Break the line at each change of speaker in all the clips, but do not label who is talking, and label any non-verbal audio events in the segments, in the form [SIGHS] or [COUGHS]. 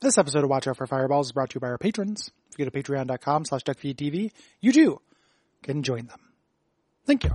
This episode of Watch Out for Fireballs is brought to you by our patrons. If you go to patreon.com slash duckfeedtv, you too can join them. Thank you.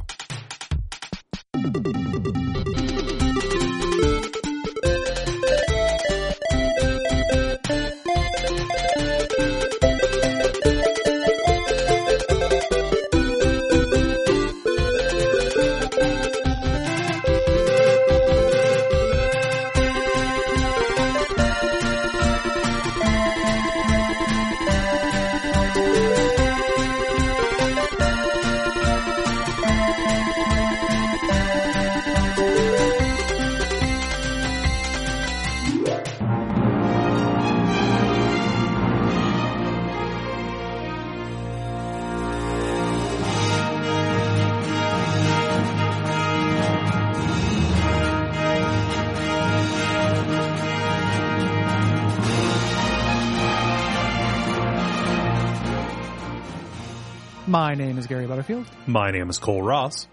My name is Gary Butterfield,
My name is Cole Ross,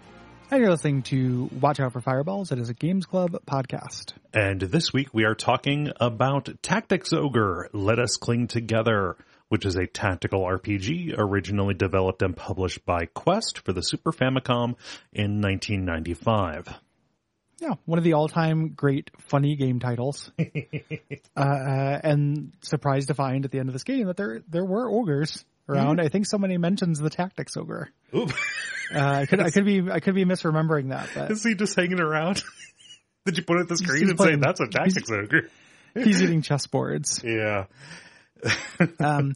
and you're listening to Watch Out for Fireballs. It is a Games Club podcast.
and this week we are talking about Tactics Ogre, Let Us Cling Together, which is a tactical RPG originally developed and published by Quest for the Super Famicom in 1995.
Yeah, one of the all-time great funny game titles. [LAUGHS] uh, and surprised to find at the end of this game that there there were ogres around. I think somebody mentions the tactics ogre.
Oop.
Uh, I could I could be I could be misremembering that, but
Is he just hanging around? [LAUGHS] Did you put it at the screen
he's
and say that's a Tactics Ogre? [LAUGHS]
he's eating chessboards.
Yeah. [LAUGHS]
Um,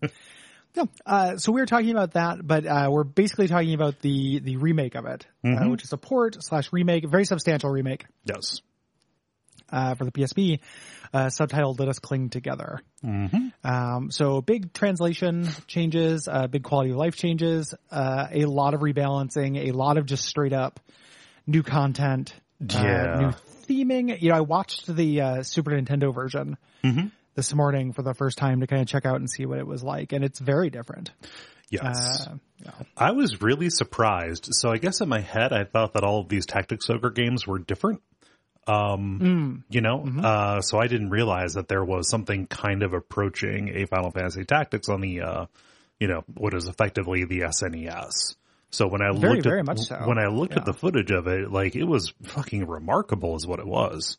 yeah, uh, so we were talking about that, but uh, we're basically talking about the the remake of it, uh, which is a port slash remake, very substantial remake
Yes.
Uh, for the PSP, uh, subtitled "Let Us Cling Together."
Mm-hmm.
Um, so big translation changes, uh, big quality of life changes, uh, a lot of rebalancing, a lot of just straight up new content, uh,
Yeah.
new theming. You know, I watched the uh, Super Nintendo version
Mhm.
this morning for the first time to kind of check out and see what it was like, and it's very different.
Yes.
Uh, yeah.
I was really surprised. So I guess in my head, I thought that all of these Tactics Ogre games were different. Um, you know, uh, so I didn't realize that there was something kind of approaching a Final Fantasy Tactics on the, uh, you know, what is effectively the SNES. So when I
Very,
looked
very
at,
much so.
when I looked at the footage of it, like it was fucking remarkable is what it was.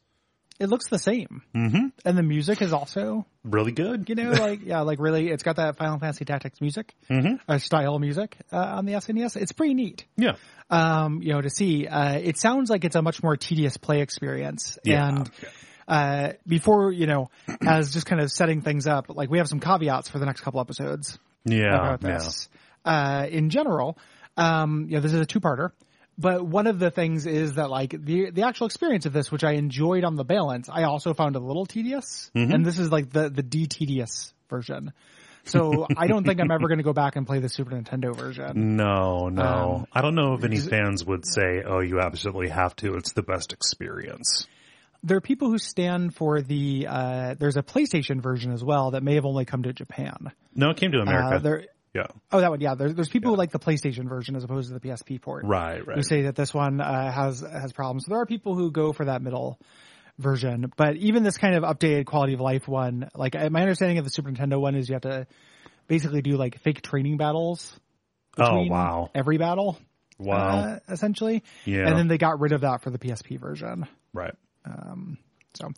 It looks the same,
Mm-hmm.
and the music is also,
Really good.
you know, like yeah, like really, it's got that Final Fantasy Tactics music,
Mhm.
uh, style music uh, on the SNES. It's pretty neat.
Yeah.
um, you know, to see. Uh, it sounds like it's a much more tedious play experience.
Yeah.
And uh, before, you know, [CLEARS THROAT] as just kind of setting things up, like we have some caveats for the next couple episodes
Yeah.
about
yeah.
this. Uh, in general, um, you know, this is a two-parter. But one of the things is that like the the actual experience of this, which I enjoyed on the balance, I also found a little tedious. And this is like the the de tedious version. So I don't think I'm ever going to go back and play the Super Nintendo version.
No, no.
Um,
I don't know if any fans would say, "Oh, you absolutely have to. It's the best experience."
there are people who stand for the uh there's a PlayStation version as well that may have only come to Japan.
No, it came to America.
Uh, there
yeah,
oh that one yeah there, there's people who like the PlayStation version as opposed to the PSP port.
right, Right.
Who say that this one uh, has has problems. So there are people who go for that middle version, but even this kind of updated quality of life one, like uh, my understanding of the Super Nintendo one is you have to basically do like fake training battles.
oh wow,
Every battle,
wow,
uh, essentially.
yeah,
And then they got rid of that for the PSP version.
right.
So,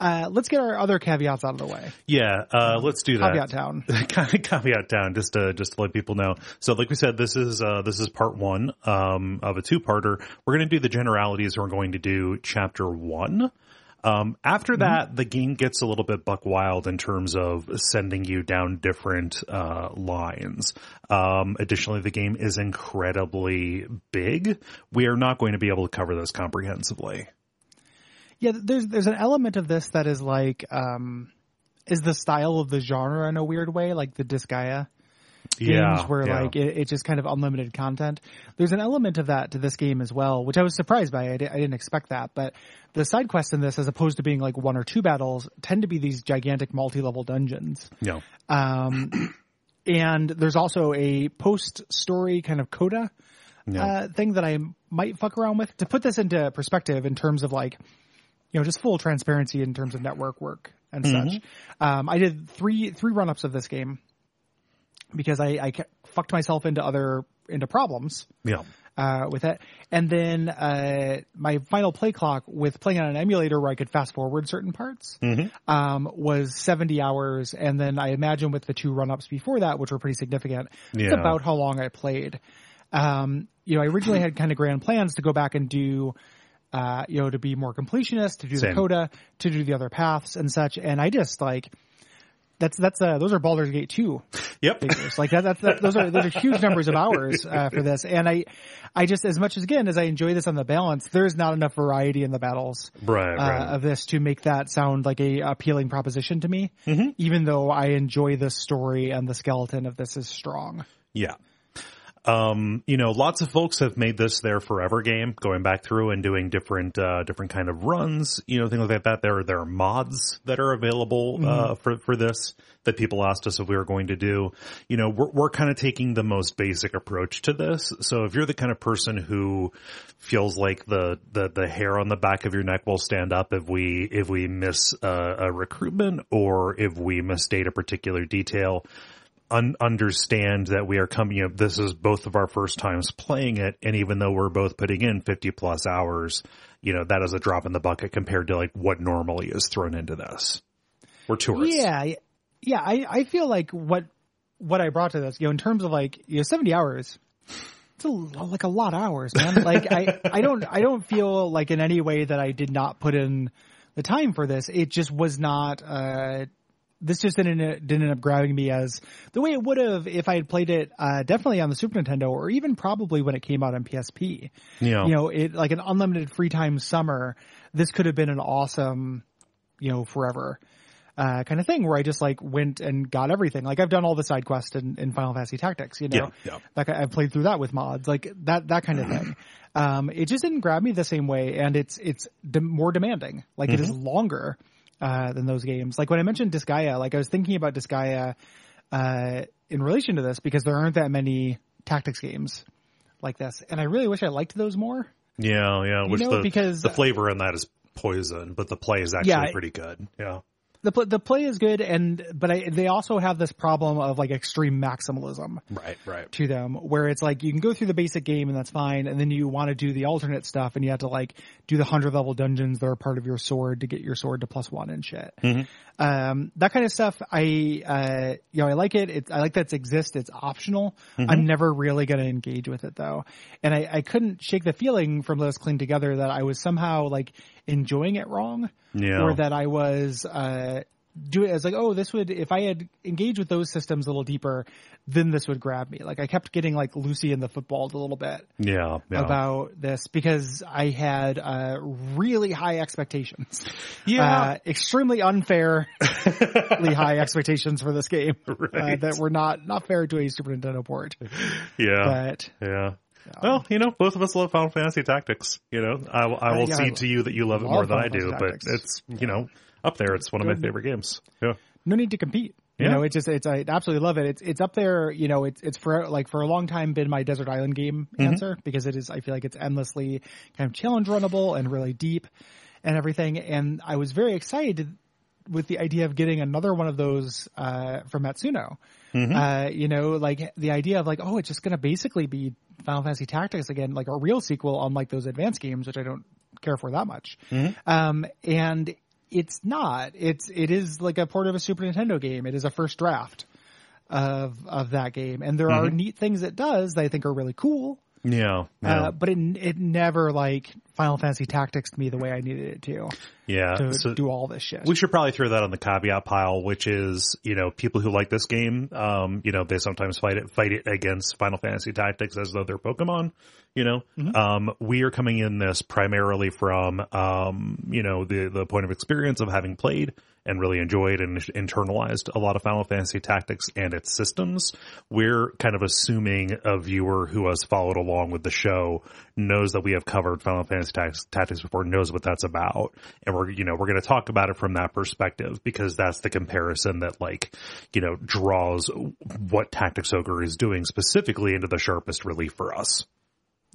uh, let's get our other caveats out of the way.
Yeah, uh, let's do that.
Caveat town. [LAUGHS]
caveat down just to just to let people know. So like we said, this is uh this is part one um of a two parter. We're gonna do the generalities we're going to do chapter one. Um after that the game gets a little bit buck wild in terms of sending you down different uh lines. Um additionally the game is incredibly big. We are not going to be able to cover this comprehensively.
Yeah, there's there's an element of this that is like um is the style of the genre in a weird way, like the Disgaea games
yeah.
where
yeah.
like it, it's just kind of unlimited content. There's an element of that to this game as well, which I was surprised by. I, di- I didn't expect that, but the side quests in this, as opposed to being like one or two battles, tend to be these gigantic multi-level dungeons.
yeah.
Um, and there's also a post-story kind of coda
Yeah.
uh, thing that I might fuck around with. To put this into perspective in terms of like, you know, just full transparency in terms of network work and such. Um, I did three three run ups of this game because I, I fucked myself into other into problems
Yeah.
uh, with it. And then uh, my final play clock with playing on an emulator where I could fast forward certain parts um, was 70 hours. And then I imagine with the two run ups before that, which were pretty significant, it's
Yeah.
about how long I played. Um, you know, I originally had kind of grand plans to go back and do. Uh, you know, to be more completionist, to do
Same.
the coda, to do the other paths and such, and I just like that's that's uh those are Baldur's Gate two
Yep.
figures. Like that, that's that, those are those are huge numbers of hours uh, for this. And I, I just as much as again as I enjoy this on the balance, there's not enough variety in the battles
Right.
uh,
Right.
of this to make that sound like a appealing proposition to me.
Mm-hmm.
Even though I enjoy the story and the skeleton of this is strong.
Yeah. Um, you know, lots of folks have made this their forever game, going back through and doing different, uh, different kind of runs, you know, things like that. There, are, there are mods that are available, uh, for, for this that people asked us if we were going to do. You know, we're, we're kind of taking the most basic approach to this. So if you're the kind of person who feels like the, the, the hair on the back of your neck will stand up if we, if we miss a, a recruitment or if we misstate a particular detail, un- understand that we are coming up. This is both of our first times playing it, and even though we're both putting in fifty plus hours, you know that is a drop in the bucket compared to like what normally is thrown into this. We're tourists.
Yeah, yeah. I, I feel like what what I brought to this, you know, in terms of like you know, seventy hours. It's a, like a lot of hours, man. [LAUGHS] Like I, I don't, I don't feel like in any way that I did not put in the time for this. It just was not. uh This just didn't didn't end up grabbing me as the way it would have if I had played it. Uh, definitely on the Super Nintendo, or even probably when it came out on PSP
Yeah.
you know, it like an unlimited free time summer. This could have been an awesome, you know, forever uh, kind of thing where I just like went and got everything. Like I've done all the side quests in, in Final Fantasy Tactics, you know,
Yeah, yeah.
like I- I've played through that with mods, like that that kind of thing. [CLEARS THROAT] Um, it just didn't grab me the same way, and it's it's de- more demanding. Like it is longer uh, than those games. Like when I mentioned Disgaea, like I was thinking about Disgaea uh, in relation to this because there aren't that many tactics games like this, and I really wish I liked those more.
yeah, yeah. Which
know,
the
because-
the flavor in that is poison, but the play is actually
Yeah,
pretty good. Yeah.
The pl- the play is good, and but I, they also have this problem of like extreme maximalism
Right. Right.
to them, where it's like you can go through the basic game and that's fine, and then you want to do the alternate stuff, and you have to like do the hundred level dungeons that are part of your sword to get your sword to plus one and shit. Um, that kind of stuff, I uh, you know I like it. It's I like that it exists. It's optional. I'm never really going to engage with it though, and I, I couldn't shake the feeling from those Cling Together that I was somehow like enjoying it wrong
Yeah.
or that I was uh, do it as like, oh, this would if I had engaged with those systems a little deeper, then this would grab me. Like I kept getting like Lucy in the football a little bit
Yeah. Yeah.
about this because I had uh, really high expectations.
Yeah.
uh, extremely unfairly [LAUGHS] high expectations for this game uh, that were not not fair to a Super Nintendo port.
yeah.
But
Yeah. Well, you know, both of us love Final Fantasy Tactics. You know, I, will- I will
yeah, I
cede to you that you love it more than I do,
Fantasy
but
Tactics.
it's you know up there. It's one of my favorite games. Yeah.
no need to compete. You
Yeah.
know, it's just it's I absolutely love it. It's it's up there. You know, it's it's for like for a long time been my desert island game
Mm-hmm.
answer because it is. I feel like it's endlessly kind of challenge runnable and really deep and everything. And I was very excited with the idea of getting another one of those uh, from Matsuno.
Mm-hmm.
Uh, you know, like the idea of like, oh, it's just going to basically be Final Fantasy Tactics again, like a real sequel, unlike those advanced games, which I don't care for that much. Um, and it's not. It's it is like a port of a Super Nintendo game. It is a first draft of of that game, and there are neat things it does that I think are really cool.
Yeah. Yeah.
Uh, but it it never like Final Fantasy Tactics to me the way I needed it to
yeah.
to
So-
do all this shit.
we should probably throw that on the caveat pile, which is, you know, people who like this game, um, you know, they sometimes fight it, fight it against Final Fantasy Tactics as though they're Pokemon, you know. Um, we are coming in this primarily from, um, you know, the, the point of experience of having played and really enjoyed and internalized a lot of Final Fantasy Tactics and its systems. We're kind of assuming a viewer who has followed along with the show knows that we have covered Final Fantasy Tactics, before, knows what that's about. And we're, you know, we're going to talk about it from that perspective because that's the comparison that like, you know, draws what Tactics Ogre is doing specifically into the sharpest relief for us.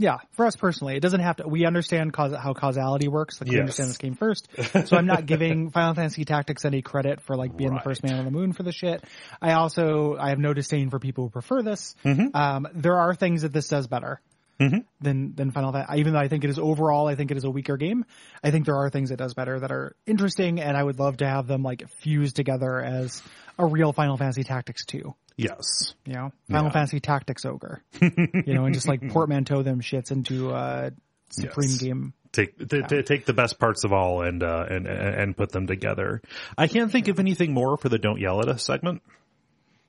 Yeah, for us personally, it doesn't have to. We understand cause, how causality works. Like we understand this game [LAUGHS] first, so I'm not giving Final Fantasy Tactics any credit for like being
Right.
the first man on the moon for the shit. I also I have no disdain for people who prefer this.
Mm-hmm.
Um, there are things that this does better. Than than Final Fantasy. Even though I think it is overall, I think it is a weaker game. I think there are things it does better that are interesting, and I would love to have them like fused together as a real Final Fantasy Tactics two.
Yes.
You know, Final
Yeah.
Fantasy Tactics Ogre. [LAUGHS] you know, and just like portmanteau them shits into a supreme
Yes.
game.
Take t- t- take the best parts of all and uh, and and and put them together. I can't think of anything more for the "Don't Yell at Us" segment.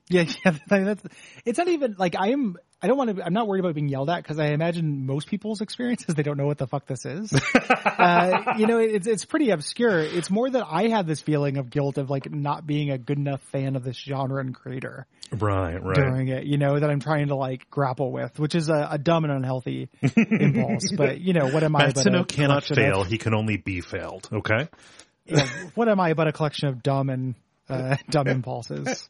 Yeah, [LAUGHS] yeah. That's it's not even like I am. I don't want to. I'm not worried about being yelled at because I imagine most people's experiences they don't know what the fuck this is. [LAUGHS] uh, you know, it's it's pretty obscure. It's more that I had this feeling of guilt of like not being a good enough fan of this genre and creator
Right, right.
during it. You know that I'm trying to like grapple with, which is a, a dumb and unhealthy [LAUGHS] impulse. But you know, what am I?
Matsuno cannot fail.
Of,
He can only be failed. Okay.
you know, what am I but a collection of dumb and uh, [LAUGHS] dumb impulses?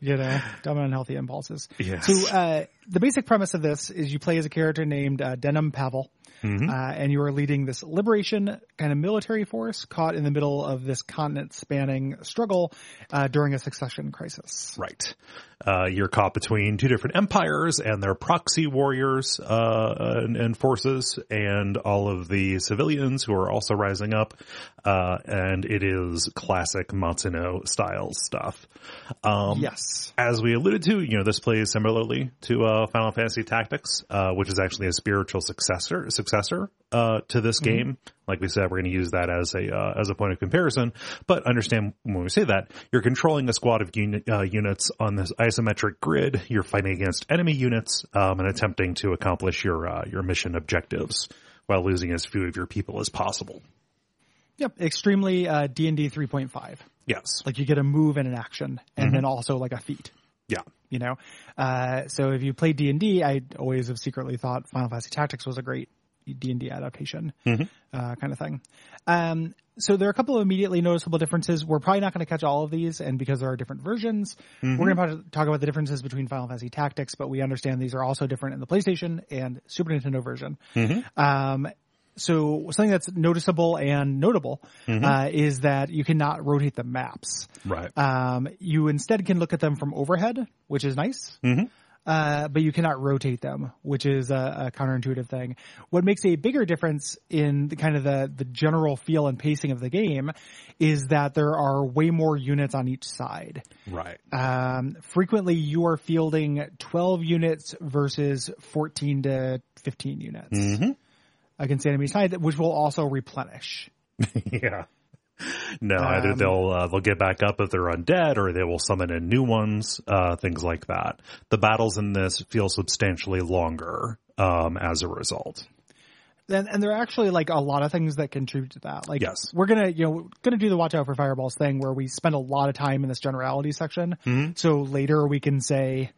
You know, dumb and unhealthy impulses.
Yes.
So uh, the basic premise of this is you play as a character named uh, Denam Pavel.
Mm-hmm.
Uh, and you are leading this liberation kind of military force caught in the middle of this continent spanning struggle uh, during a succession crisis.
Right. Uh, you're caught between two different empires and their proxy warriors uh, and, and forces, and all of the civilians who are also rising up. Uh, and it is classic Matsuno style stuff. Um,
Yes.
as we alluded to, you know, this plays similarly to uh, Final Fantasy Tactics, uh, which is actually a spiritual successor successor uh, to this game. Like we said, we're going to use that as a uh, as a point of comparison. But understand when we say that, you're controlling a squad of uni- uh, units on this isometric grid. You're fighting against enemy units um, and attempting to accomplish your uh, your mission objectives while losing as few of your people as possible.
Yep. Extremely uh, D&D 3.5.
Yes.
Like you get a move and an action and then also like a feat.
Yeah.
you know uh so if you play d&d i always have secretly thought final fantasy tactics was a great d&d adaptation uh, kind of thing. Um so there are a couple of immediately noticeable differences. We're probably not going to catch all of these and because there are different versions we're going to talk about the differences between final fantasy tactics but we understand these are also different in the playstation and super nintendo version. Um so something that's noticeable and notable uh, is that you cannot rotate the maps.
Right.
Um, you instead can look at them from overhead, which is nice. Uh, but you cannot rotate them, which is a, a counterintuitive thing. What makes a bigger difference in the kind of the, the general feel and pacing of the game is that there are way more units on each side.
right.
Um, frequently you are fielding 12 units versus 14 to 15 units against the enemy side, which will also replenish. [LAUGHS]
yeah. No, either they'll uh, they'll get back up if they're undead, or they will summon in new ones, uh, things like that. The battles in this feel substantially longer um, as a result.
And, and there are actually like a lot of things that contribute to that. Like,
Yes.
we're gonna, you know, gonna do the watch out for fireballs thing where we spend a lot of time in this generality section. So later we can say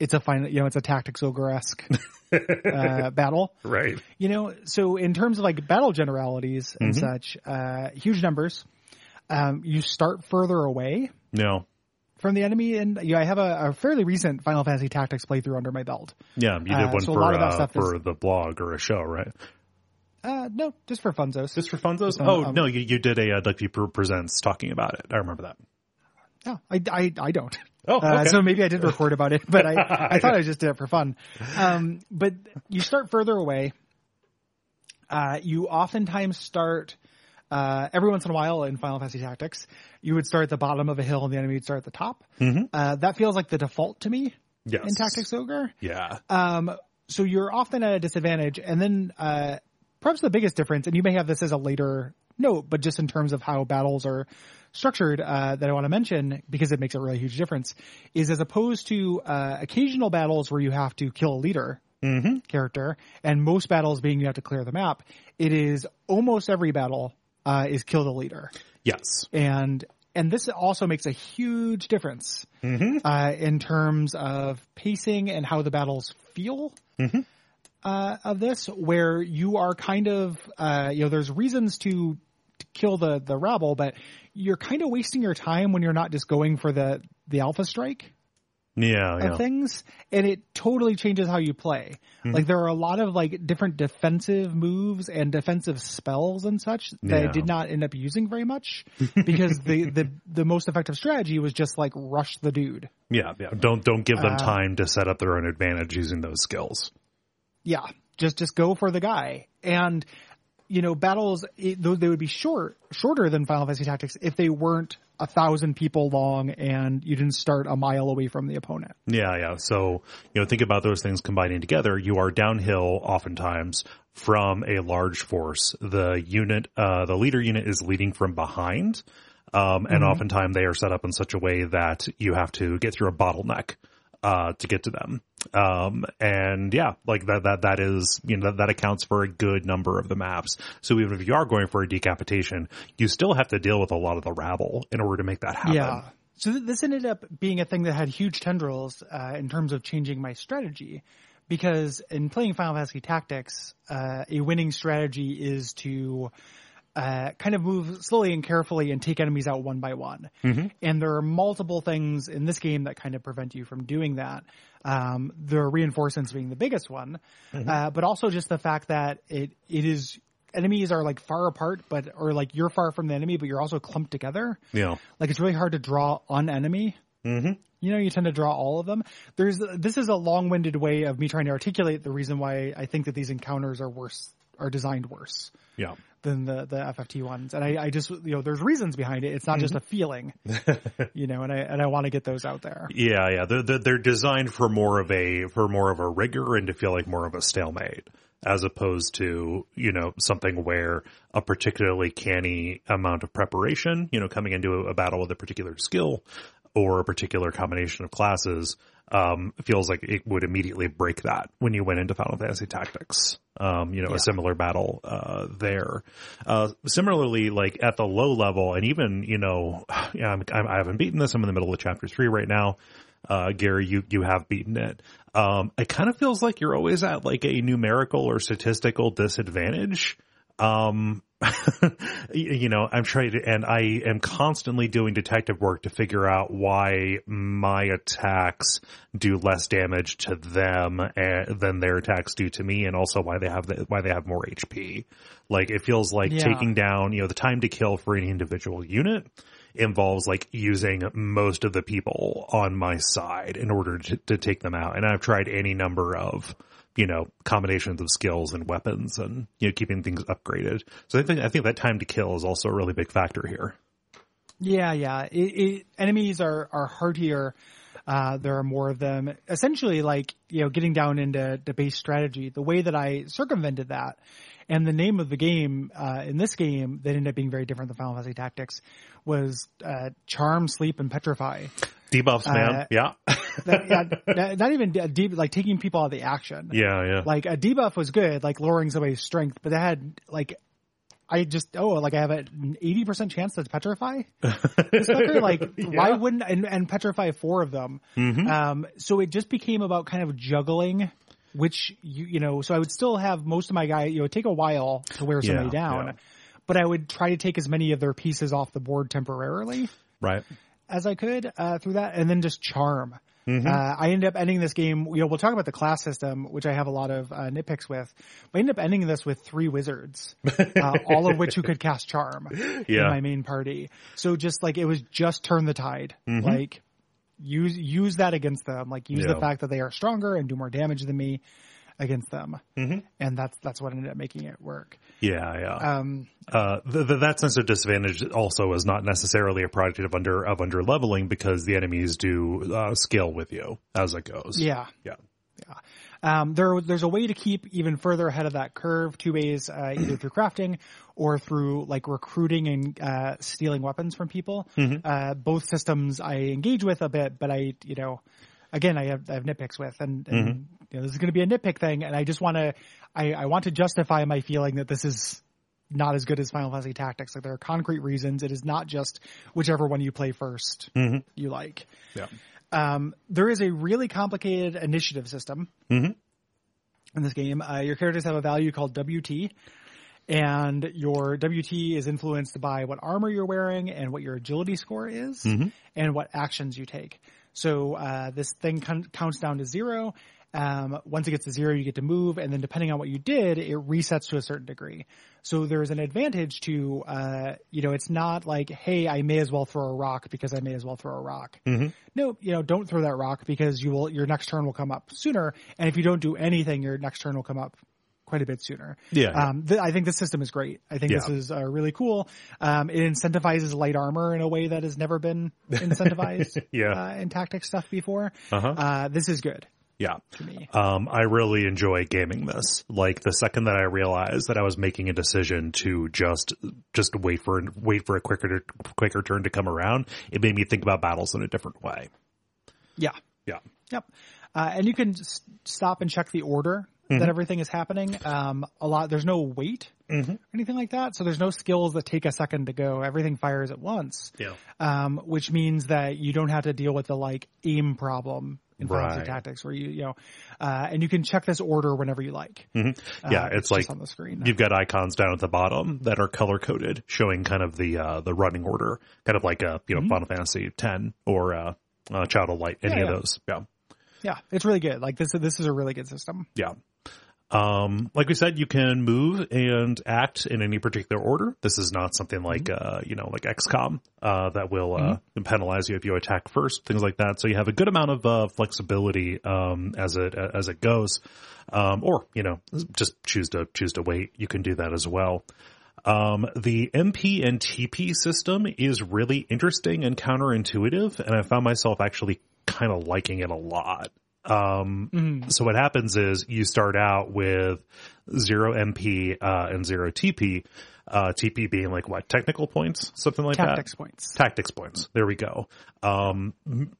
it's a final, you know, it's a tactics ogre-esque [LAUGHS] uh, battle.
Right.
You know, so in terms of like battle generalities and such, uh, huge numbers. Um, you start further away
No.
from the enemy, and you know, I have a, a fairly recent Final Fantasy Tactics playthrough under my belt.
Yeah, you did
Uh,
one
so
for
lot of that
uh, for the blog or a show, right?
Uh, no, just for funzos.
Just for funzos? oh
um,
no, you you did a uh, Duck View Presents talking about it. I remember that.
No, I, I, I don't.
Oh,
Uh, so maybe I did record about it, but I, I thought I [LAUGHS] just did it for fun. Um, but you start further away. Uh, you oftentimes start, uh, every once in a while in Final Fantasy Tactics, you would start at the bottom of a hill and the enemy would start at the top. Uh, that feels like the default to me
Mm-hmm. Yes.
in Tactics Ogre.
Yeah.
Um, so you're often at a disadvantage. And then, uh, perhaps the biggest difference, and you may have this as a later note, but just in terms of how battles are structured, uh, that I want to mention because it makes a really huge difference is as opposed to, uh, occasional battles where you have to kill a leader. Character and most battles being you have to clear the map. It is almost every battle uh, is kill the leader
Yes.
and and this also makes a huge difference uh, in terms of pacing and how the battles feel uh, of this, where you are kind of uh, you know there's reasons to, to kill the the rabble, but you're kind of wasting your time when you're not just going for the the alpha strike.
Yeah, yeah.
things, and it totally changes how you play.
Mm-hmm.
Like there are a lot of like different defensive moves and defensive spells and such that
Yeah.
I did not end up using very much because the, the the most effective strategy was just like rush the dude.
Yeah, yeah. Don't don't give them
Uh,
time to set up their own advantage using those skills.
Yeah, just just go for the guy. And you know, battles it, though they would be short, shorter than Final Fantasy Tactics if they weren't a thousand people long and you didn't start a mile away from the opponent.
Yeah, yeah. So, you know, think about those things combining together. You are downhill oftentimes from a large force. The unit, uh, the leader unit is leading from behind. Um, and oftentimes they are set up in such a way that you have to get through a bottleneck, uh, to get to them. Um, and yeah, like that, that, that is, you know, that, that accounts for a good number of the maps. So even if you are going for a decapitation, you still have to deal with a lot of the rabble in order to make that happen.
Yeah. So th- this ended up being a thing that had huge tendrils uh, in terms of changing my strategy, because in playing Final Fantasy Tactics, uh, a winning strategy is to uh, kind of move slowly and carefully and take enemies out one by one. And there are multiple things in this game that kind of prevent you from doing that. Um, the reinforcements being the biggest one, uh, but also just the fact that it it is enemies are like far apart, but or like you're far from the enemy, but you're also clumped together.
Yeah.
Like it's really hard to draw on enemy. Mm-hmm. You know, you tend to draw all of them. There's this is a long-winded way of me trying to articulate the reason why I think that these encounters are worse, are designed worse
Yeah.
Than the the FFT ones. And I, I just you know, there's reasons behind it. It's not just mm-hmm. a feeling, [LAUGHS] you know. And I and I want to get those out there.
Yeah, yeah. They're, they're they're designed for more of a for more of a rigor and to feel like more of a stalemate, as opposed to you know something where a particularly canny amount of preparation, you know, coming into a battle with a particular skill or a particular combination of classes, um, feels like it would immediately break that when you went into Final Fantasy Tactics. Um, you know, a similar battle uh, there. Uh, similarly, like at the low level, and even you know, [SIGHS] yeah, I'm, I'm, I haven't beaten this. I'm in the middle of chapter three right now. Uh, Gary, you you have beaten it. Um, it kind of feels like you're always at like a numerical or statistical disadvantage. Um, [LAUGHS] you know, I'm trying to, and I am constantly doing detective work to figure out why my attacks do less damage to them eh, than their attacks do to me, and also why they have the, why they have more HP. Like it feels like
Yeah.
taking down, you know, the time to kill for any individual unit involves like using most of the people on my side in order to, to take them out. And I've tried any number of, you know, combinations of skills and weapons and, you know, keeping things upgraded. So I think, I think that time to kill is also a really big factor here.
Yeah, yeah. It, it, enemies are are heartier. Uh, there are more of them. Essentially, like you know, getting down into the base strategy. The way that I circumvented that, and the name of the game uh, in this game that ended up being very different than Final Fantasy Tactics was uh, Charm, Sleep, and Petrify.
Debuffs, man.
Uh,
yeah.
That, yeah, [LAUGHS] not- even deep, like taking people out of the action.
yeah. Yeah.
Like a debuff was good, like lowering somebody's strength, but that had like. I just oh like I have an eighty percent chance to petrify this fucker. [LAUGHS] Like why wouldn't and, and petrify four of them?
Mm-hmm.
Um, so it just became about kind of juggling, which you you know. So I would still have most of my guy. You know, take a while to wear somebody
Yeah,
down,
yeah.
but I would try to take as many of their pieces off the board temporarily
right.
As I could uh, through that, and then just charm.
Mm-hmm.
Uh, I ended up ending this game. You know, we'll talk about the class system, which I have a lot of uh, nitpicks with. But I ended up ending this with three wizards, [LAUGHS] uh, all of which who could cast charm in my main party. So just like it was just turn the tide, like use use that against them. Like use
Mm-hmm. Yeah.
the fact that they are stronger and do more damage than me against them,
Mm-hmm.
and that's that's what ended up making it work.
Yeah. Yeah.
Um,
uh, th th that sense of disadvantage also is not necessarily a product of under of under leveling because the enemies do uh, scale with you as it goes.
yeah.
yeah,
Um, there, there's a way to keep even further ahead of that curve. Two ways, uh, [CLEARS THROAT] either through crafting or through like recruiting and uh, stealing weapons from people. Uh, both systems I engage with a bit, but I, you know, again, I have, I have nitpicks with, and, and you know, this is going to be a nitpick thing, and I just want to, I, I want to justify my feeling that this is not as good as Final Fantasy Tactics. Like there are concrete reasons. It is not just whichever one you play 1st you like.
yeah,
Um, there is a really complicated initiative system
Mhm.
in this game. Uh, your characters have a value called WT, and your WT is influenced by what armor you're wearing and what your agility score is, and what actions you take. So uh, this thing con- counts down to zero. Um, once it gets to zero, you get to move, and then depending on what you did, it resets to a certain degree. So there's an advantage to, uh, you know, it's not like, hey, I may as well throw a rock because I may as well throw a rock. No, you know, don't throw that rock because you will, your next turn will come up sooner, and if you don't do anything, your next turn will come up quite a bit sooner.
Yeah.
Um, th- I think the system is great. I think this is uh, really cool. Um, it incentivizes light armor in a way that has never been incentivized [LAUGHS]
Yeah.
uh, in tactic stuff before.
Uh-huh.
Uh, this is good
Yeah.
to me.
Um, I really enjoy gaming this. Like the second that I realized that I was making a decision to just just wait for wait for a quicker quicker turn to come around, it made me think about battles in a different way.
Yeah.
Yeah.
Yep. Uh, and you can s- stop and check the order
Mm-hmm.
that everything is happening. Um, a lot, there's no wait,
Mm-hmm.
anything like that. So there's no skills that take a second to go. Everything fires at once.
Yeah.
Um, which means that you don't have to deal with the like aim problem in Final Fantasy Tactics where you, you know, uh, and you can check this order whenever you like.
Yeah,
Uh,
it's
just
like
on the screen.
you've got icons down at the bottom that are color coded, showing kind of the uh, the running order, kind of like a you know Final Fantasy ten or uh, uh, Child of Light, any
Mm-hmm. Yeah,
of those. Yeah.
Yeah. It's really good. Like this, this is a really good system.
Yeah. Um, like we said, you can move and act in any particular order. This is not something like,
Mm-hmm.
uh, you know, like XCOM, uh, that will, uh, penalize you if you attack first, things like that. So you have a good amount of, uh, flexibility, um, as it, as it goes. Um, or, you know, just choose to, choose to wait. You can do that as well. Um, the MP and TP system is really interesting and counterintuitive, and I found myself actually kind of liking it a lot. Um, so what happens is you start out with zero MP, uh, and zero TP, uh, TP being like what, technical points? Something like
Tactics
that?
Tactics points.
Tactics points. There we go. Um,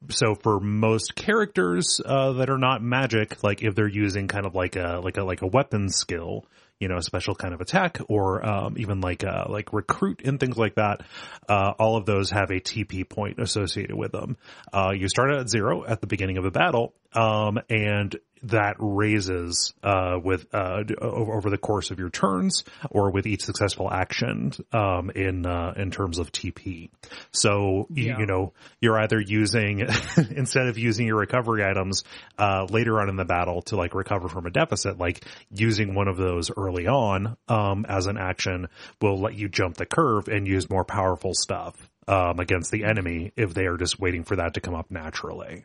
so for most characters, uh, that are not magic, like if they're using kind of like a, like a, like a weapon skill, you know, a special kind of attack or, um, even like, uh, like recruit and things like that, uh, all of those have a TP point associated with them. Uh, you start at zero at the beginning of a battle, um, and that raises uh, with uh, over, the course of your turns or with each successful action um, in uh, in terms of TP. So you,
Yeah.
you know you're either using [LAUGHS] instead of using your recovery items uh, later on in the battle to like recover from a deficit, like using one of those early on um, as an action will let you jump the curve and use more powerful stuff. Um, against the enemy if they are just waiting for that to come up naturally.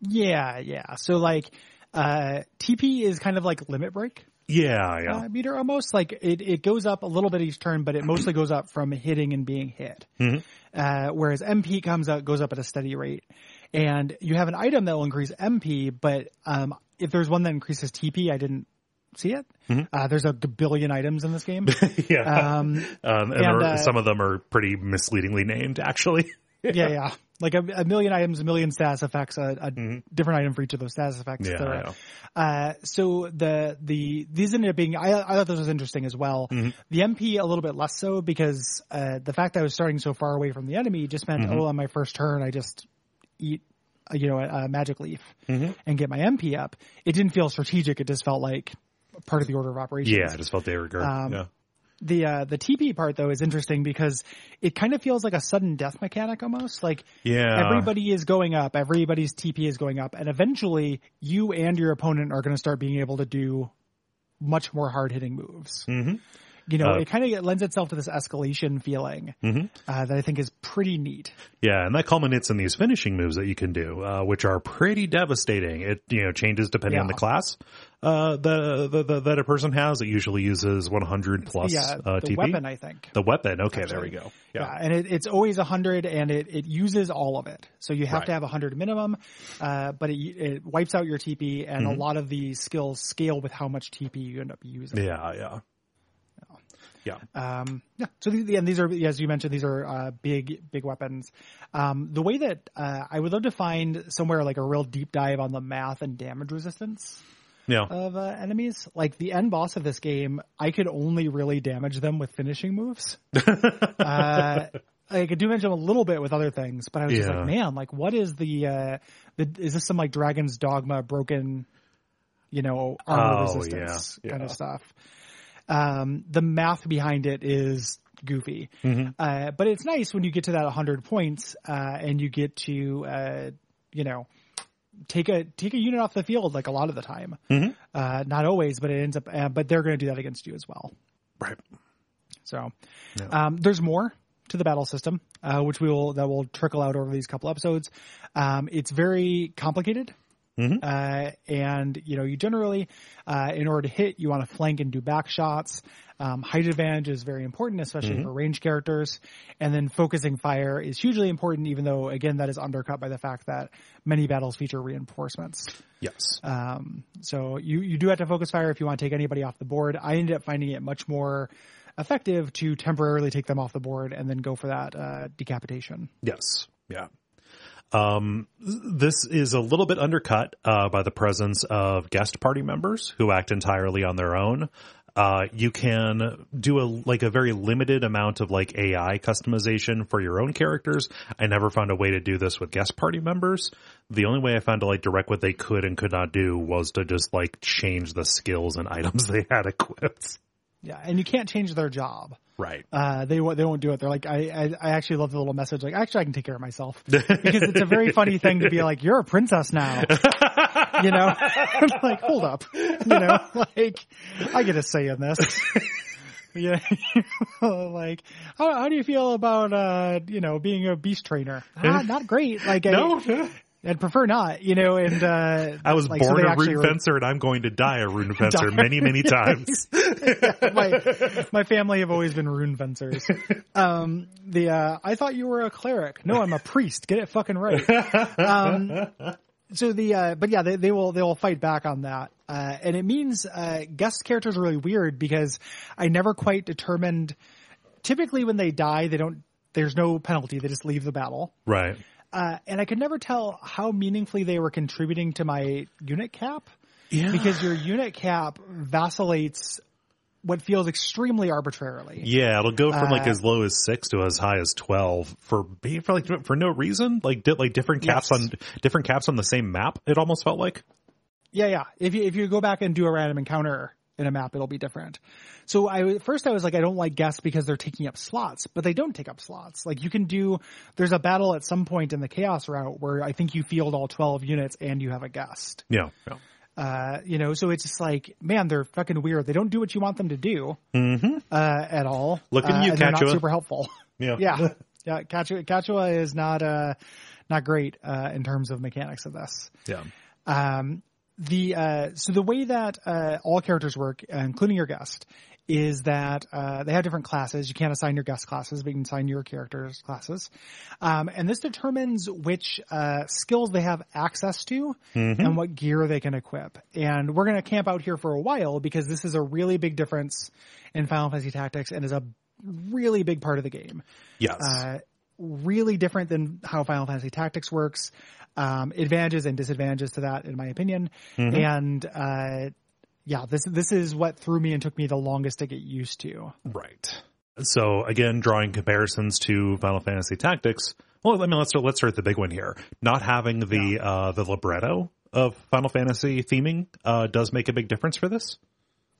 Yeah. Yeah. So like, uh, TP is kind of like limit break.
Yeah, yeah.
uh, meter almost like it, it goes up a little bit each turn, but it mostly goes up from hitting and being hit. Uh, whereas MP comes out, goes up at a steady rate. And you have an item that will increase MP, but, um, if there's one that increases TP, I didn't see it. Uh, there's a billion items in this game. [LAUGHS]
yeah.
Um,
Um, and,
and, uh,
some of them are pretty misleadingly named, actually.
Yeah, yeah. Like a, a million items, a million status effects, a, a different item for each of those status effects.
Yeah.
Uh, so the, the, these ended up being, I, I thought this was interesting as well.
Mm-hmm.
The MP a little bit less so because, uh, the fact that I was starting so far away from the enemy just meant,
Mm-hmm.
oh, on my first turn, I just eat, uh, you know, a, a magic leaf
Mm-hmm.
and get my MP up. It didn't feel strategic. It just felt like part of the order of operations.
Yeah, I just felt they were good.
Um,
yeah.
The uh, the TP part though is interesting because it kind of feels like a sudden death mechanic almost. Like
Yeah.
everybody is going up, everybody's TP is going up, and eventually you and your opponent are going to start being able to do much more hard hitting moves.
Mhm.
You know,
Uh,
it kind of lends itself to this escalation feeling
Mm-hmm.
uh, that I think is pretty neat.
Yeah, and that culminates in these finishing moves that you can do, uh, which are pretty devastating. It you know changes depending on the class uh, the, the, the that a person has. It usually uses 100 plus
yeah,
uh,
the
TP.
weapon I think.
The weapon. Okay, there we go.
Yeah,
Yeah.
and it, it's always a hundred, and it, it uses all of it. So you have
Right.
to have a hundred minimum, uh, but it, it wipes out your TP, and
Mm-hmm.
a lot of the skills scale with how much TP you end up using.
Yeah, yeah. Yeah.
Um, yeah. So these, and these are, as you mentioned, these are uh, big, big weapons. Um, the way that uh, I would love to find somewhere like a real deep dive on the math and damage resistance
Yeah.
of uh, enemies. Like the end boss of this game, I could only really damage them with finishing moves. [LAUGHS] uh, I could do damage a little bit with other things, but I was just like, man, like what is the, uh, the is this some like Dragon's Dogma broken, you know, armor
Oh,
resistance
yeah,
kind
yeah.
of stuff? Um, the math behind it is goofy, uh, but it's nice when you get to that 100 points uh, and you get to uh, you know take a take a unit off the field like a lot of the time. Uh, not always, but it ends up. Uh, but they're going to do that against you as well.
Right.
So um, there's more to the battle system, uh, which we will that will trickle out over these couple episodes. Um, it's very complicated. Uh, and you know, you generally, uh, in order to hit, you want to flank and do back shots. Um, height advantage is very important, especially for range characters. And then focusing fire is hugely important, even though again, that is undercut by the fact that many battles feature reinforcements.
Yes.
Um, so you, you do have to focus fire if you want to take anybody off the board. I ended up finding it much more effective to temporarily take them off the board and then go for that, uh, decapitation.
Yes. Yeah. Um, this is a little bit undercut uh, by the presence of guest party members who act entirely on their own. Uh, you can do a like a very limited amount of like AI customization for your own characters. I never found a way to do this with guest party members. The only way I found to like direct what they could and could not do was to just like change the skills and [LAUGHS] items they had equipped.
Yeah. And you can't change their job.
Right.
Uh, they won't, they won't do it. They're like, I, I, I actually love the little message. Like, actually, I can take care of myself because it's a very funny thing to be like, you're a princess now, [LAUGHS] you know, like, hold up, you know, [LAUGHS] like I get a say in this. [LAUGHS] Yeah, like how, how do you feel about uh you know being a beast trainer? Ah, not great. Like
No.
I, I'd prefer not. You know, and uh
I was
like,
born
they
a rune
were-
fencer and I'm going to die a rune [LAUGHS] fencer many, many [LAUGHS] times. [LAUGHS]
my my family have always been rune fencers. Um, the uh, I thought you were a cleric. No, I'm a priest. Get it fucking right. Um, so the uh, but yeah, they, they will they will fight back on that, uh, and it means uh, guest characters are really weird because I never quite determined. Typically, when they die, they don't. There's no penalty. They just leave the battle.
right.
Uh, and I could never tell how meaningfully they were contributing to my unit cap
Yeah.
because your unit cap vacillates what feels extremely arbitrarily.
Yeah, it'll go from like
Uh,
as low as six to as high as twelve for being for like for no reason. Like did like different caps
Yes.
on different caps on the same map. It almost felt like.
Yeah, yeah. If you if you go back and do a random encounter in a map, it'll be different. So I at first I was like, I don't like guests because they're taking up slots, but they don't take up slots. Like you can do. There's a battle at some point in the chaos route where I think you field all twelve units and you have a guest.
Yeah. yeah.
Uh, you know, so it's just like, man, they're fucking weird. They don't do what you want them to do
Mm-hmm.
uh, at all.
Look at
uh,
you,
and they're not super helpful. [LAUGHS]
Yeah.
yeah, [LAUGHS] yeah. Catiua, Catiua is not uh not great uh, in terms of mechanics of this.
Yeah.
Um, the uh, so the way that uh, all characters work, uh, including your guest, is that uh, they have different classes. You can't assign your guest classes, but you can assign your characters classes, um, and this determines which uh, skills they have access to and what gear they can equip. And we're going to camp out here for a while because this is a really big difference in Final Fantasy Tactics and is a really big part of the game
Yes.
uh, really different than how Final Fantasy Tactics works. Um, advantages and disadvantages to that, in my opinion. And uh, yeah, this this is what threw me and took me the longest to get used to.
right. So again, drawing comparisons to Final Fantasy Tactics. Well, I mean, let's let's start the big one here. Not having the uh, the libretto of Final Fantasy theming uh, does make a big difference for this.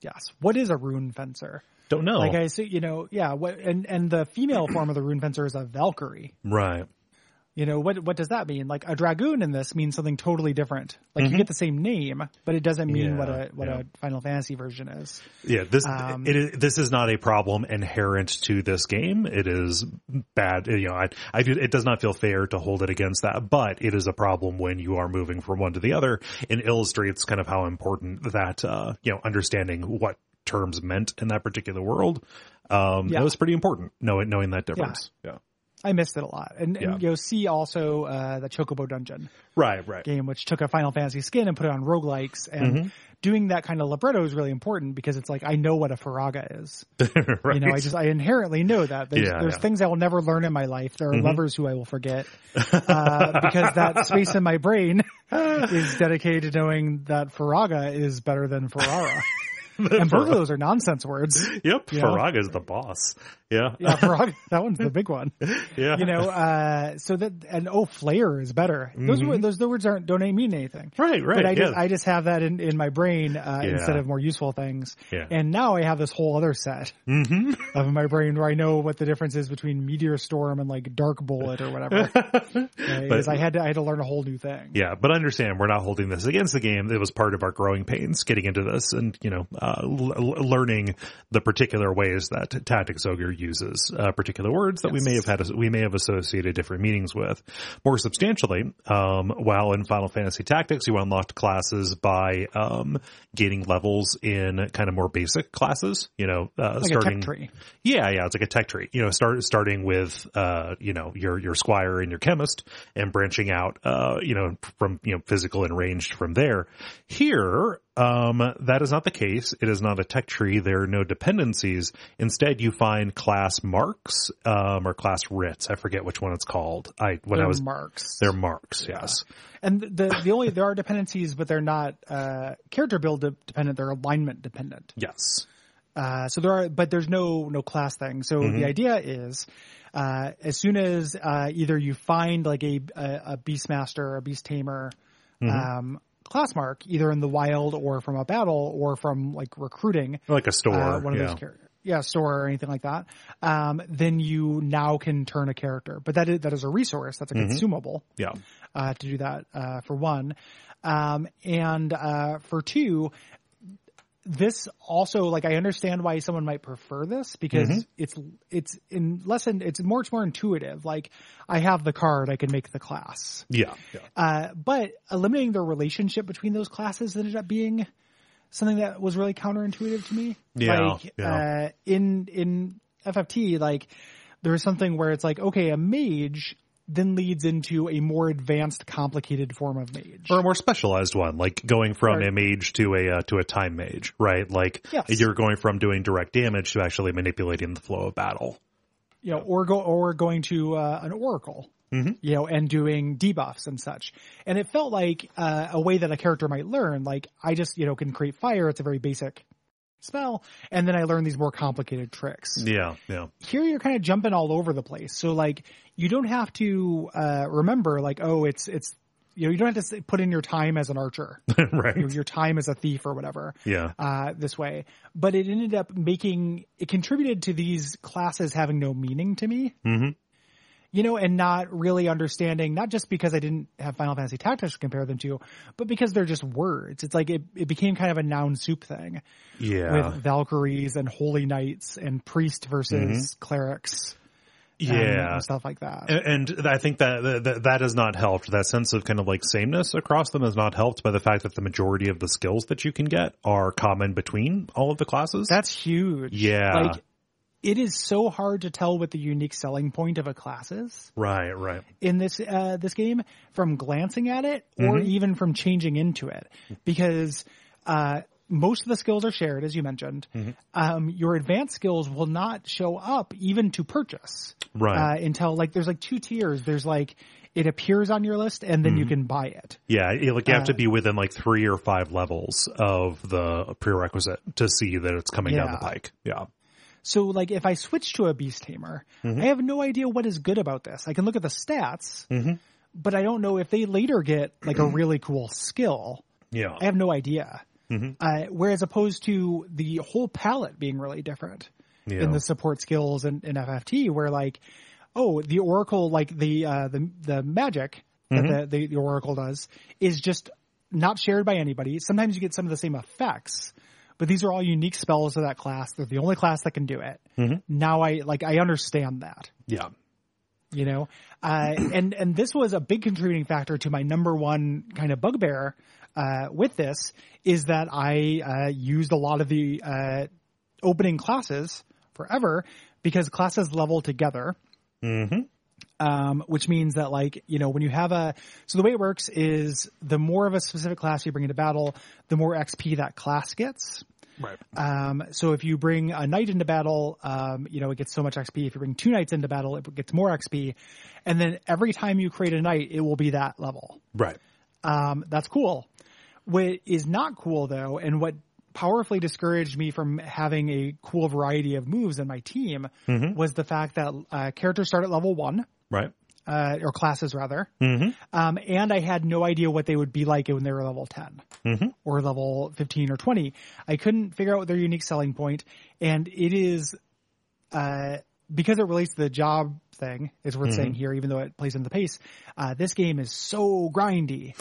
Yes, what is a rune fencer?
Don't know.
Like I see, you know, yeah. What and and the female [CLEARS THROAT] form of the rune fencer is a Valkyrie.
right.
You know what? What does that mean? Like a dragoon in this means something totally different. Like you get the same name, but it doesn't mean
Yeah,
what a what
yeah.
a Final Fantasy version is.
Yeah, this
Um,
it is, this is not a problem inherent to this game. It is bad. You know, I, I do, it does not feel fair to hold it against that, but it is a problem when you are moving from one to the other, and illustrates kind of how important that uh, you know understanding what terms meant in that particular world. Um,
Yeah.
That was pretty important. Knowing knowing that difference. Yeah.
I missed it a lot. And,
Yeah.
and you know, see also uh, the Chocobo Dungeon
Right. Right.
game, which took a Final Fantasy skin and put it on roguelikes. And
Mm-hmm.
doing that kind of libretto is really important because it's like I know what a Firaga is.
right. [LAUGHS]
You know, I just I inherently know that. There's,
Yeah,
there's
yeah. Mm-hmm.
things I will never learn in my life. There are lovers who I will forget uh, because that [LAUGHS] space in my brain [LAUGHS] is dedicated to knowing that Firaga is better than Ferrara. [LAUGHS] and both of those are nonsense words.
Yep,
Yeah.
Firaga is the boss. Yeah. [LAUGHS]
Yeah, Frog. that one's the big one. [LAUGHS]
Yeah.
You know, uh, so that and oh, Flare is better. Those
Mhm.
words, those the words aren't don't mean anything.
Right, right.
But I
yeah.
just I just have that in, in my brain uh,
Yeah.
instead of more useful things.
Yeah.
And now I have this whole other set
hmm
of my brain where I know what the difference is between Meteor Storm and like Dark Bullet or whatever. Because I had to I had to learn a whole new thing.
Yeah, but understand we're not holding this against the game. It was part of our growing pains getting into this and, you know, uh, l- learning the particular ways that Tactics Ogre uses uh, particular words that we may have had, we may have associated different meanings with. More substantially, um, while in Final Fantasy Tactics, you unlocked classes by, um, gaining levels in kind of more basic classes, you know, uh,
Like
starting.
a tech tree.
Yeah, yeah, it's like a tech tree. You know, start starting with uh, you know, your your squire and your chemist and branching out uh, you know, from you know, physical and ranged from there. Here, um, that is not the case. It is not a tech tree. There are no dependencies. Instead, you find class marks, um, or class writs. I forget which one it's called. I when I
They're
was
marks.
they're marks, yes.
And the the only there are dependencies, but they're not uh, character build de- dependent. They're alignment dependent.
Yes.
Uh, so there are, but there's no no class thing. So
Mm-hmm.
the idea is, uh, as soon as uh, either you find like a a, a beastmaster or a beast tamer
Mm-hmm.
um, class mark, either in the wild or from a battle or from like recruiting,
Like a store.
uh, one of
yeah.
those characters. Yeah, store or anything like that. Um, then you now can turn a character, but that is, that is a resource. That's a
Mm-hmm.
consumable
yeah.
uh, to do that uh, for one, um, and uh, for two, this also like I understand why someone might prefer this because
Mm-hmm.
it's it's in less in, it's more it's more intuitive. Like I have the card, I can make the class,
Yeah. Yeah.
uh, but eliminating the relationship between those classes ended up being something that was really counterintuitive to me.
Yeah,
like
yeah.
Uh, in in FFT, like there is something where it's like okay, a mage then leads into a more advanced, complicated form of mage.
or a more specialized one, like going from
Right.
a mage to a uh, to a time mage, right? Like
Yes.
you're going from doing direct damage to actually manipulating the flow of battle.
you know, or go or going to uh, an oracle,
Mm-hmm.
you know, and doing debuffs and such. And it felt like uh, a way that a character might learn. Like I just you know can create fire. It's a very basic spell, and then I learn these more complicated tricks.
Yeah, yeah,
Here you're kind of jumping all over the place. So like you don't have to uh, remember like oh it's it's you know you don't have to put in your time as an archer, [LAUGHS]
right.
your, your time as a thief or whatever
Yeah,
uh, this way. But it ended up making it contributed to these classes having no meaning to me.
Mhm.
You know, and not really understanding, not just because I didn't have Final Fantasy Tactics to compare them to, but because they're just words. It's like it, it became kind of a noun soup thing
yeah,
with Valkyries and Holy Knights and priest versus clerics
Mm-hmm. yeah.
and stuff like that.
And, and I think that, that that has not helped. That sense of kind of like sameness across them has not helped by the fact that the majority of the skills that you can get are common between all of the classes.
That's huge.
Yeah.
Like, it is so hard to tell what the unique selling point of a class is.
right, right.
in this uh, this game from glancing at it or even from changing into it because uh, most of the skills are shared as you mentioned um, your advanced skills will not show up even to purchase
Right.
uh, until like there's like two tiers there's like it appears on your list and then you can buy it
Yeah, you- like you have
Uh,
to be within like three or five levels of the prerequisite to see that it's coming down the pike. Yeah.
So like if i switch to a beast tamer mm-hmm. i have no idea what is good about this i can look at the stats mm-hmm. but i don't know if they later get like a mm-hmm. really cool skill
Yeah.
I have no idea. Uh, whereas opposed to the whole palette being really different
Yeah.
in the support skills and in, FFT, where like, oh, the Oracle, like the uh, the the magic that the, the the Oracle does is just not shared by anybody. Sometimes you get some of the same effects, but these are all unique spells to that class. They're the only class that can do it. Now I like I understand that
yeah.
you know uh, and and this was a big contributing factor to my number one kind of bugbear uh, with this is that I uh, used a lot of the uh, opening classes forever because classes level together.
Mm-hmm.
Um, which means that like, you know, when you have a, so the way it works is the more of a specific class you bring into battle, the more XP that class gets.
Right.
Um, so if you bring a knight into battle, um, you know, it gets so much XP. If you bring two knights into battle, it gets more XP. And then every time you create a knight, it will be that level.
Right.
Um, that's cool. What is not cool though, and what powerfully discouraged me from having a cool variety of moves in my team was the fact that uh, characters start at level one.
Right.
Uh, or classes rather,
Mm-hmm.
um, and I had no idea what they would be like when they were level 10
Mm-hmm.
or level 15 or 20. I couldn't figure out their unique selling point, and it is, uh, because it relates to the job thing, it's worth saying here, even though it plays into the pace, uh, this game is so grindy.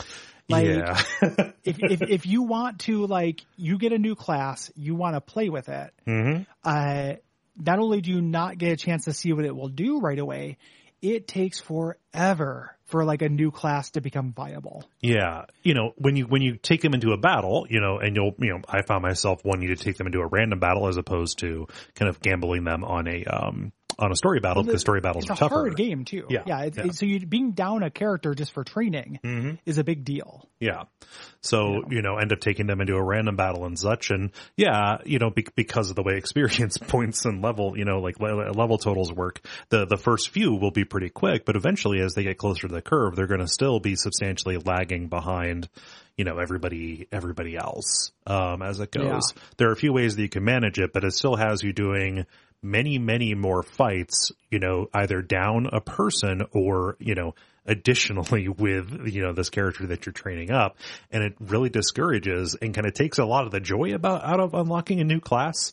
Like,
yeah. [LAUGHS]
if, if, if you want to, like, you get a new class, you want to play with it,
mm-hmm.
uh, not only do you not get a chance to see what it will do right away, it takes forever for like a new class to become viable.
Yeah, you know when you when you take them into a battle, you know, and you'll you know I found myself wanting to take them into a random battle as opposed to kind of gambling them on a um on a story battle because story battles
It's
are
a
tougher.
hard game too.
Yeah,
yeah. It's,
yeah.
It's, so you being down a character just for training
Mm-hmm.
is a big deal.
Yeah. So, you know, end up taking them into a random battle and such. And yeah, you know, be- because of the way [LAUGHS] experience points and level, you know, like le- level totals work, the, the first few will be pretty quick, but eventually as they get closer to the curve, they're going to still be substantially lagging behind, you know, everybody, everybody else, um, as it goes. There are a few ways that you can manage it, but it still has you doing many, many more fights, you know, either down a person or, you know, additionally [LAUGHS] with, you know, this character that you're training up. And it really discourages and kind of takes a lot of the joy about out of unlocking a new class.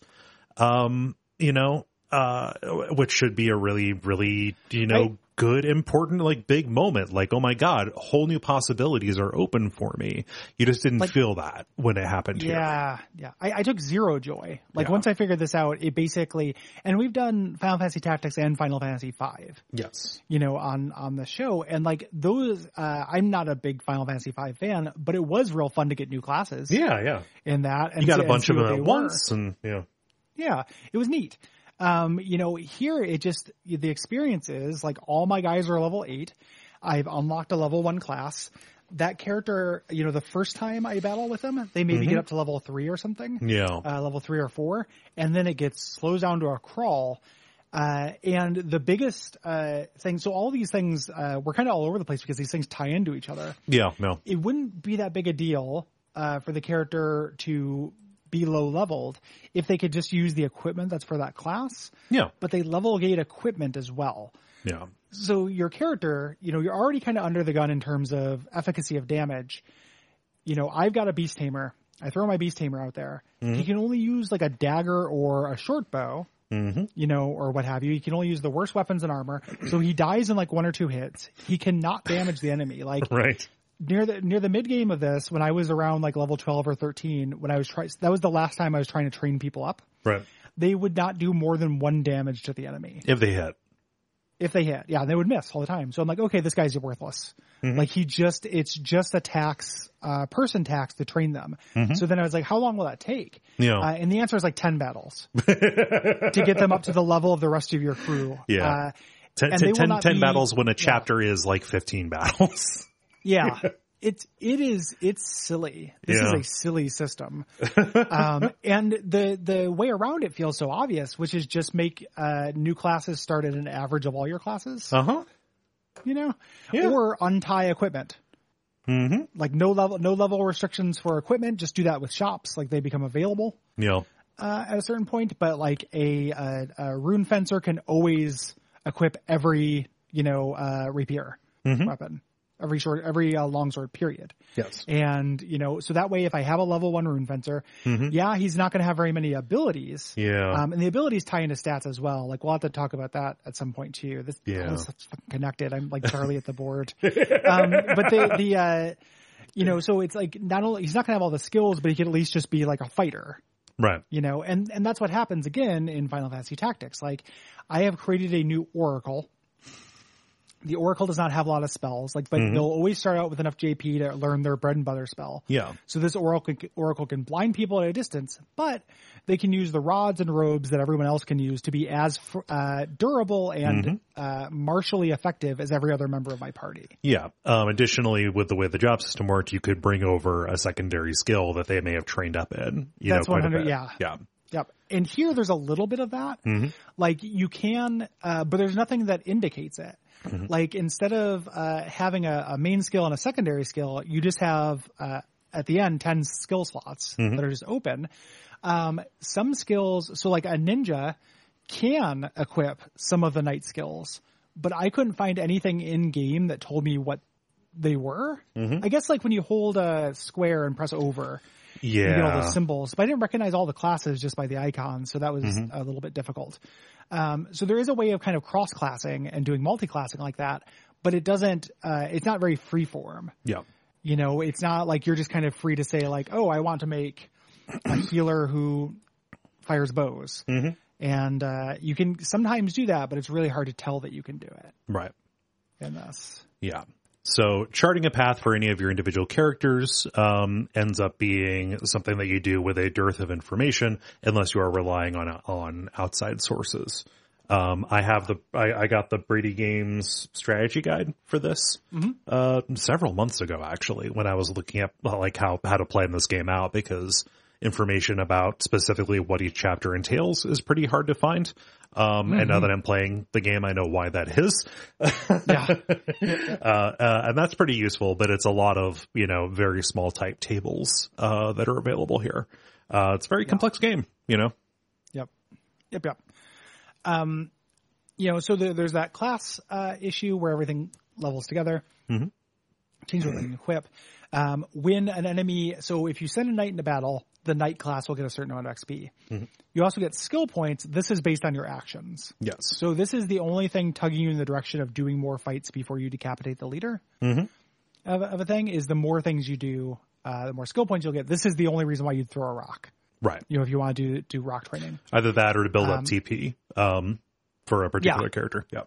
Um, you know, uh, which should be a really, really, you know, good, important, like big moment. Like, oh my God, whole new possibilities are open for me. You just didn't
Like-
feel that when it happened here.
Yeah, yeah. I, I took zero joy. Like
Yeah.
once I figured this out, it basically, and we've done Final Fantasy Tactics and Final Fantasy Five,
Yes.
you know, on on the show, and like those, uh, I'm not a big Final Fantasy Five fan, but it was real fun to get new classes
Yeah, yeah.
in that. And
You got
see-
a bunch of them at
were.
once and, yeah.
Yeah, it was neat. Um, you know, here it just the experience is like all my guys are level eight. I've unlocked a level one class. That character, you know, the first time I battle with them, they maybe get up to level three or something,
Yeah.
uh, level three or four, and then it gets slows down to a crawl. Uh, and the biggest uh, thing, so all these things, uh, we're kind of all over the place because these things tie into each other
yeah, no.
it wouldn't be that big a deal uh, for the character to be low leveled if they could just use the equipment that's for that class,
Yeah.
but they level gate equipment as well.
Yeah.
So your character, you know, you're already kind of under the gun in terms of efficacy of damage. You know, I've got a beast tamer. I throw my beast tamer out there. He can only use like a dagger or a short bow,
Mm-hmm.
you know, or what have you. He can only use the worst weapons and armor. So he dies in like one or two hits. He cannot damage the enemy. Like [LAUGHS]
Right.
Near the near the mid game of this, when I was around like level twelve or thirteen, when I was trying, that was the last time I was trying to train people up.
Right.
They would not do more than one damage to the enemy
If they hit.
if they hit. Yeah, they would miss all the time. So I'm like, okay, this guy's worthless.
Mm-hmm.
Like he just, it's just a tax, uh, person tax to train them. So then I was like, how long will that take?
Mm-hmm. Yeah.
Uh, and the answer is like ten battles [LAUGHS] to get them up to the level of the rest of your crew.
Yeah.
Uh,
Ten, ten- ten- 10
be-
battles when a chapter is like 15 [LAUGHS] battles.
Yeah. [LAUGHS] It's it is it's silly. This
Yeah.
is a silly system, [LAUGHS] um, and the the way around it feels so obvious, which is just make uh, new classes start at an average of all your classes.
Uh huh.
you know,
Yeah.
or untie equipment.
Mm-hmm.
Like no level no level restrictions for equipment. Just do that with shops, like they become available
Yeah.
uh, at a certain point. But like a, a, a rune fencer can always equip every you know uh, rapier
Mm-hmm.
weapon, every short every uh, longsword period.
Yes.
And you know, so that way, if I have a level one rune fencer, yeah, he's not going to have very many abilities.
Mm-hmm. Yeah.
Um, and the abilities tie into stats as well. Like we'll have to talk about that at some point too. This
Yeah.
stuff's connected. I'm like [LAUGHS] Charlie at the board. Um, but the the uh, you know, so it's like not only he's not going to have all the skills, but he can at least just be like a fighter.
right.
You know, and and that's what happens again in Final Fantasy Tactics. Like I have created a new Oracle. The Oracle does not have a lot of spells, like, but
Mm-hmm.
they'll always start out with enough JP to learn their bread and butter spell.
Yeah.
So this oracle oracle can blind people at a distance, but they can use the rods and robes that everyone else can use to be as uh, durable and
Mm-hmm.
uh, martially effective as every other member of my party.
Yeah. Um, additionally, with the way the job system worked, you could bring over a secondary skill that they may have trained up in. You
That's
know, quite a
100
bit.
yeah.
Yeah.
Yep. And here there's a little bit of that. Like you can, uh, but there's nothing that indicates it. Like instead of uh, having a, a main skill and a secondary skill, you just have uh, at the end 10 skill slots
Mm-hmm.
that are just open. Um, some skills, so like a ninja can equip some of the knight skills, but I couldn't find anything in game that told me what they were.
Mm-hmm.
I guess like when you hold a square and press over, you get all
Yeah.
those symbols, but I didn't recognize all the classes just by the icons, so that was
Mm-hmm.
a little bit difficult. Um, so there is a way of kind of cross classing and doing multi classing like that, but it doesn't. Uh, it's not very free form.
Yeah.
You know, it's not like you're just kind of free to say like, oh, I want to make a [CLEARS THROAT] healer who fires bows,
Mm-hmm.
and uh, you can sometimes do that, but it's really hard to tell that you can do it
Right.
in this.
Yeah. So charting a path for any of your individual characters um, ends up being something that you do with a dearth of information, unless you are relying on on outside sources. Um, I have the I, I got the Brady Games strategy guide for this uh, several months ago, actually, when I was looking at like how how to plan this game out because information about specifically what each chapter entails is pretty hard to find. Um, And now that I'm playing the game, I know why that is.
Yeah, [LAUGHS]
uh, uh, and that's pretty useful, but it's a lot of, you know, very small type tables, uh, that are available here. Uh, it's a very complex game, you know?
Yep. Yep. Yep. Um, you know, so there, there's that class uh, issue where everything levels together. Mm-hmm. Change what can equip. Um, when an enemy, so if you send a knight into battle, the knight class will get a certain amount of XP. You also get skill points. This is based on your actions.
Yes.
So this is the only thing tugging you in the direction of doing more fights before you decapitate the leader of, of a thing. Is the more things you do, uh, the more skill points you'll get. This is the only reason why you'd throw a rock.
Right.
You know, if you want to do do rock training.
Either that or to build up TP, um, for a particular
Yeah.
character. Yeah.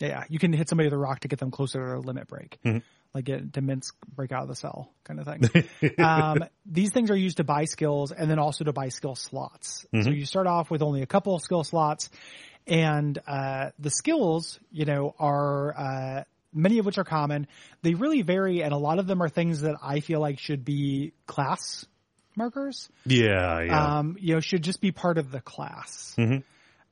Yeah, yeah, you can hit somebody with a rock to get them closer to a limit break,
Mm-hmm.
Like get to Minsc break out of the cell kind of thing. [LAUGHS] um, these things are used to buy skills and then also to buy skill slots.
Mm-hmm.
So you start off with only a couple of skill slots, and uh, the skills, you know, are uh, many of which are common. They really vary, and a lot of them are things that I feel like should be class markers
Yeah. Yeah.
um, you know, should just be part of the class.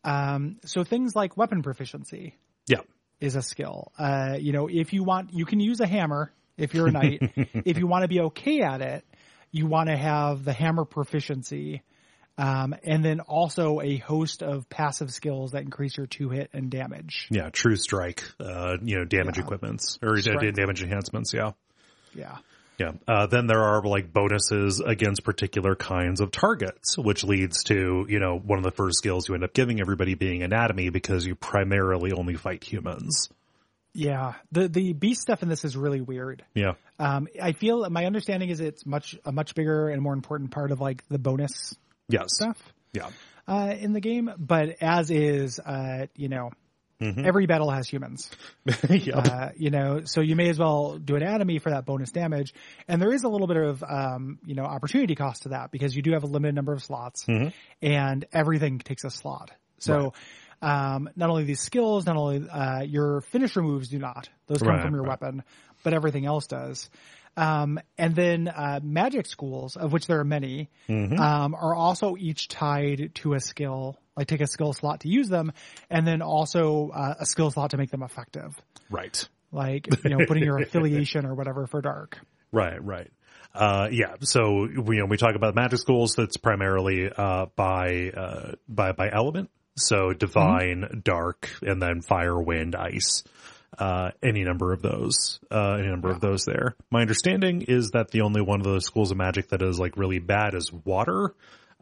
Um, so things like weapon proficiency
yeah.
Is a skill. Uh, you know, if you want, you can use a hammer if you're a knight. [LAUGHS] if you want to be okay at it, you want to have the hammer proficiency. Um, and then also a host of passive skills that increase your two hit and damage.
Yeah. True strike, uh, you know, damage
Yeah.
equipments or da- damage enhancements. Yeah.
Yeah.
Yeah. Uh, then there are like bonuses against particular kinds of targets, which leads to, you know, one of the first skills you end up giving everybody being anatomy because you primarily only fight humans.
Yeah. The, the beast stuff in this is really weird.
Yeah.
Um, I feel my understanding is it's much, a much bigger and more important part of like the bonus
Yes.
stuff.
Yeah.
uh, in the game, but as is, uh, you know, every battle has humans. [LAUGHS]
yeah.
Uh, you know, so you may as well do anatomy for that bonus damage. And there is a little bit of, um, you know, opportunity cost to that because you do have a limited number of slots and everything takes a slot. So, um, not only these skills, not only, uh, your finisher moves do not, those come
Right,
from your
right.
weapon, but everything else does. Um, and then, uh, magic schools, of which there are many, um, are also each tied to a skill, like take a skill slot to use them, and then also, uh, a skill slot to make them effective
right.
like you know putting your [LAUGHS] affiliation or whatever for dark
Right. Right. Uh, yeah. So, we, you know, we talk about magic schools. That's primarily, uh, by, uh, by, by element. So divine, dark, and then fire, wind, ice. Uh, any number of those, uh, any number of those there. My understanding is that the only one of those schools of magic that is like really bad is water.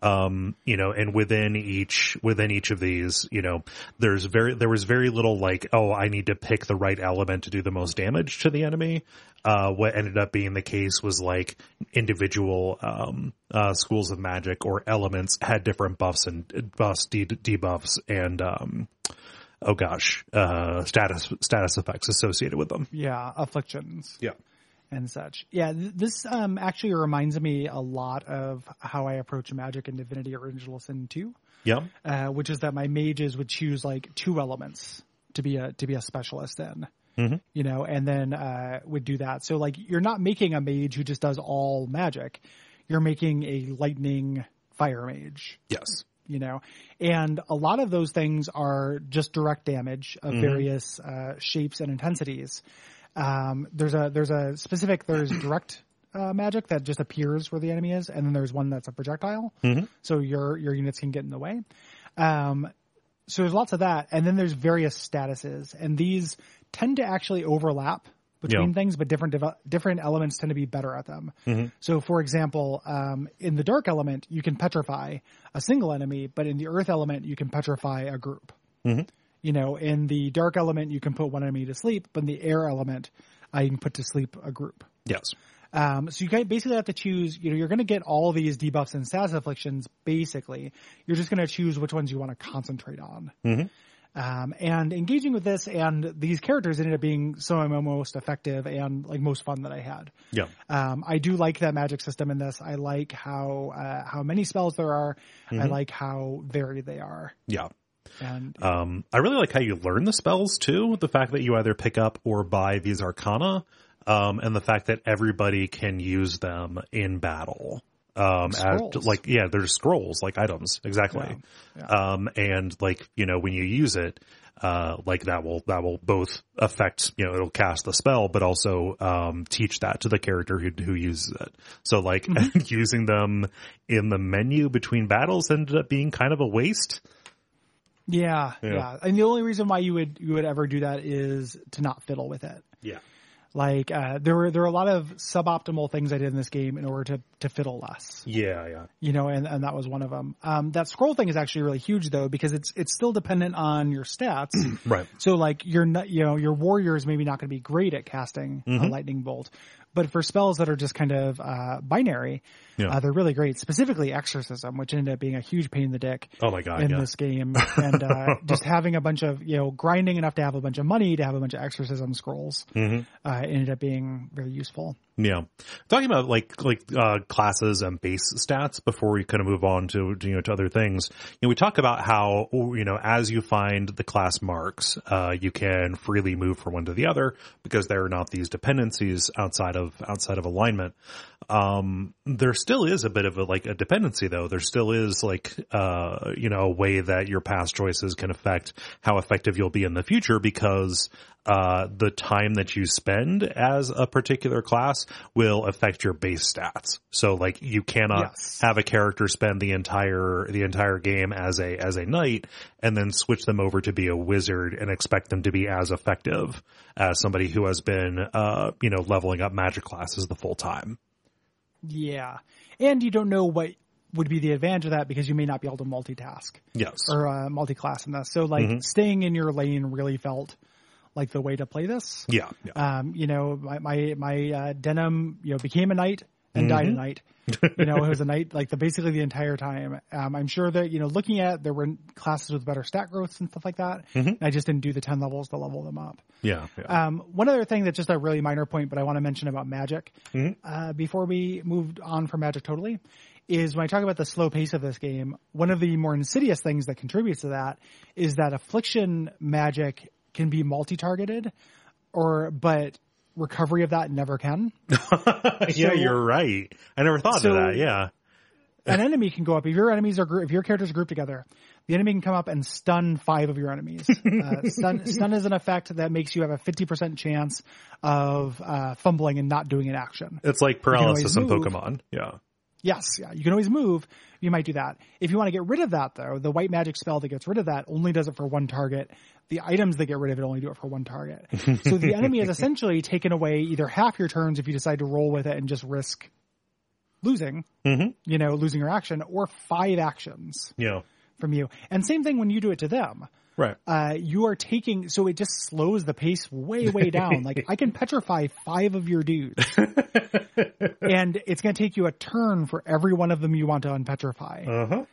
Um, you know, and within each, within each of these, you know, there's very, there was very little like, oh, I need to pick the right element to do the most damage to the enemy. Uh, what ended up being the case was like individual, um, uh, schools of magic or elements had different buffs and buffs, de- debuffs and, um, oh gosh, uh, status, status effects associated with them.
yeah afflictions
Yeah.
And such. Yeah th- this um actually reminds me a lot of how i approach magic in divinity original sin 2
Yeah.
uh, which is that my mages would choose like two elements to be a to be a specialist in. You know and then uh would do that. So like you're not making a mage who just does all magic. You're making a lightning fire mage.
Yes.
you know and a lot of those things are just direct damage of various uh, shapes and intensities um, there's a there's a specific there's [CLEARS THROAT] direct uh, magic that just appears where the enemy is, and then there's one that's a projectile.
Mhm.
So your your units can get in the way. Um, so there's lots of that, and then there's various statuses, and these tend to actually overlap between
Yeah.
things, but different devel- different elements tend to be better at them. So, for example, um, in the dark element, you can petrify a single enemy, but in the earth element, you can petrify a group. You know, in the dark element, you can put one enemy to sleep, but in the air element, I can put to sleep a group.
Yes.
Um, so you basically have to choose, you know, you're going to get all these debuffs and status afflictions, basically. You're just going to choose which ones you want to concentrate on. Um, and engaging with this and these characters ended up being some of my most effective and like most fun that I had.
Yeah.
Um, I do like that magic system in this. I like how, uh, how many spells there are. I like how varied they are.
Yeah.
And
Um, I really like how you learn the spells too. The fact that you either pick up or buy these arcana, um, and the fact that everybody can use them in battle. Um, as, like, yeah, they're scrolls, like items. Exactly.
Yeah.
Um, and like, you know, when you use it, uh, like that will, that will both affect, you know, it'll cast the spell, but also, um, teach that to the character who, who uses it. So like
Mm-hmm. [LAUGHS]
using them in the menu between battles ended up being kind of a waste.
Yeah,
Yeah.
yeah, And the only reason why you would, you would ever do that is to not fiddle with it.
Yeah.
Like uh, there were there were a lot of suboptimal things I did in this game in order to to fiddle less,
Yeah. Yeah.
you know, and, and that was one of them. Um, that scroll thing is actually really huge though because it's it's still dependent on your stats. [CLEARS THROAT]
Right.
so like you're not you know your warrior is maybe not going to be great at casting a lightning bolt, but for spells that are just kind of uh, binary,
Yeah.
uh, they're really great. Specifically exorcism, which ended up being a huge pain in the dick
Oh my God.
in
yeah.
this game, and uh, [LAUGHS] just having a bunch of you know grinding enough to have a bunch of money to have a bunch of exorcism scrolls
Mm-hmm.
uh, ended up being very useful.
Yeah. Talking about like like uh classes and base stats before we kind of move on to you know to other things. You know, we talk about how you know as you find the class marks, uh you can freely move from one to the other because there are not these dependencies outside of outside of alignment. Um there still is a bit of a like a dependency though. There still is like uh you know a way that your past choices can affect how effective you'll be in the future because uh, the time that you spend as a particular class will affect your base stats. So like you cannot
Yes.
have a character spend the entire the entire game as a as a knight and then switch them over to be a wizard and expect them to be as effective as somebody who has been uh you know leveling up magic classes the full time.
Yeah, and you don't know what would be the advantage of that because you may not be able to multitask
Yes.
or uh, multi-class in this. So like staying in your lane really felt like the way to play this.
Yeah. yeah.
Um, you know, my my, my uh, Denam, you know, became a knight and died a knight. you know, it was a knight like the basically the entire time. Um, I'm sure that you know, looking at there were classes with better stat growths and stuff like that. And I just didn't do the ten levels to level them up.
yeah. yeah.
Um, one other thing that's just a really minor point, but I want to mention about magic uh, before we moved on from magic totally is when I talk about the slow pace of this game, one of the more insidious things that contributes to that is that affliction magic can be multi-targeted, or but recovery of that never can. [LAUGHS]
yeah, you're right. I never thought
So-
of that. Yeah.
An enemy can go up if your enemies are if your characters are grouped together. The enemy can come up and stun five of your enemies. [LAUGHS] Uh, stun, stun is an effect that makes you have a fifty percent chance of uh, fumbling and not doing an action.
It's like paralysis in. Pokemon. Yeah.
Yes, yeah, you can always move. You might do that. If you want to get rid of that, though, the white magic spell that gets rid of that only does it for one target. The items that get rid of it only do it for one target. [LAUGHS] so the enemy is essentially taken away either half your turns if you decide to roll with it and just risk losing,
Mm-hmm.
you know, losing your action, or five actions
Yeah.
from you. And same thing when you do it to them.
Right.
Uh, you are taking, so it just slows the pace way, way down. like I can petrify five of your dudes. [LAUGHS] and it's going to take you a turn for every one of them you want to unpetrify.
Uh huh.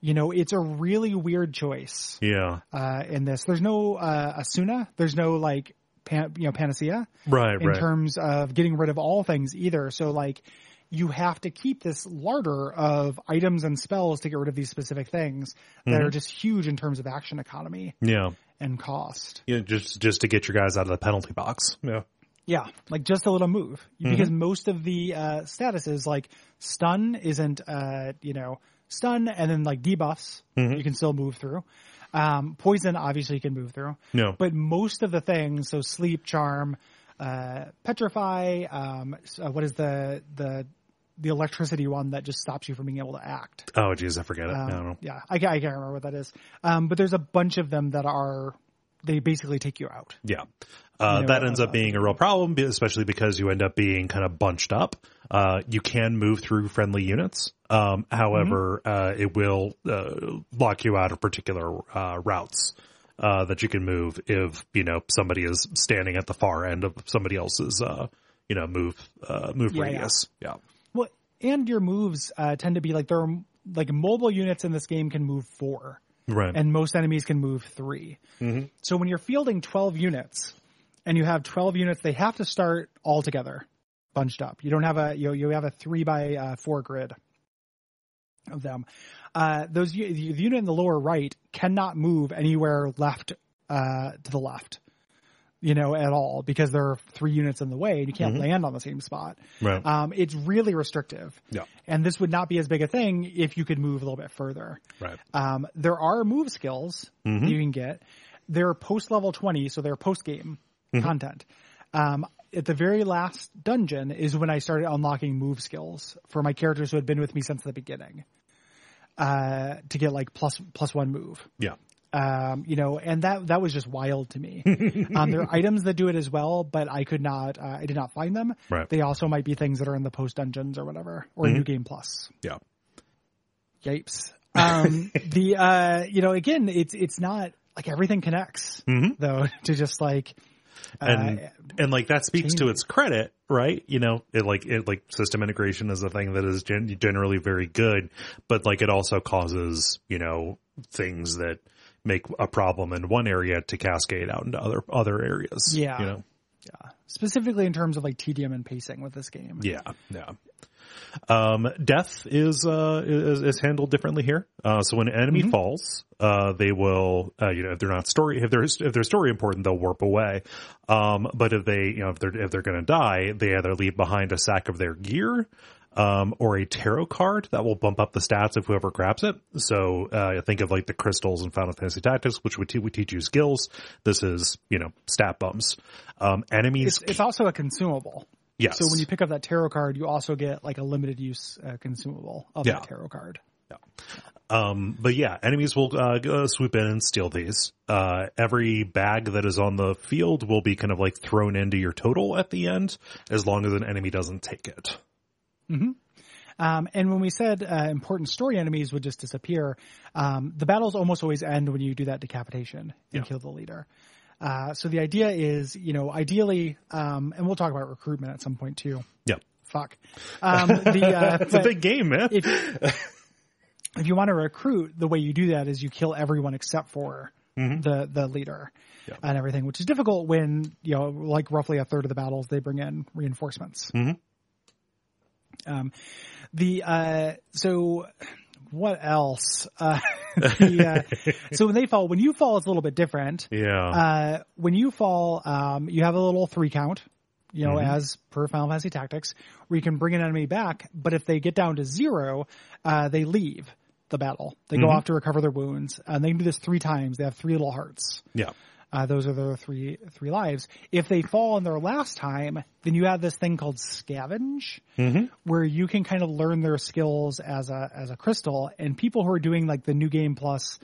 You know, it's a really weird choice,
Yeah.
uh, in this. There's no, uh, Esuna. There's no like, pan, you know, panacea
Right.
in
right.
terms of getting rid of all things either. So like, you have to keep this larder of items and spells to get rid of these specific things that
Mm-hmm.
are just huge in terms of action economy
yeah.
and cost.
Yeah. Just just to get your guys out of the penalty box. Yeah.
Yeah, like just a little move
Mm-hmm.
because most of the uh, statuses like stun isn't uh, you know stun and then like debuffs
Mm-hmm.
you can still move through. Um, poison obviously you can move through,
No.
but most of the things so sleep charm. uh, petrify. Um, so what is the the the electricity one that just stops you from being able to act?
Oh, geez, I forget it.
Um,
I don't know.
Yeah, I, I can't remember what that is. Um, but there's a bunch of them that are they basically take you out.
Yeah. Uh,
You know,
that ends up
uh,
being a real problem, especially because you end up being kind of bunched up. Uh, you can move through friendly units. Um, however, uh, it will, uh, lock you out of particular, uh, routes, uh, that you can move if, you know, somebody is standing at the far end of somebody else's, uh, you know, move, uh, move
Yeah, yeah.
radius. Yeah.
Well, and your moves uh, tend to be like there are like mobile units in this game can move four.
Right.
and most enemies can move 3 So when you're fielding 12 units and you have 12 units, they have to start all together, bunched up. You don't have a, you, you have a three by uh, four grid of them. Uh, those, u- the unit in the lower right cannot move anywhere left, uh, to the left, you know, at all because there are three units in the way and you can't land on the same spot.
Right.
Um, it's really restrictive.
Yeah.
And this would not be as big a thing if you could move a little bit further.
right.
Um, there are move skills
Mm-hmm.
you can get. They're post level 20, so they're post game
Mm-hmm.
content. Um, at the very last dungeon is when I started unlocking move skills for my characters who had been with me since the beginning. Uh, to get like plus, plus one move.
Yeah.
Um, you know, and that, that was just wild to me. [LAUGHS] um, there are items that do it as well, but I could not, uh, I did not find them.
Right. Mm-hmm.
They also might be things that are in the post dungeons or whatever, or new game plus.
Yeah.
Yipes. Um, [LAUGHS] the, uh, you know, again, it's, it's not like everything connects though [LAUGHS] to just like,
and
uh,
and like that speaks to its credit, right? You know, it like it like system integration is a thing that is gen- generally very good, but like it also causes you know things that make a problem in one area to cascade out into other other areas.
Yeah.
you know,
specifically in terms of like tedium and pacing with this game.
yeah, yeah. Um, death is, uh, is, is handled differently here. Uh, so when an enemy
Mm-hmm.
falls, uh, they will, uh, you know, if they're not story, if they're, if they're story important, they'll warp away. Um, but if they, you know, if they're, if they're going to die, they either leave behind a sack of their gear, um, or a tarot card that will bump up the stats of whoever grabs it. So, uh, think of like the crystals in Final Fantasy Tactics, which would, te- would teach you skills. This is, you know, stat bumps. Um, enemies.
It's, it's also a consumable.
yes.
So when you pick up that tarot card, you also get like a limited use uh, consumable of
Yeah.
that tarot card.
Um, but yeah, enemies will uh, swoop in and steal these. Uh, every bag that is on the field will be kind of like thrown into your total at the end, as long as an enemy doesn't take it.
Um, and when we said uh, important story enemies would just disappear, um, the battles almost always end when you do that decapitation and
Yeah.
kill the leader. Uh, so the idea is, you know, ideally, um, and we'll talk about recruitment at some point too.
Yeah,
Fuck. [LAUGHS] Um, the, uh,
it's a big game, man.
if, [LAUGHS] if you want to recruit, the way you do that is you kill everyone except for the, the leader
Yeah.
and everything, which is difficult when, you know, like roughly a third of the battles, they bring in reinforcements. Um, the, uh, so what else? Uh, [LAUGHS] the, uh, [LAUGHS] so when they fall, when you fall, it's a little bit different.
yeah,
Uh, when you fall, um, you have a little three count, you know, as per Final Fantasy Tactics, where you can bring an enemy back. But if they get down to zero, uh, they leave the battle. They go off to recover their wounds, and they can do this three times. They have three little hearts.
yeah,
Uh, those are their three three lives. If they fall in their last time, then you have this thing called scavenge, where you can kind of learn their skills as a as a crystal. And people who are doing like the new game plus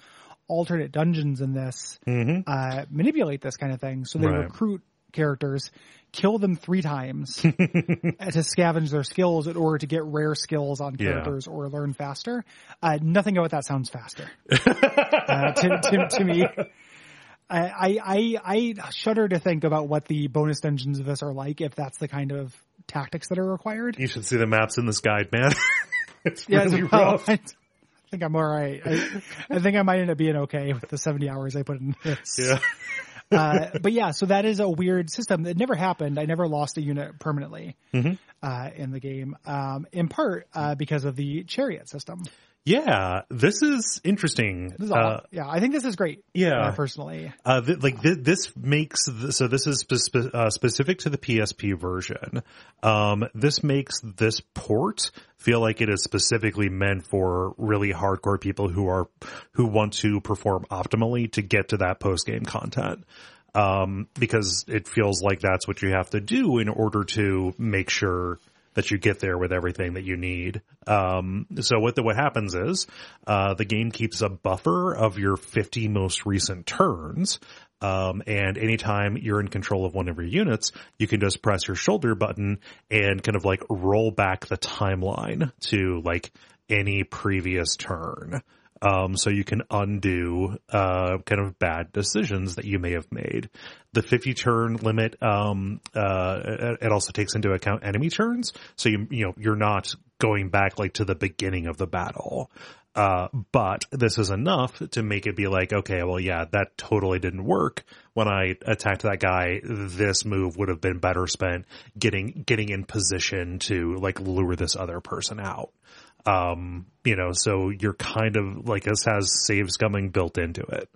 alternate dungeons in this uh, manipulate this kind of thing. So they
Right.
recruit characters, kill them three times [LAUGHS] to scavenge their skills in order to get rare skills on
Yeah.
characters or learn faster. Uh, nothing about that sounds faster [LAUGHS] uh, to, to, to me. I, I, I shudder to think about what the bonus dungeons of this are like if that's the kind of tactics that are required.
you should see the maps in this guide, man. [LAUGHS] it's
Yeah,
really [LAUGHS]
well,
rough.
I think I'm all right. I, I think I might end up being okay with the 70 hours I put in this.
Yeah, [LAUGHS]
Uh, but yeah, so that is a weird system. It never happened. I never lost a unit permanently
Mm-hmm.
uh, in the game, um, in part uh, because of the chariot system.
Yeah. This is interesting.
This is
Uh,
yeah, I think this is great.
yeah.
uh, personally.
Uh, th- like th- this makes th- so this is spe- uh, specific to the PSP version. Um, this makes this port feel like it is specifically meant for really hardcore people who are who want to perform optimally to get to that post game content. um, because it feels like that's what you have to do in order to make sure that you get there with everything that you need. Um, so what the, what happens is, uh, the game keeps a buffer of your 50 most recent turns. Um, and anytime you're in control of one of your units, you can just press your shoulder button and kind of like roll back the timeline to like any previous turn. Um, so you can undo uh, kind of bad decisions that you may have made. The 50 turn limit, um, uh, it also takes into account enemy turns. So you, you know, you're not going back like to the beginning of the battle. Uh, but this is enough to make it be like, okay, well, yeah, that totally didn't work when I attacked that guy. This move would have been better spent getting, getting in position to like lure this other person out. Um, you know, so you're kind of like this has save scumming built into it.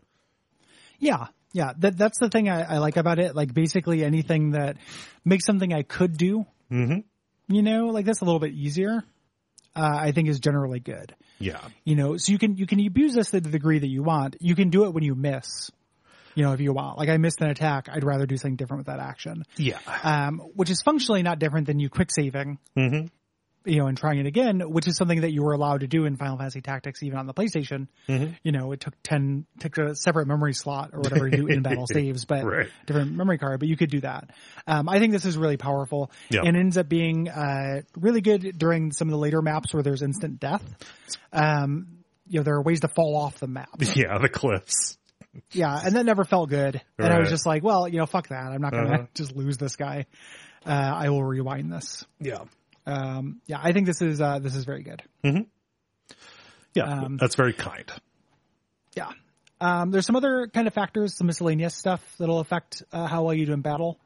Yeah. Yeah. That, that's the thing I, I like about it. Like basically anything that makes something I could do,
Mm-hmm.
you know, like that's a little bit easier. Uh, I think is generally good.
Yeah.
You know, so you can, you can abuse this to the degree that you want. You can do it when you miss, you know, if you want. Like I missed an attack, I'd rather do something different with that action.
Yeah.
Um, which is functionally not different than you quick saving,
Mm-hmm.
You know, and trying it again, which is something that you were allowed to do in Final Fantasy Tactics, even on the PlayStation.
Mhm.
You know, it took 10, took a separate memory slot or whatever you do in battle [LAUGHS] saves, but
Right.
different memory card, but you could do that. Um, I think this is really powerful
Yeah.
and ends up being, uh, really good during some of the later maps where there's instant death. Um, you know, there are ways to fall off the map. [LAUGHS]
Yeah. The cliffs.
Yeah, and that never felt good. And I was just like, well, you know, fuck that. I'm not going to
Uh-huh. [LAUGHS]
just lose this guy. Uh, I will rewind this.
Yeah.
Um, yeah, I think this is, uh, this is very good.
Yeah.
Um,
that's very kind.
Yeah. Um, there's some other kind of factors, some miscellaneous stuff that'll affect uh, how well you do in battle.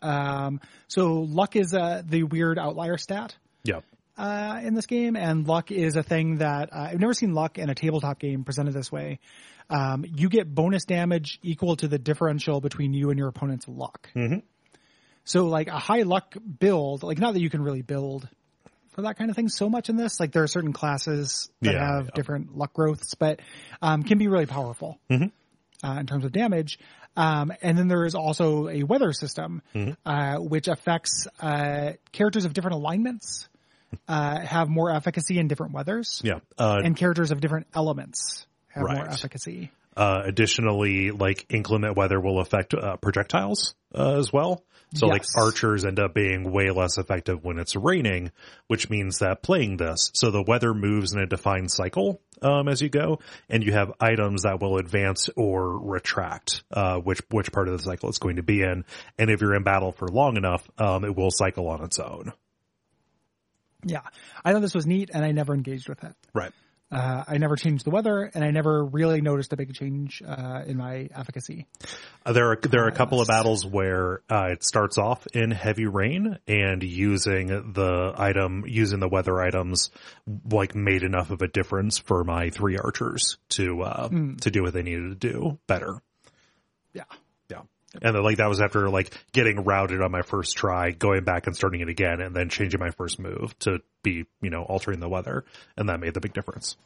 Um, so luck is uh, the weird outlier stat
Yeah.
uh, in this game, and luck is a thing that uh, I've never seen luck in a tabletop game presented this way. Um, you get bonus damage equal to the differential between you and your opponent's luck.
Mhm.
So, like a high luck build, like not that you can really build for that kind of thing so much in this. Like there are certain classes that
Yeah,
have
yeah.
different luck growths, but um, can be really powerful uh, in terms of damage. Um, and then there is also a weather system, uh, which affects uh, characters of different alignments uh, have more efficacy in different weathers,
Yeah. Uh,
and characters of different elements have more efficacy.
uh, additionally, like inclement weather will affect uh, projectiles uh, as well. So like archers end up being way less effective when it's raining, which means that playing this, so the weather moves in a defined cycle um, as you go, and you have items that will advance or retract uh, which which part of the cycle it's going to be in. And if you're in battle for long enough, um, it will cycle on its own.
Yeah, I thought this was neat, and I never engaged with it.
Right.
Uh, I never changed the weather, and I never really noticed a big change uh, in my efficacy.
Uh, There are there are a couple of battles where uh, it starts off in heavy rain, and using the item, using the weather items, like made enough of a difference for my three archers to uh, to do what they needed to do better.
Yeah.
And then like that was after like getting routed on my first try, going back and starting it again, and then changing my first move to be you know altering the weather, and that made the big difference.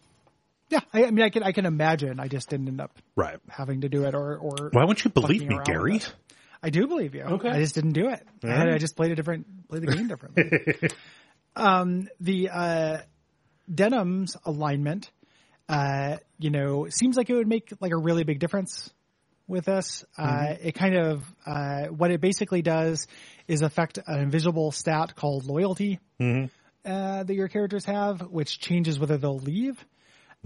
Yeah, I, I mean, I can I can imagine. I just didn't end up
Right.
having to do it, or or
Why won't you believe me, Gary?
I do believe you.
Okay.
I just didn't do it. I, I just played a different, played the game differently. [LAUGHS] um, the uh, Denam's alignment, uh, you know, seems like it would make like a really big difference with this. Uh, it kind of uh, what it basically does is affect an invisible stat called loyalty uh, that your characters have, which changes whether they'll leave.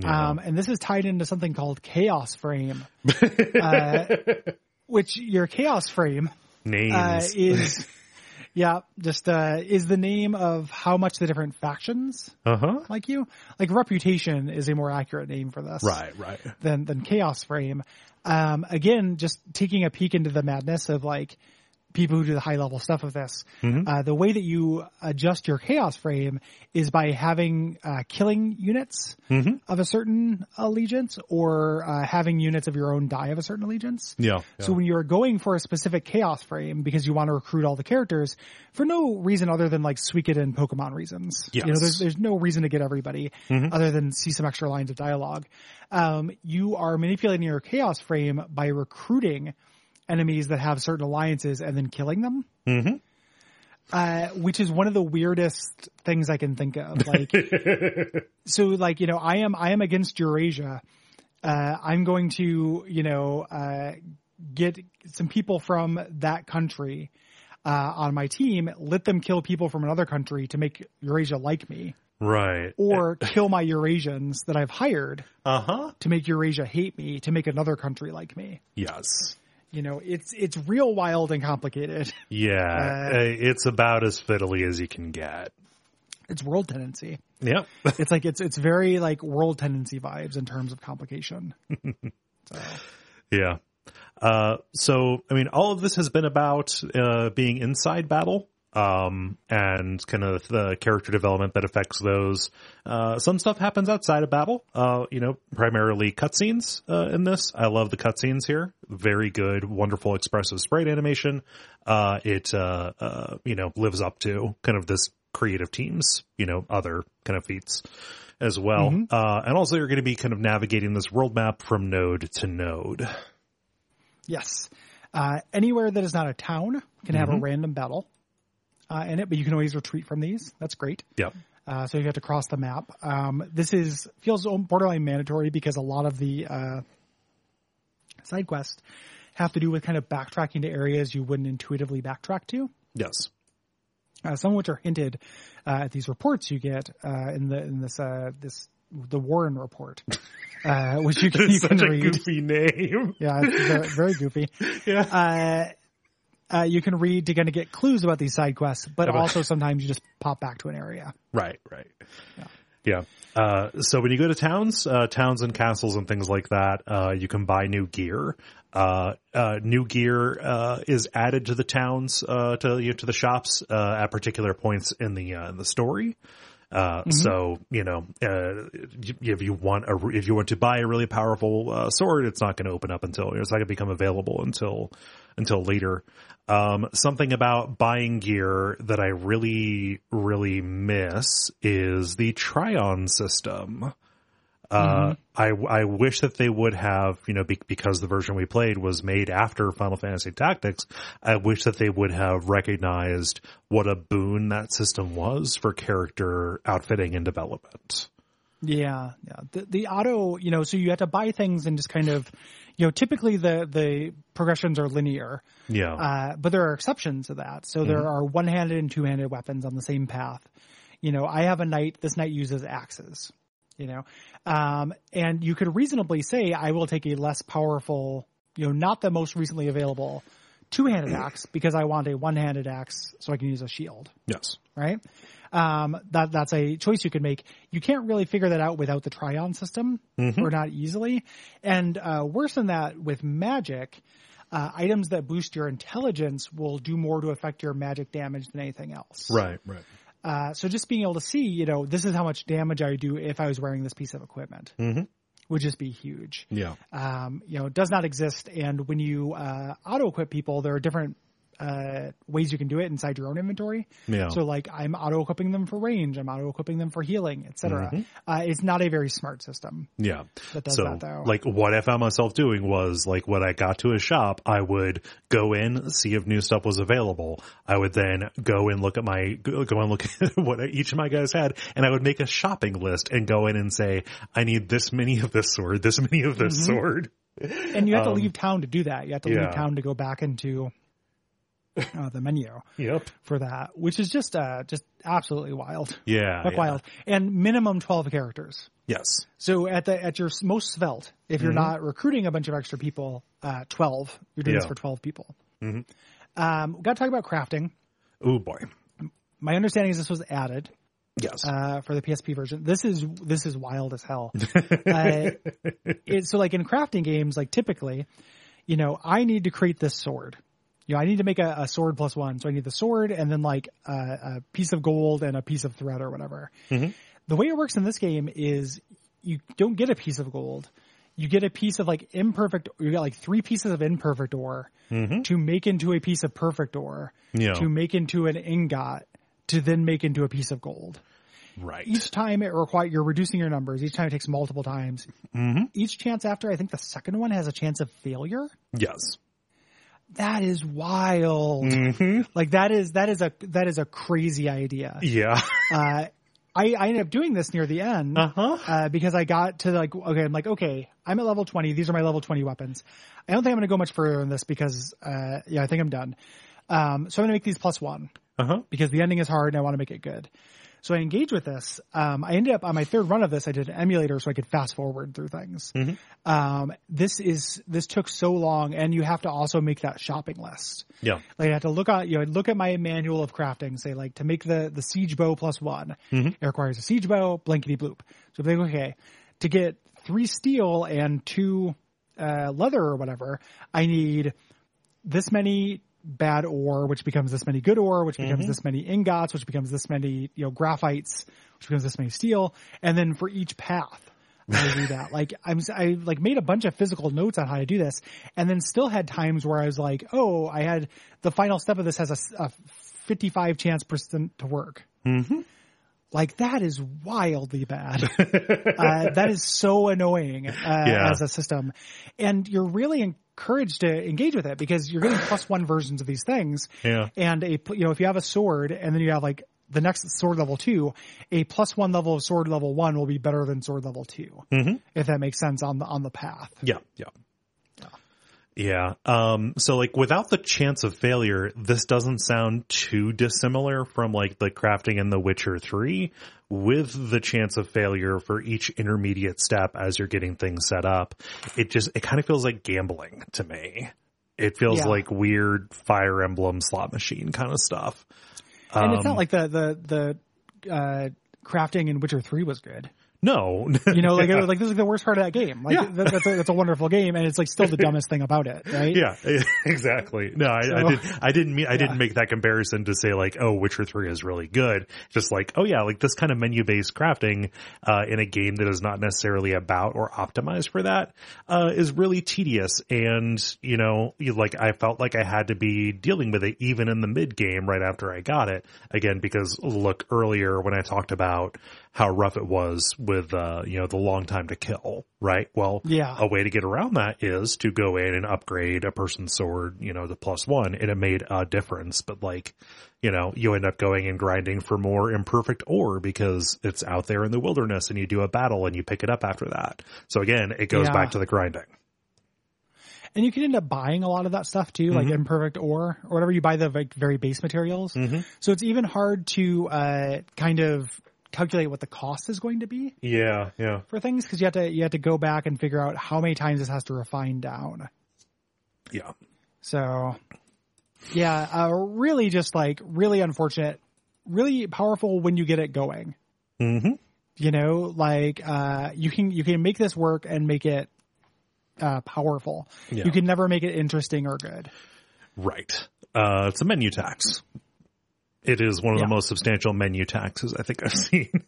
Um, and this is tied into something called chaos frame, [LAUGHS] uh, which your chaos frame
Names.
uh, is, [LAUGHS] yeah, just uh, is the name of how much the different factions
uh huh.
like you. Like reputation is a more accurate name for this,
Right. Right.
Than than chaos frame. Um, again, just taking a peek into the madness of like people who do the high level stuff of this. Uh, the way that you adjust your chaos frame is by having uh, killing units of a certain allegiance or uh, having units of your own die of a certain allegiance.
Yeah.
So when you're going for a specific chaos frame because you want to recruit all the characters for no reason other than like Suikoden and Pokemon reasons. You know,
Yes.
there's there's no reason to get everybody other than see some extra lines of dialogue. Um, you are manipulating your chaos frame by recruiting enemies that have certain alliances and then killing them.
Mhm.
Uh, which is one of the weirdest things I can think of. Like, [LAUGHS] so like, you know, I am, I am against Eurasia. Uh, I'm going to, you know, uh, get some people from that country, uh, on my team, let them kill people from another country to make Eurasia like me
Right.
or kill my Eurasians that I've hired
Uh huh.
to make Eurasia hate me to make another country like me.
Yes.
You know, it's, it's real wild and complicated. [LAUGHS]
Yeah.
Uh,
Uh, it's about as fiddly as you can get.
It's world tendency.
Yep. [LAUGHS]
It's like, it's, it's very like world tendency vibes in terms of complication. So. [LAUGHS]
Yeah. Uh, so, I mean, all of this has been about uh, being inside battle um, and kind of the character development that affects those. Uh, some stuff happens outside of battle, uh, you know, primarily cutscenes uh, in this. I love the cutscenes here. Very good, wonderful, expressive sprite animation. Uh, it, uh, uh, you know, lives up to kind of this creative team's, you know, other kind of feats as well. Uh, and also you're going to be kind of navigating this world map from node to node.
Yes. Uh, anywhere that is not a town can have a random battle uh, in it, but you can always retreat from these. That's great.
Yeah.
Uh, so you have to cross the map. Um, this is feels borderline mandatory because a lot of the uh, side quests have to do with kind of backtracking to areas you wouldn't intuitively backtrack to.
Yes.
Uh, some of which are hinted uh, at these reports you get uh, in the in this uh, this the Warren report, [LAUGHS] uh, which you can, you can
such a
read.
goofy name.
Yeah, very goofy. [LAUGHS]
Yeah.
Uh, you can read to kind of get clues about these side quests, but also sometimes you just pop back to an area.
Right, right. Yeah. Uh, so when you go to towns, uh, towns and castles and things like that, uh, you can buy new gear. Uh, uh, new gear, uh, is added to the towns, uh, to, you know, to the shops, uh, at particular points in the, uh, in the story. Uh, so, you know, uh, if you want a, if you want to buy a really powerful, uh, sword, it's not going to open up until, it's not going to become available until, until later. Um, something about buying gear that I really, really miss is the try on system. Uh, I, I wish that they would have, you know, be, because the version we played was made after Final Fantasy Tactics, I wish that they would have recognized what a boon that system was for character outfitting and development.
Yeah, yeah. The, the auto, you know, so you had to buy things and just kind of, you know, typically the the progressions are linear,
Yeah.
uh, but there are exceptions to that. So there are one-handed and two-handed weapons on the same path. You know, I have a knight. This knight uses axes. You know, um, and you could reasonably say I will take a less powerful, you know, not the most recently available two-handed axe because I want a one-handed axe so I can use a shield
yes.
right? Um, that that's a choice you can make. You can't really figure that out without the try-on system, or not easily. And uh, worse than that, with magic, uh, items that boost your intelligence will do more to affect your magic damage than anything else.
Right, right.
Uh, so just being able to see, you know, this is how much damage I do if I was wearing this piece of equipment.
Mhm.
Would just be huge.
Yeah.
Um, you know, it does not exist. And when you uh, auto equip people, there are different uh, ways you can do it inside your own inventory.
Yeah.
So like I'm auto equipping them for range, I'm auto equipping them for healing, etc. Uh, it's not a very smart system
Yeah.
that does
so,
that though.
like, what I found myself doing was, like, when I got to a shop, I would go in, see if new stuff was available. I would then go and look at my, go and look [LAUGHS] at what each of my guys had, and I would make a shopping list and go in and say, I need this many of this sword, this many of this sword.
and you have to leave town to do that. You have to
um, yeah.
leave town to go back into [LAUGHS] uh, the menu
Yep.
for that, which is just uh just absolutely wild.
Yeah. Yeah.
wild. And minimum 12 characters.
Yes.
So at the at your most svelte, if you're not recruiting a bunch of extra people, uh, 12. You're doing this for 12 people. Um, got to talk about crafting.
Oh boy.
My understanding is this was added
Yes.
uh, for the PSP version. This is this is wild as hell. [LAUGHS] uh, it, so like in crafting games, like typically, you know, I need to create this sword. You know, I need to make a, a sword plus one. So I need the sword and then like a, a piece of gold and a piece of thread or whatever. The way it works in this game is you don't get a piece of gold. You get a piece of like imperfect, you get like three pieces of imperfect ore to make into a piece of perfect ore
Yeah.
to make into an ingot to then make into a piece of gold
right.
each time it require you're reducing your numbers. Each time it takes multiple times.
Mm-hmm.
Each chance after, I think the second one has a chance of failure.
Yes.
That is wild.
Mm-hmm.
Like that is that is a that is a crazy idea.
Yeah.
Uh, I, I ended up doing this near the end
Uh-huh.
uh, because I got to like okay, I'm like okay, I'm at level 20. These are my level 20 weapons. I don't think I'm going to go much further in this because uh, yeah, I think I'm done. Um, so I'm going to make these plus one
Uh-huh.
because the ending is hard and I want to make it good. So I engage with this. Um, I ended up on my third run of this. I did an emulator so I could fast forward through things. Um, this is this took so long, and you have to also make that shopping list.
Yeah.
Like I had to look at you know I'd look at my manual of crafting, say like to make the the siege bow plus one, it requires a siege bow, blankety bloop. So they go okay, to get three steel and two uh, leather or whatever, I need this many bad ore, which becomes this many good ore, which becomes this many ingots, which becomes this many you know graphites, which becomes this many steel, and then for each path. I do that. [LAUGHS] Like I'm, I like made a bunch of physical notes on how to do this, and then still had times where I was like, "Oh, I had the final step of this has a, a 55 chance percent to work." Mm-hmm. Like that is wildly bad. [LAUGHS] uh, that is so annoying uh,
Yeah.
as a system, and you're really encouraged to engage with it because you're getting plus one versions of these things.
Yeah.
And a you know if you have a sword and then you have like the next sword level two, a plus one level of sword level one will be better than sword level 2
Mm-hmm.
if that makes sense on the on the path.
Yeah, yeah. Yeah. Um, so like without the chance of failure, this doesn't sound too dissimilar from like the crafting in The Witcher 3 with the chance of failure for each intermediate step as you're getting things set up. It just, it kind of feels like gambling to me. It feels
Yeah.
like weird Fire Emblem slot machine kind of stuff.
And it's
Um,
not like the the the uh, crafting in Witcher three was good.
No.
You know, like [LAUGHS] like this is the worst part of that game. Like
Yeah.
that, that's a, that's a wonderful game, and it's like still the [LAUGHS] dumbest thing about it, right?
Yeah, [LAUGHS] exactly. No, I, I did. I didn't mean. I didn't make that comparison to say like, oh, Witcher Three is really good. Just like, oh yeah, like this kind of menu based crafting uh, in a game that is not necessarily about or optimized for that uh, is really tedious. And you know, you, like I felt like I had to be dealing with it even in the mid game right after I got it. Again, because look earlier when I talked about how rough it was with uh, you know the long time to kill, right? Well,
Yeah.
a way to get around that is to go in and upgrade a person's sword, you know, to plus one, and it made a difference. But like, you know, you end up going and grinding for more imperfect ore because it's out there in the wilderness, and you do a battle and you pick it up after that. So again, it goes
Yeah.
back to the grinding.
And you can end up buying a lot of that stuff too, like imperfect ore or whatever. You buy the like very base materials, so it's even hard to uh, kind of calculate what the cost is going to be
Yeah, yeah,
for things because you have to you have to go back and figure out how many times this has to refine down.
yeah,
So, yeah, uh, really just like really unfortunate, really powerful when you get it going.
hmm
You know, like uh, you can you can make this work and make it uh, powerful.
Yeah.
You can never make it interesting or good.
right. Uh, it's a menu tax. It is one of
Yeah.
the most substantial menu taxes I think I've [LAUGHS] seen.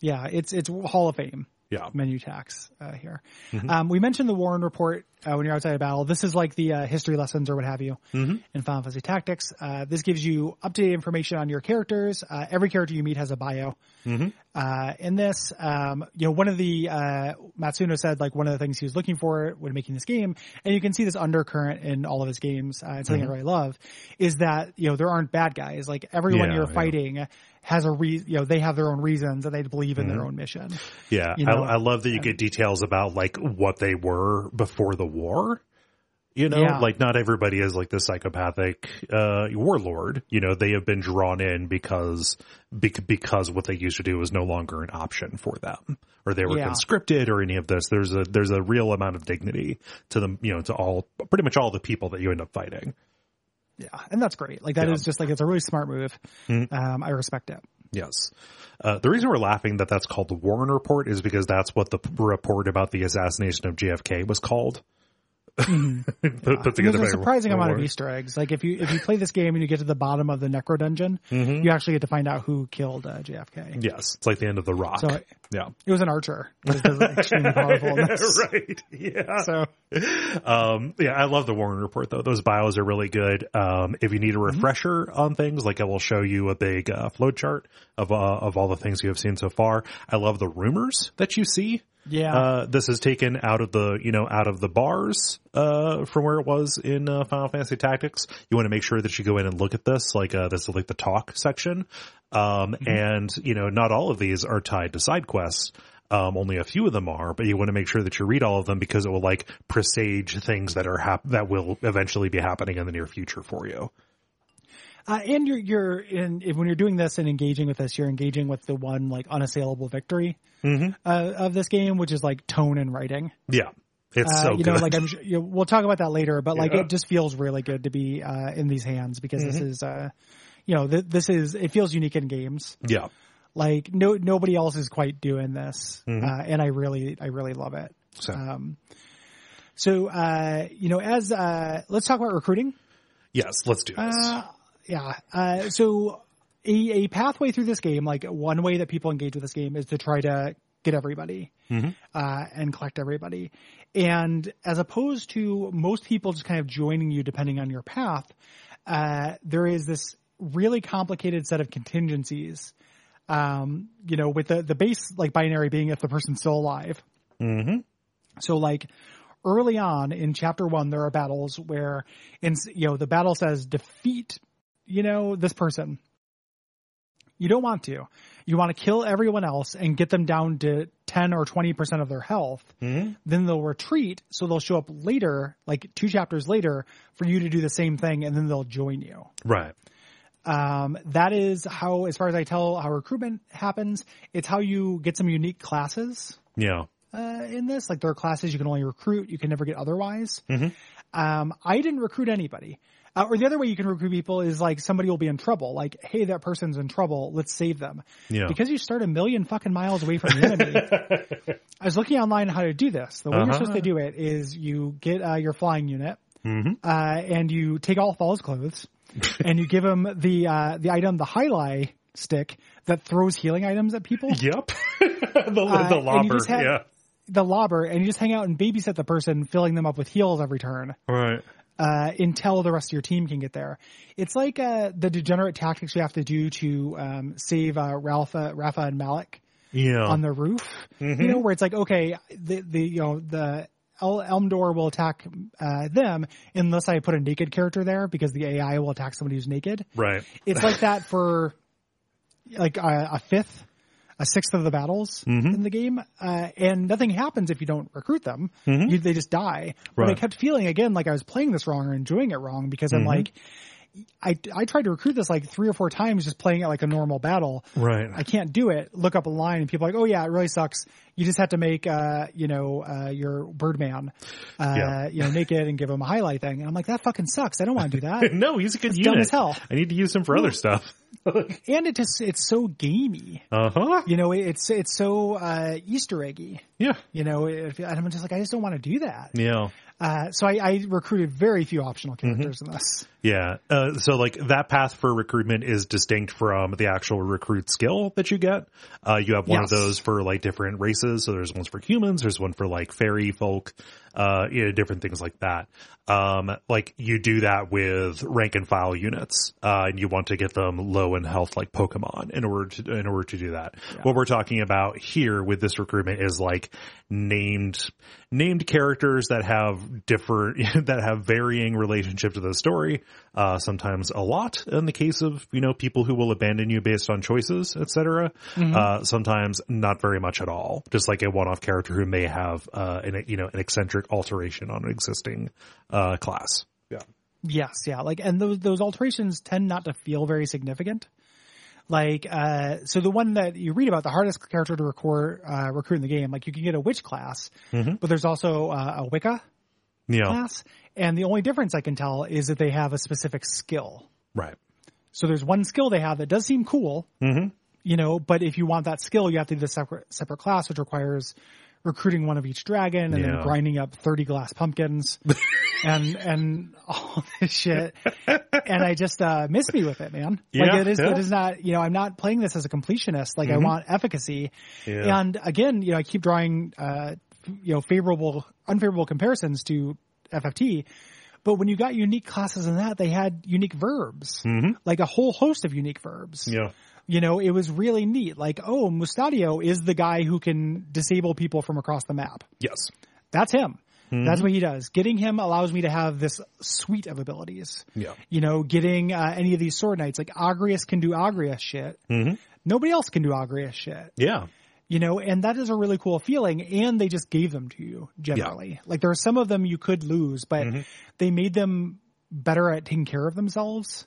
Yeah, it's it's Hall of Fame
yeah,
menu tax uh, here.
Mm-hmm.
Um, we mentioned the Warren report uh, when you're outside of battle. This is like the uh, history lessons or what have you
Mm-hmm.
in Final Fantasy Tactics. Uh, this gives you up to date information on your characters. Uh, every character you meet has a bio.
Mm-hmm.
Uh, in this, um, you know, one of the uh, Matsuno said like one of the things he was looking for when making this game, and you can see this undercurrent in all of his games. Uh, it's something
Mm-hmm.
I really love is that you know there aren't bad guys. Like everyone
Yeah,
you're
yeah.
fighting has a re- you know they have their own reasons and they believe in their
Mm-hmm.
own mission.
Yeah,
you know,
I, I love that you get details about like what they were before the war. You know,
Yeah.
like not everybody is like the psychopathic uh, warlord. You know, they have been drawn in because because what they used to do was no longer an option for them, or they were
Yeah.
conscripted, or any of this. There's a there's a real amount of dignity to them. You know, to all pretty much all the people that you end up fighting.
Yeah, and that's great. Like that is
Yeah.
just like it's a really smart move.
Mm-hmm.
Um, I respect it.
Yes. Uh, the reason we're laughing that that's called the Warren Report is because that's what the report about the assassination of JFK was called. [LAUGHS] put, put together
There's a surprising amount of Easter eggs. Like if you if you play this game and you get to the bottom of the Necro Dungeon,
Mm-hmm.
you actually get to find out who killed uh, JFK.
Yes, it's like the end of the Rock.
So
yeah.
it was an archer. Because extremely powerful. [LAUGHS] [LAUGHS]
right. Yeah.
So
Um, yeah, I love the Warren report though. Those bios are really good. Um, if you need a
Mm-hmm.
refresher on things, like I will show you a big, uh, flow chart of, uh, of all the things you have seen so far. I love the rumors that you see.
Yeah.
Uh, this is taken out of the, you know, out of the bars, uh, from where it was in, uh, Final Fantasy Tactics. You want to make sure that you go in and look at this, like, uh, this is like the talk section. Um, and, you know, not all of these are tied to side quests. Um, only a few of them are, but you want to make sure that you read all of them because it will like presage things that are hap- that will eventually be happening in the near future for you.
Uh, and you're you're in if, when you're doing this and engaging with this, you're engaging with the one like unassailable victory
Mm-hmm.
uh, of this game, which is like tone and writing.
Yeah. It's
Uh,
so
you
good.
know, like I'm, you know, we'll talk about that later, but like
Yeah.
it just feels really good to be uh, in these hands because this
Mm-hmm.
is, uh, you know, th- this is it feels unique in games.
yeah.
Like no nobody else is quite doing this,
Mm-hmm.
uh, and I really I really love it.
So,
Um, so uh, you know, as uh, let's talk about recruiting.
yes, let's do this.
Uh, yeah. Uh, so a, a pathway through this game, like one way that people engage with this game is to try to get everybody, uh, and collect everybody. And as opposed to most people just kind of joining you depending on your path, uh, there is this really complicated set of contingencies. Um, you know, with the, the base like binary being if the person's still alive.
mm-hmm.
So like early on in chapter one, there are battles where in, you know, the battle says defeat, you know, this person. You don't want to. You want to kill everyone else and get them down to 10 or 20% of their health.
Mm-hmm.
Then they'll retreat. So they'll show up later, like two chapters later for you to do the same thing and then they'll join you.
Right.
Um, that is how, as far as I tell, how recruitment happens. It's how you get some unique classes
Yeah.
uh, in this. Like there are classes you can only recruit, you can never get otherwise.
Mhm.
Um, I didn't recruit anybody. Uh, or the other way you can recruit people is like somebody will be in trouble. Like, hey, that person's in trouble. Let's save them.
Yeah.
Because you start a million fucking miles away from the enemy. [LAUGHS] I was looking online how to do this. The way you're
Uh-huh.
supposed to do it is you get uh, your flying unit
Mm-hmm.
uh, and you take off all his clothes [LAUGHS] and you give him the uh, the item, the highlight stick that throws healing items at people.
Yep. [LAUGHS] the,
Uh,
the
and
lobber.
have-
yeah.
the lobber and you just hang out and babysit the person, filling them up with heals every turn
Right.
uh, until the rest of your team can get there. It's like uh, the degenerate tactics you have to do to um, save uh, Ralpha, Rafa, and Malak
Yeah.
on the roof.
Mm-hmm.
You know, where it's like, okay, the the you know the El- Elmdor will attack uh, them unless I put a naked character there because the AI will attack somebody who's naked.
right.
It's like that for like a, a fifth, a sixth of the battles
Mm-hmm.
in the game, uh, and nothing happens if you don't recruit them. You, they just die. But I
Mm-hmm.
Kept feeling again like I was playing this wrong or enjoying it wrong because I'm
Mm-hmm.
like, I I tried to recruit this like three or four times just playing it like a normal battle.
Right.
I can't do it. Look up a line and people are like, oh yeah, it really sucks. You just have to make, uh, you know, uh, your Birdman, uh,
Yeah.
you know, naked and give him a highlight thing. And I'm like, that fucking sucks. I don't want to do that. [LAUGHS]
no, he's a good
It's
unit.
dumb as hell.
I need to use him for other stuff. [LAUGHS]
and it just, it's so gamey.
Uh huh.
You know, it's, it's so, uh, Easter eggy.
Yeah.
You know, it, and I'm just like, I just don't want to do that.
Yeah.
Uh, so I, I recruited very few optional
Mm-hmm.
characters in this.
Yeah. Uh, so like that path for recruitment is distinct from the actual recruit skill that you get. Uh, you have one
Yes.
of those for like different races. So there's ones for humans. There's one for like fairy folk, uh, you know, different things like that. Um, like you do that with rank and file units, uh, and you want to get them low in health like Pokemon in order to, in order to do that. What we're talking about here with this recruitment is like named, named characters that have different, [LAUGHS] that have varying relationship to the story. Uh, sometimes a lot in the case of, you know, people who will abandon you based on choices, etc. Uh, sometimes not very much at all. Just like a one-off character who may have, uh, an, you know, an eccentric alteration on an existing, uh, class. Yeah.
Yes, yeah. Like, and those those alterations tend not to feel very significant. Like, uh, so the one that you read about, the hardest character to record, uh, recruit in the game, like you can get a witch class, but there's also uh, a Wicca
Yeah.
class, and the only difference I can tell is that they have a specific skill.
Right.
So there's one skill they have that does seem cool,
Mm-hmm.
you know, but if you want that skill, you have to do the separate separate class, which requires recruiting one of each dragon and
Yeah.
then grinding up 30 glass pumpkins [LAUGHS] and and all this shit and i just uh miss me with it man like
Yeah,
it is
yeah.
it is not you know i'm not playing this as a completionist like i want efficacy
Yeah.
and again you know i keep drawing uh you know favorable unfavorable comparisons to fft but when you got unique classes in that they had unique verbs
Mm-hmm.
like a whole host of unique verbs
Yeah.
You know, it was really neat. Like, oh, Mustadio is the guy who can disable people from across the map.
Yes.
That's him. That's what he does. Getting him allows me to have this suite of abilities.
Yeah.
You know, getting uh, any of these sword knights, like Agrias can do Agrias shit. Mm-hmm. Nobody else can do Agrias shit.
Yeah.
You know, and that is a really cool feeling. And they just gave them to you generally. Like there are some of them you could lose, but they made them better at taking care of themselves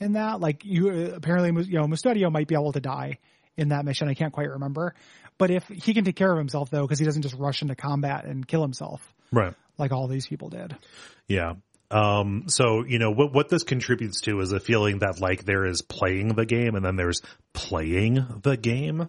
in that. Like you, apparently, you know, Mustadio might be able to die in that mission. I can't quite remember. But if he can take care of himself though, because he doesn't just rush into combat and kill himself
Right.
like all these people did.
Yeah. Um, so, you know, what, what this contributes to is a feeling that like there is playing the game and then there's playing the game.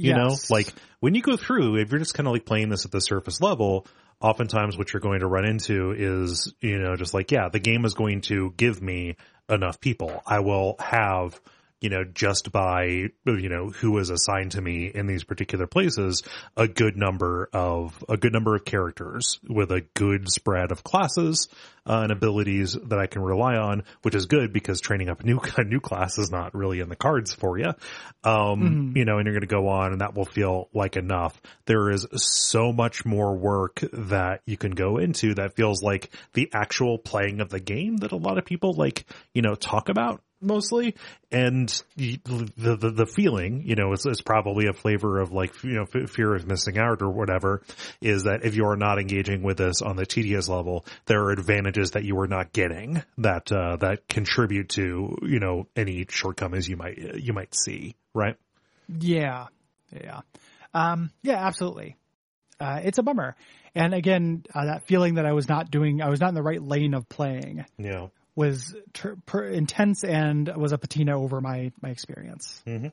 You know, like when you go through, if you're just kind of like playing this at the surface level, oftentimes what you're going to run into is, you know, just like, yeah, the game is going to give me enough people. I will have, you know, just by, you know, who is assigned to me in these particular places, a good number of, a good number of characters with a good spread of classes, uh, and abilities that I can rely on, which is good because training up a new, [LAUGHS] a new class is not really in the cards for you. Um, you know, and you're going to go on and that will feel like enough. There is so much more work that you can go into that feels like the actual playing of the game that a lot of people like, you know, talk about mostly and the, the the feeling you know is, is probably a flavor of like you know fear of missing out or whatever is that if you're not engaging with this on the tedious level there are advantages that you are not getting that uh that contribute to you know any shortcomings you might you might see right
Yeah. Yeah. Um, yeah, absolutely. Uh, it's a bummer. And again, uh, that feeling that I was not doing, I was not in the right lane of playing
yeah
was tr- per- intense and was a patina over my, my experience
Mhm.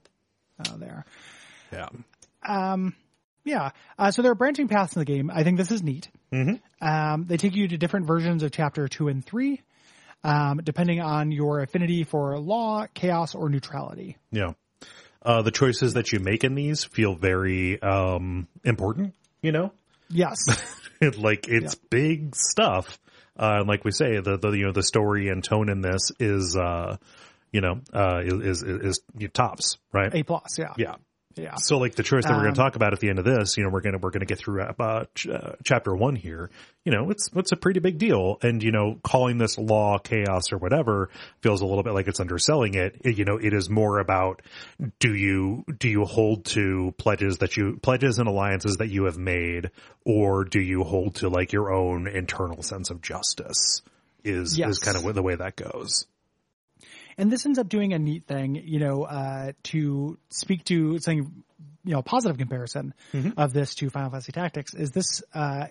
uh, there.
yeah
Yeah. Uh, so there are branching paths in the game. I think this is neat.
Mhm.
Um, they take you to different versions of chapter two and three, um, depending on your affinity for law, chaos, or neutrality.
yeah uh the choices that you make in these feel very um important you know
Yes. [LAUGHS]
like it's big stuff. Uh, and like we say, the, the, you know, the story and tone in this is, uh, you know, uh, is, is, is, is tops, right?
A plus. Yeah.
Yeah.
Yeah.
So like the choice that we're going
Um,
to talk about at the end of this, you know, we're going to, we're going to get through uh, ch- uh, chapter one here. You know, it's, it's a pretty big deal. And, you know, calling this law chaos or whatever feels a little bit like it's underselling it. It- You know, it is more about do you, do you hold to pledges that you, pledges and alliances that you have made, or do you hold to like your own internal sense of justice is,
Yes.
is kind of the way that goes.
And this ends up doing a neat thing, you know, uh, to speak to something, you know, positive comparison of this to Final Fantasy Tactics is this, uh,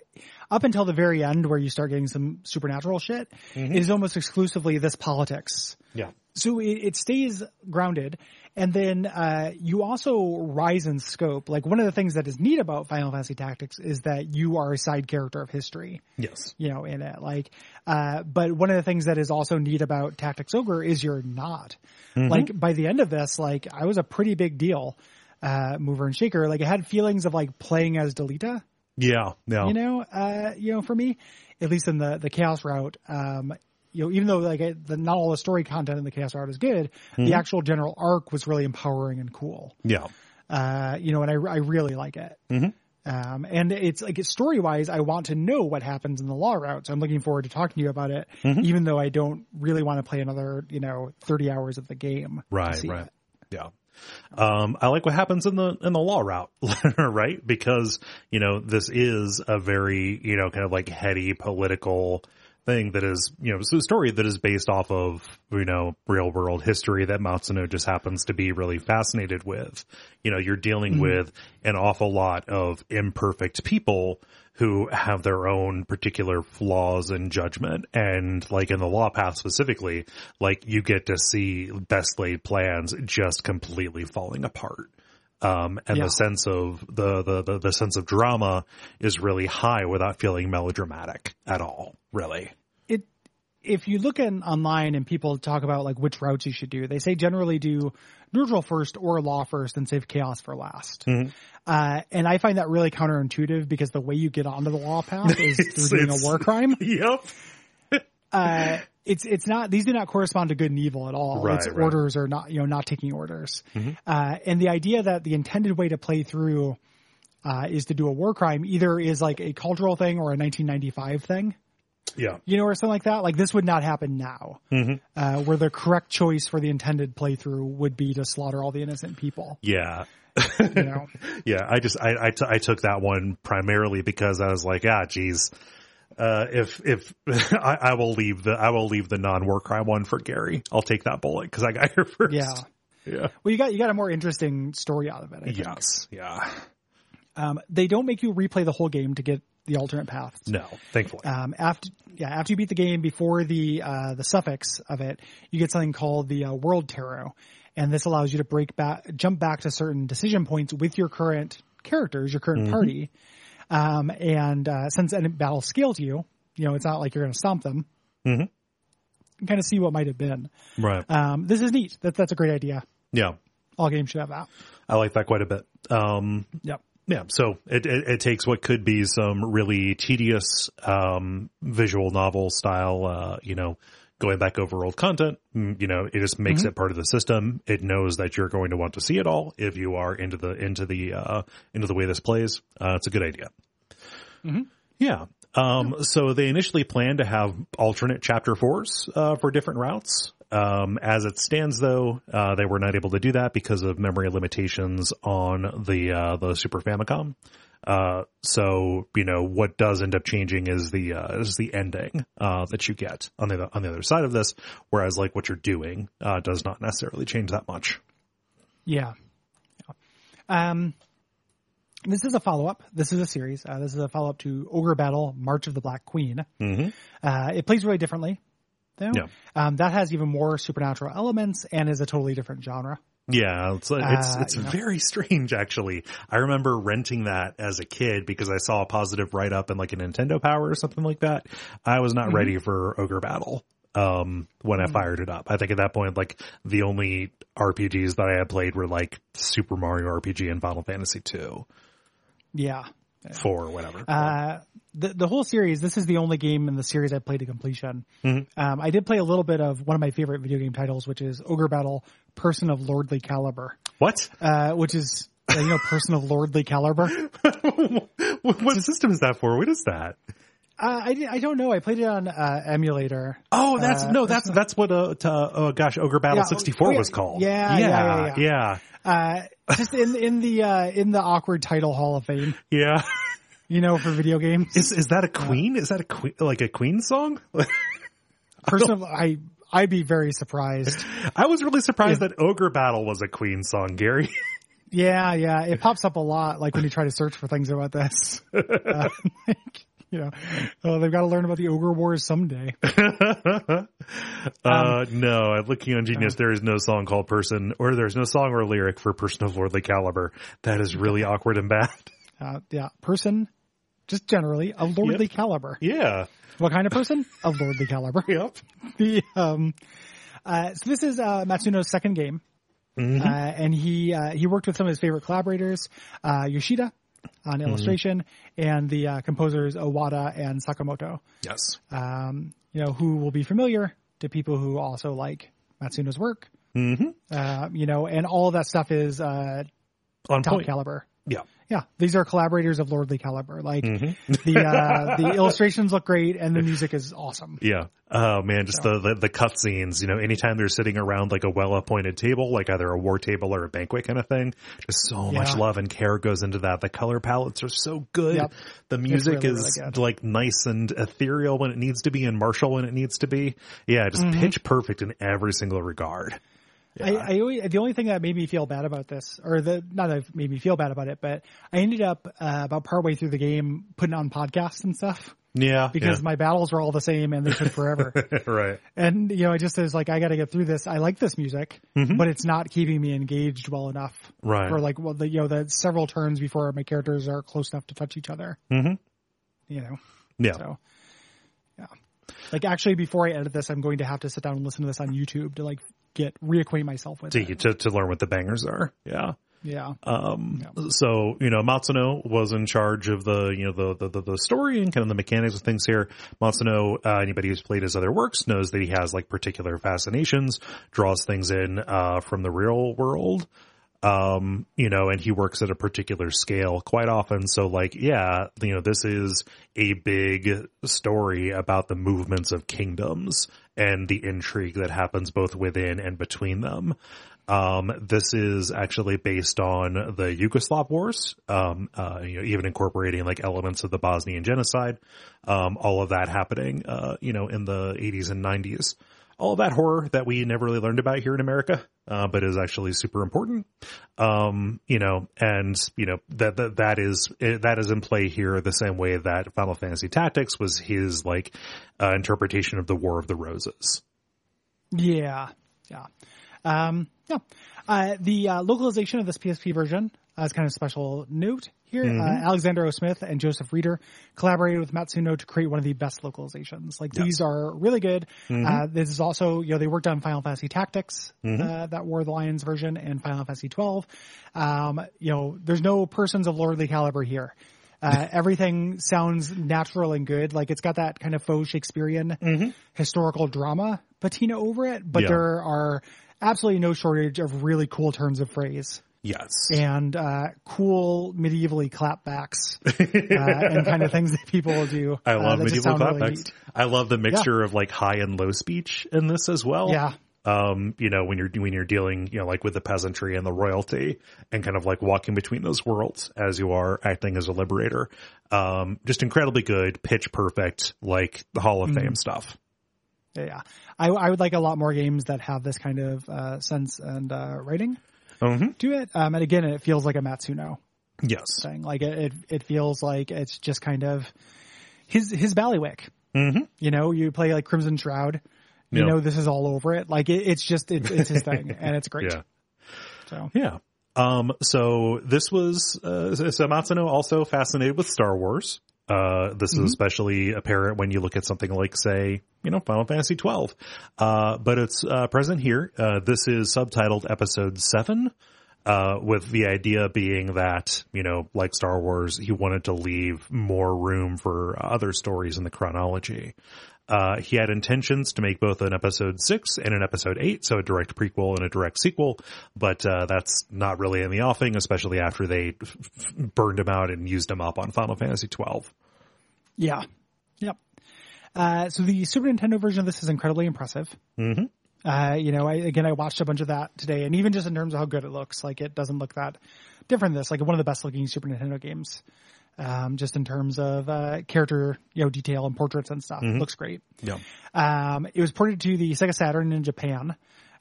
up until the very end where you start getting some supernatural shit, it is almost exclusively this politics.
Yeah.
So it, it stays grounded. And then, uh, you also rise in scope. Like one of the things that is neat about Final Fantasy Tactics is that you are a side character of history
Yes.
you know, in it. Like, uh, but one of the things that is also neat about Tactics Ogre is you're not. Like, by the end of this, like, I was a pretty big deal, uh, mover and shaker. Like, I had feelings of like playing as Delita,
Yeah. yeah.
you know, uh, you know, for me, at least in the, the chaos route, um, you know, even though like I, the, not all the story content in the chaos route is good, the actual general arc was really empowering and cool
yeah.
uh, you know, and I, I really like it. Um, and it's like story wise, I want to know what happens in the law route. So I'm looking forward to talking to you about it, even though I don't really want to play another, you know, 30 hours of the game.
Right, right.
it.
Yeah. Um, I like what happens in the, in the law route, [LAUGHS] right? Because, you know, this is a very, you know, kind of like heady political thing that is, you know, it's a story that is based off of, you know, real world history that Matsuno just happens to be really fascinated with. You know, you're dealing with an awful lot of imperfect people who have their own particular flaws and judgment. And like in the law path specifically, like you get to see best laid plans just completely falling apart. Um, and
Yeah.
the sense of the, the, the, the sense of drama is really high without feeling melodramatic at all, really.
If you look in online and people talk about like which routes you should do, they say generally do neutral first or law first and save chaos for last. Uh, and I find that really counterintuitive because the way you get onto the law path [LAUGHS] is through doing a war crime.
Yep. [LAUGHS]
uh, it's it's not these do not correspond to good and evil at all.
Right,
it's
right.
orders or not you know not taking orders.
Mm-hmm.
Uh, and the idea that the intended way to play through uh, is to do a war crime either is like a cultural thing or a 1995 thing.
Yeah.
You know, or something like that. Like this would not happen now,
Mm-hmm.
uh, where the correct choice for the intended playthrough would be to slaughter all the innocent people.
Yeah.
You know, [LAUGHS]
Yeah, I just I I, t- I took that one primarily because I was like, ah, geez, uh, if if [LAUGHS] I, I will leave the I will leave the non war crime one for Gary. I'll take that bullet because I got here [LAUGHS] first.
yeah.
yeah,
Well, you got you got a more interesting story out of it.
Yes, yeah.
Um, they don't make you replay the whole game to get the alternate paths.
No, thankfully.
Um, after yeah, after you beat the game, before the uh, the suffix of it, you get something called the uh, World Tarot, and this allows you to break back, jump back to certain decision points with your current characters, your current party. Um, and uh, since any battle scales you, you know it's not like you're going to stomp them.
Mhm.
You kind of see what might have been.
right.
Um, this is neat. That, that's a great idea.
yeah,
All games should have that.
I like that quite a bit. Um,
Yep.
Yeah, so it, it, it takes what could be some really tedious um, visual novel style, uh, you know, going back over old content. mm, You know, it just makes it part of the system. It knows that you're going to want to see it all if you are into the into the uh, into the way this plays. Uh, it's a good idea. Yeah. Um, so they initially planned to have alternate chapter fours uh, for different routes. Um, as it stands, though, uh, they were not able to do that because of memory limitations on the uh, the Super Famicom. Uh, so you know what does end up changing is the uh, is the ending uh, that you get on the on the other side of this, whereas like what you're doing uh, does not necessarily change that much.
Yeah. Um, this is a follow up. This is a series. Uh, this is a follow up to Ogre Battle: March of the Black Queen.
Mm-hmm.
Uh, it plays really differently, though.
Yeah.
Um, that has even more supernatural elements and is a totally different genre.
Yeah, it's it's
Uh,
it's
you know.
very [LAUGHS] strange actually. I remember renting that as a kid because I saw a positive write up in like a Nintendo Power or something like that. I was not ready for Ogre Battle um when I fired it up. I think at that point like the only RPGs that I had played were like Super Mario RPG and Final Fantasy 2,
Yeah.
4 or whatever.
Uh, the the whole series. This is the only game in the series I played to completion.
Mhm.
Um, I did play a little bit of one of my favorite video game titles, which is Ogre Battle: Person of Lordly Caliber,
what?
uh, which is uh, you know Person of Lordly Caliber. [LAUGHS]
what, what system is that for? What is that?
Uh, I, I don't know. I played it on uh, emulator.
Oh, that's
Uh,
no, that's that's what uh, to, oh gosh, Ogre Battle
Yeah,
64
oh, yeah,
was called.
yeah,
yeah,
yeah, yeah,
yeah.
Uh, just in in the uh, in the awkward title Hall of Fame,
yeah.
you know, for video games.
Is is that a Queen? Is that a Queen like a Queen song? [LAUGHS]
Person of I I'd be very surprised.
I was really surprised that Ogre Battle was a Queen song, Gary.
Yeah, yeah, it pops up a lot. Like when you try to search for things about this, [LAUGHS] uh, [LAUGHS] like, you know, oh, they've got to learn about the ogre wars someday. [LAUGHS]
uh, no, I'm looking on Genius. There is no song called Person, or there's no song or lyric for Person of Lordly Caliber. That is really awkward and bad. [LAUGHS]
Uh, yeah, person, just generally of lordly
Yep.
caliber.
Yeah.
What kind of person? Of lordly caliber. [LAUGHS]
Yep.
the um uh so this is uh Matsuno's second game.
Mhm.
Uh and he uh he worked with some of his favorite collaborators, uh Yoshida on illustration and the uh, composers Iwata and Sakimoto.
Yes.
Um you know who will be familiar to people who also like Matsuno's work.
Mm-hmm.
Uh you know and all that stuff is uh
On
top
point.
caliber.
Yeah.
Yeah, these are collaborators of lordly caliber. Like
Mhm.
the uh the [LAUGHS] illustrations look great and the music is awesome.
Yeah. Oh man, just the, the, the cut scenes, you know, anytime they're sitting around like a well appointed table, like either a war table or a banquet kind of thing, just so much love and care goes into that. The color palettes are so good.
Yep.
The music
really,
is
really
like nice and ethereal when it needs to be and martial when it needs to be. Yeah, just
Mm-hmm.
pitch perfect in every single regard.
I, I always, the only thing that made me feel bad about this, or the not that made me feel bad about it, but I ended up uh, about partway through the game putting on podcasts and stuff
Yeah.
because my battles were all the same and they took forever. [LAUGHS]
right.
and you know, I just was like, I got to get through this. I like this music, but it's not keeping me engaged well enough
Mm-hmm. Right.
for like well, the you know the several turns before my characters are close enough to touch each other.
hmm
You know,
Yeah.
so yeah. Like actually, before I edit this, I'm going to have to sit down and listen to this on YouTube to like get reacquaint myself with
To,
it.
to, to learn what the bangers are. Yeah.
Yeah.
Um, so, you know, Matsuno was in charge of the, you know, the, the, the, story and kind of the mechanics of things here. Matsuno, uh, anybody who's played his other works knows that he has like particular fascinations, draws things in, uh, from the real world. Um, you know, and he works at a particular scale quite often. So like, yeah, you know, this is a big story about the movements of kingdoms and the intrigue that happens both within and between them. Um, this is actually based on the Yugoslav wars, um, uh, you know, even incorporating like elements of the Bosnian genocide, um, all of that happening, uh, you know, in the 80s and 90s. All that horror that we never really learned about here in America, uh, but is actually super important. Um, you know, and, you know, that, that, that is, that is in play here the same way that Final Fantasy Tactics was his, like, uh, interpretation of the War of the Roses.
Yeah. Yeah. Um, yeah. Uh, the uh, localization of this PSP version uh, is kind of special note here. Uh, mm-hmm. Alexander O. Smith and Joseph Reeder collaborated with Matsuno to create one of the best localizations. Like yes. these are really good. Mm-hmm. Uh, this is also, you know, they worked on Final Fantasy Tactics, mm-hmm. Uh, that War of the Lions version and Final Fantasy 12. Um, you know, there's no persons of lordly caliber here. Uh, [LAUGHS] everything sounds natural and good. Like it's got that kind of faux Shakespearean mm-hmm. historical drama patina over it, but yeah. there are absolutely no shortage of really cool terms of phrase.
Yes.
And uh, cool medievally clapbacks uh, and kind of things that people will do.
I love uh, medieval clapbacks. Really I love the mixture yeah. of like high and low speech in this as well.
Yeah.
Um, you know, when you're when you're dealing, you know, like with the peasantry and the royalty, and kind of like walking between those worlds as you are acting as a liberator. Um, just incredibly good, pitch perfect, like the Hall of mm-hmm. Fame stuff.
Yeah, I, I, would like a lot more games that have this kind of uh, sense and uh, writing
mm-hmm.
to it. Um, and again, it feels like a Matsuno.
Yes,
thing. Like it, it, it feels like it's just kind of his his ballywick.
Mm-hmm.
You know, you play like Crimson Shroud. You yep. know, this is all over it. Like it, it's just it, it's his thing, [LAUGHS] and it's great.
Yeah.
So
yeah. Um, so this was, uh, so Matsuno also fascinated with Star Wars. Uh, this mm-hmm. is especially apparent when you look at something like, say, you know, Final Fantasy 12. Uh, but it's, uh, present here. Uh, this is subtitled episode seven. Uh, with the idea being that, you know, like Star Wars, he wanted to leave more room for other stories in the chronology. Uh, he had intentions to make both an episode six and an episode eight, so a direct prequel and a direct sequel, but uh, that's not really in the offing, especially after they f- f- burned him out and used him up on Final Fantasy twelve.
Yeah, yep. Uh, so the Super Nintendo version of this is incredibly impressive.
Mm-hmm.
Uh, you know, I, again, I watched a bunch of that today, and even just in terms of how good it looks, like it doesn't look that different. Than this, like one of the best looking Super Nintendo games um, just in terms of uh, character, you know, detail and portraits and stuff. Mm-hmm. Looks great.
Yeah.
Um, it was ported to the Sega Saturn in Japan,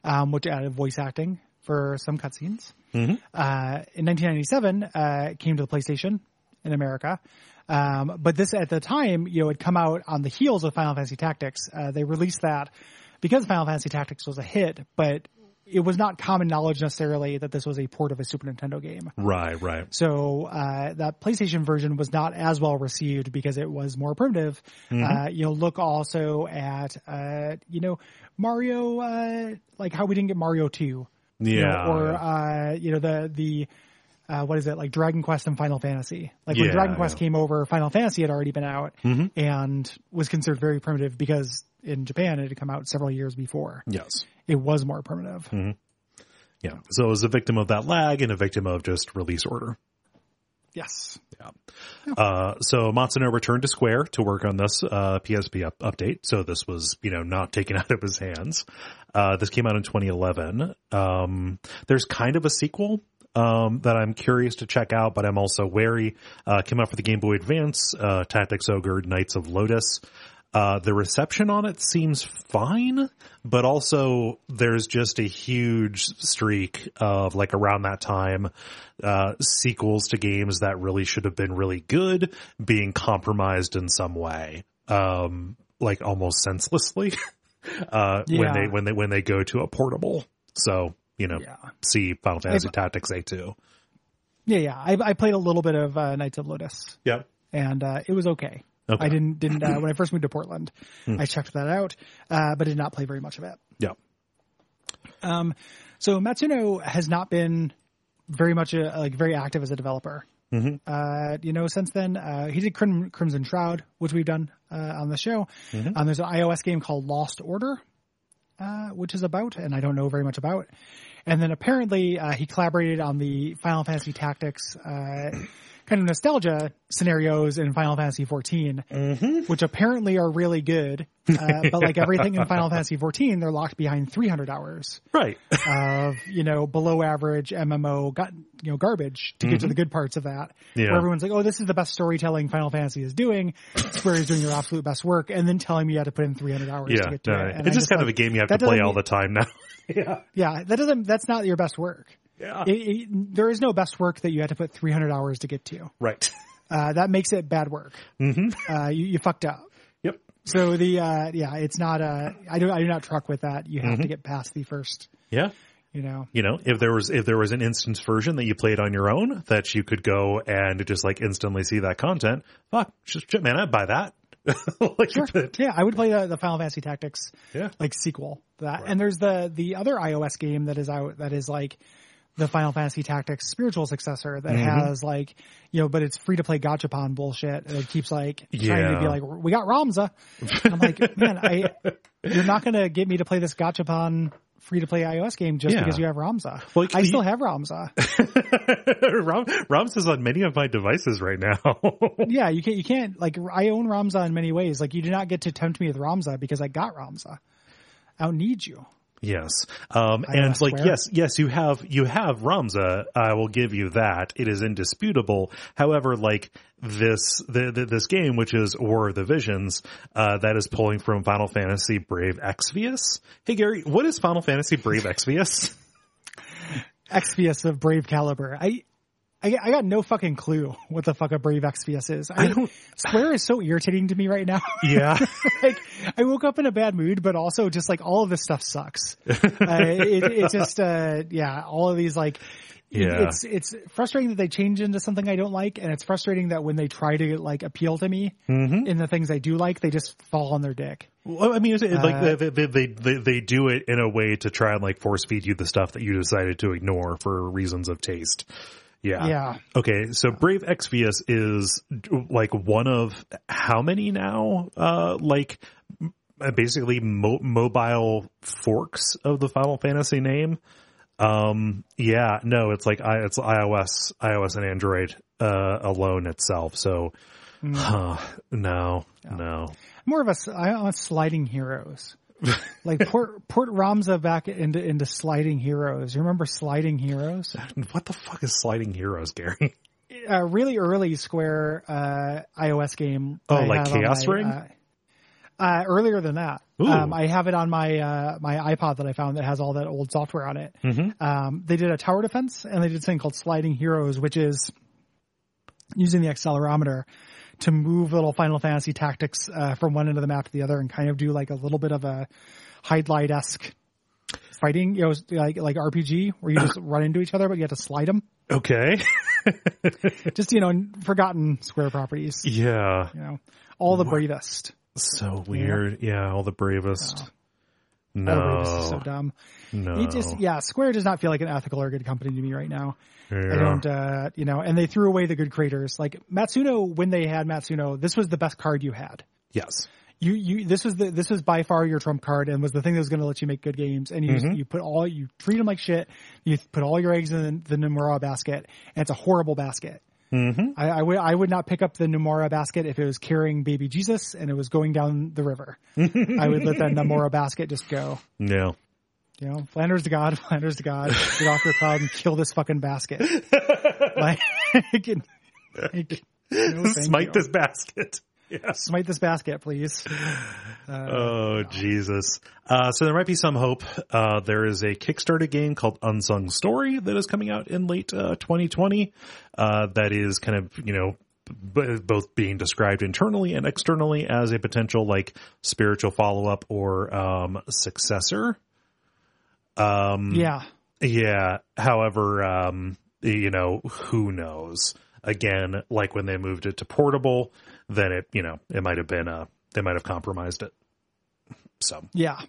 um, which added voice acting for some cutscenes.
Mm-hmm.
Uh, in 1997, uh, it came to the PlayStation in America. Um, but this at the time, you know, had come out on the heels of Final Fantasy Tactics. Uh, they released that because Final Fantasy Tactics was a hit, but it was not common knowledge necessarily that this was a port of a Super Nintendo game.
Right, right.
So uh, that PlayStation version was not as well received because it was more primitive. Mm-hmm. Uh, you know, look also at uh, you know Mario, uh, like how we didn't get Mario Two.
Yeah.
You know, or uh, you know the the uh, what is it like Dragon Quest and Final Fantasy? Like when yeah, Dragon Quest yeah. came over, Final Fantasy had already been out
mm-hmm.
and was considered very primitive because in Japan it had come out several years before.
Yes
it was more primitive.
Mm-hmm. Yeah. So it was a victim of that lag and a victim of just release order.
Yes.
Yeah. Uh, so Matsuno returned to Square to work on this uh, PSP up- update. So this was, you know, not taken [LAUGHS] out of his hands. Uh, this came out in 2011. Um, there's kind of a sequel um, that I'm curious to check out, but I'm also wary. Uh, came out for the Game Boy Advance, uh, Tactics Ogre, Knights of Lodis. Uh, the reception on it seems fine, but also there's just a huge streak of like around that time, uh, sequels to games that really should have been really good being compromised in some way. Um, like almost senselessly, [LAUGHS] uh, yeah. when they, when they, when they go to a portable. So, you know, yeah. see Final Fantasy I've, Tactics A2.
Yeah, yeah. I, I played a little bit of uh, Knights of Lodis.
Yeah.
And uh, it was okay. Okay. I didn't didn't uh, when I first moved to Portland. Hmm. I checked that out, uh, but did not play very much of it.
Yeah.
Um, so Matsuno has not been very much a, like very active as a developer.
Mm-hmm.
Uh, you know, since then, uh, he did Crim- Crimson Shroud, which we've done uh, on the show.
Mm-hmm.
Um, there's an iOS game called Lost Order, uh, which is about, and I don't know very much about. And then apparently, uh, he collaborated on the Final Fantasy Tactics uh, kind of nostalgia scenarios in Final Fantasy 14,
Mm-hmm.
which apparently are really good. Uh, [LAUGHS] but like everything in Final Fantasy 14, they're locked behind 300 hours
Right. [LAUGHS]
of you know below average MMO got you know garbage to get to the good parts of that.
Mm-hmm. Yeah.
Where everyone's like, "Oh, this is the best storytelling Final Fantasy is doing." Square is doing their absolute best work, and then telling me you had to put in 300 hours
yeah.
to get to
no,
it. And
it's
I
just kind of a game you have to play all the time now. [LAUGHS] yeah.
Yeah, that doesn't. That's not your best work.
Yeah.
It, it, there is no best work that you had to put 300 hours to get to.
right. [LAUGHS]
Uh, that makes it bad work.
Mm-hmm.
Uh, you, you fucked up.
Yep.
So the uh, yeah, it's not. Uh, I do I do not truck with that. You have
Mm-hmm.
to get past the first.
Yeah.
You know.
you know, if there was if there was an instance version that you played on your own that you could go and just like instantly see that content, fuck, shit, man, I'd buy that. [LAUGHS] like,
Sure. Yeah, I would play the, the Final Fantasy Tactics
yeah,
like sequel that. And there's the the other iOS game that is out that is like the Final Fantasy Tactics spiritual successor that
Mm-hmm.
has like you know, but it's free to play gachapon bullshit. And it keeps like trying to be like, we got Ramza. And I'm like, man, I you're not gonna get me to play this gachapon free to play iOS game just
Yeah.
because you have Ramza.
Well,
I
you-
still have Ramza.
Rom, Roms is on many of my devices right now. [LAUGHS]
yeah, you can't you can't like I own Ramza in many ways. Like you do not get to tempt me with Ramza because I got Ramza. I don't need you.
Yes, um, and like yes, yes, you have you have Ramza. I will give you that. It is indisputable. However, like this the, the this game, which is War of the Visions, uh, that is pulling from Final Fantasy Brave Exvius. Hey Gary, what is Final Fantasy Brave Exvius? [LAUGHS]
Exvius of Brave Caliber. I, I, I got no fucking clue [LAUGHS] what the fuck a Brave Exvius is. I,
don't-
Square is so irritating to me right now. [LAUGHS]
yeah. [LAUGHS]
like, I woke up in a bad mood, but also just like all of this stuff sucks. uh, it, it's just, uh, yeah, all of these like,
Yeah.
it's, it's frustrating that they change into something I don't like. And it's frustrating that when they try to like appeal to me
Mm-hmm.
in the things I do like, they just fall on their dick.
Well, I mean, it's,
Uh,
like they, they, they, they, they do it in a way to try and like force feed you the stuff that you decided to ignore for reasons of taste. Yeah.
Yeah.
Okay. So Brave Exvius is like one of how many now? Uh, like basically mo- mobile forks of the Final Fantasy name. Um, yeah, no, it's like I, it's iOS, iOS and Android, uh, alone itself. So, huh, no, no.
more of a I want sliding heroes. [LAUGHS] like port port Ramza back into into sliding heroes. You remember sliding heroes? [LAUGHS]
What the fuck is Sliding Heroes, Gary?
A really early Square uh, iOS game.
Oh,
I
like Chaos
my,
Ring?
Uh, uh, earlier than that, um, I have it on my uh, my iPod that I found that has all that old software on it.
Mm-hmm.
Um, they did a tower defense and they did something called Sliding Heroes, which is using the accelerometer to move little Final Fantasy tactics uh, from one end of the map to the other and kind of do like a little bit of a Hydlide esque fighting, you know, like like RPG where you just [COUGHS] run into each other, but you have to slide them.
Okay. [LAUGHS]
Just you know, forgotten Square properties.
yeah.
You know, all the bravest.
So weird. Yeah, all the bravest.
The bravest is so
No.
dumb.
No.
It just yeah, Square does not feel like an ethical or good company to me right now. I don't, uh, you know, and they threw away the good creators. Like Matsuno, when they had Matsuno, this was the best card you had.
Yes.
You, you, this was the, this was by far your trump card and was the thing that was going to let you make good games. And you,
Mm-hmm.
you put all, you treat them like shit. You put all your eggs in the Nomura basket and it's a horrible basket.
Mm-hmm.
I, I would, I would not pick up the Nomura basket if it was carrying baby Jesus and it was going down the river. [LAUGHS] I would let that Nomura basket just go.
Yeah.
You know, Flanders to God, [LAUGHS] Flanders to God, get off your cloud and kill this fucking basket. [LAUGHS] like, like, no,
Smite
you.
this basket. Yes.
Smite this basket, please. [SIGHS]
Oh Jesus! Uh, so there might be some hope. Uh, there is a Kickstarter game called Unsung Story that is coming out in late uh, 2020. Uh, that is kind of you know b- both being described internally and externally as a potential like spiritual follow up or um, successor. Um,
Yeah.
yeah. However, um, you know, who knows? Again, like when they moved it to portable, then it, you know, it might have been, uh, they might have compromised it. So,
Yeah.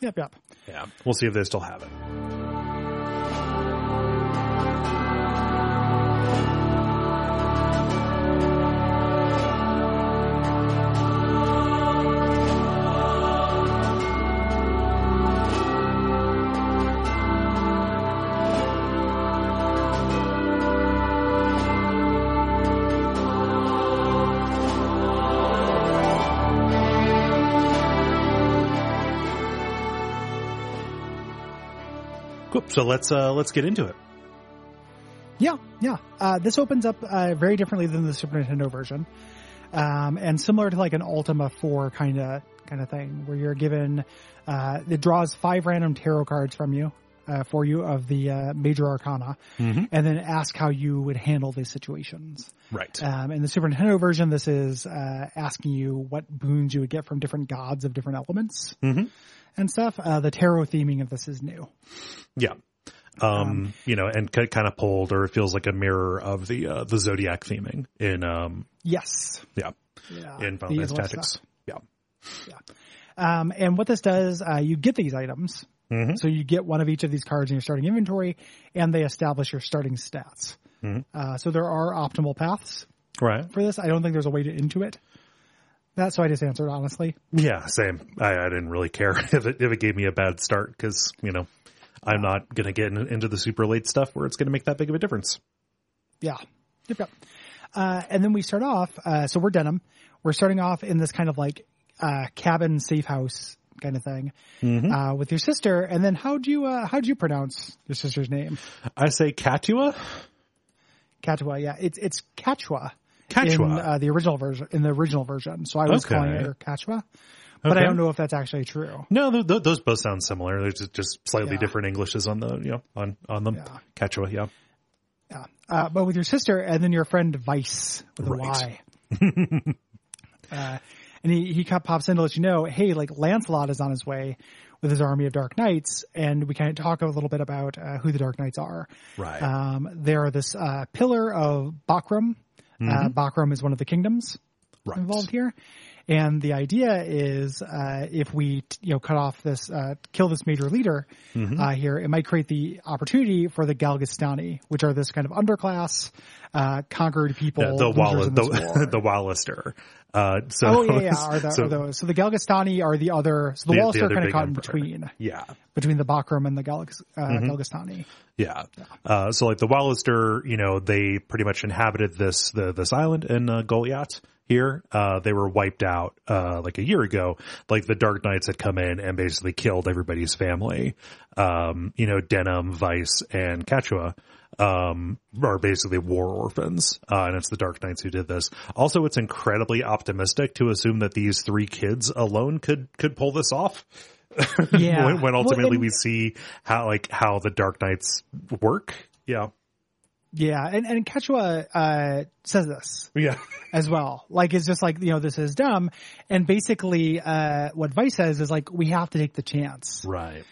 Yep, yep.
yeah, we'll see if they still have it. Cool. So let's uh, let's get into it.
Yeah, yeah. Uh, this opens up uh, very differently than the Super Nintendo version, um, and similar to like an Ultima Four kind of kind of thing, where you're given uh, it draws five random tarot cards from you uh, for you of the uh, major arcana, and then ask how you would handle these situations.
Right.
Um, in the Super Nintendo version, this is uh, asking you what boons you would get from different gods of different elements and stuff. Uh, the tarot theming of this is new.
Yeah. Um, you know, and k- kind of pulled, or it feels like a mirror of the uh, the zodiac theming in um,
Yes.
yeah,
Yeah.
in Final Fantasy Tactics.
stuff.
Yeah.
Um, and what this does, uh, you get these items.
Mhm.
So you get one of each of these cards in your starting inventory, and they establish your starting stats. Uh, so there are optimal paths
Right.
for this. I don't think there's a way to intuit that, so I just answered honestly.
Yeah. Same. I, I didn't really care [LAUGHS] if it if it gave me a bad start because you know I'm not gonna get in, into the super late stuff where it's gonna make that big of a difference.
Yeah. Yep. yep. Uh, and then we start off. Uh, so we're Denam. We're starting off in this kind of like uh, cabin safe house kind of thing uh, with your sister. And then how do you uh, how do you pronounce your sister's name?
I say Katua.
Katua. Yeah, it's it's Kachua.
Kachua.
in uh, the original version. In the original version, so I was
Okay.
calling her Kachua, but I don't know if that's actually true.
No, th- th- those both sound similar. They're just, just slightly
Yeah.
different Englishes on the you know on on them.
Yeah.
Katua. Yeah.
Yeah, uh, but with your sister and then your friend Vyce with
Right.
Y. [LAUGHS] uh, and he he pops in to let you know, hey, like Lancelot is on his way with his army of Dark Knights, and we kind of talk a little bit about uh, who the Dark Knights are.
Right.
Um, they are this uh, pillar of Bakram. Uh, Bakram is one of the kingdoms
Right.
involved here. And the idea is, uh, if we, t- you know, cut off this, uh, kill this major leader, uh, here, it might create the opportunity for the Galgastani, which are this kind of underclass, uh, conquered people.
Yeah, the Wall the
war. [LAUGHS]
the Walister. Uh, so
Oh yeah, yeah. [LAUGHS] Are, the,
so-
are those? So the Galgastani are the other. So the,
The- the other
kind of caught in between,
yeah.
between the Bakram and the Galg, uh,
Mm-hmm.
Galgastani.
Yeah. Uh, so like the Walister, you know, they pretty much inhabited this, the, this island in uh, Golyat here. Uh, they were wiped out, uh, like a year ago. Like the Dark Knights had come in and basically killed everybody's family. Um, you know, Denam, Vyce, and Catiua, um, are basically war orphans. Uh, and it's the Dark Knights who did this. Also, it's incredibly optimistic to assume that these three kids alone could, could pull this off. [LAUGHS]
Yeah.
when, when
Well,
ultimately
and-
we see how like how the Dark Knights work. Yeah.
Yeah, and and Catiua uh, says this
Yeah. [LAUGHS]
as well. Like it's just like you know this is dumb, and basically uh, what Vyce says is like we have to take the chance,
Right.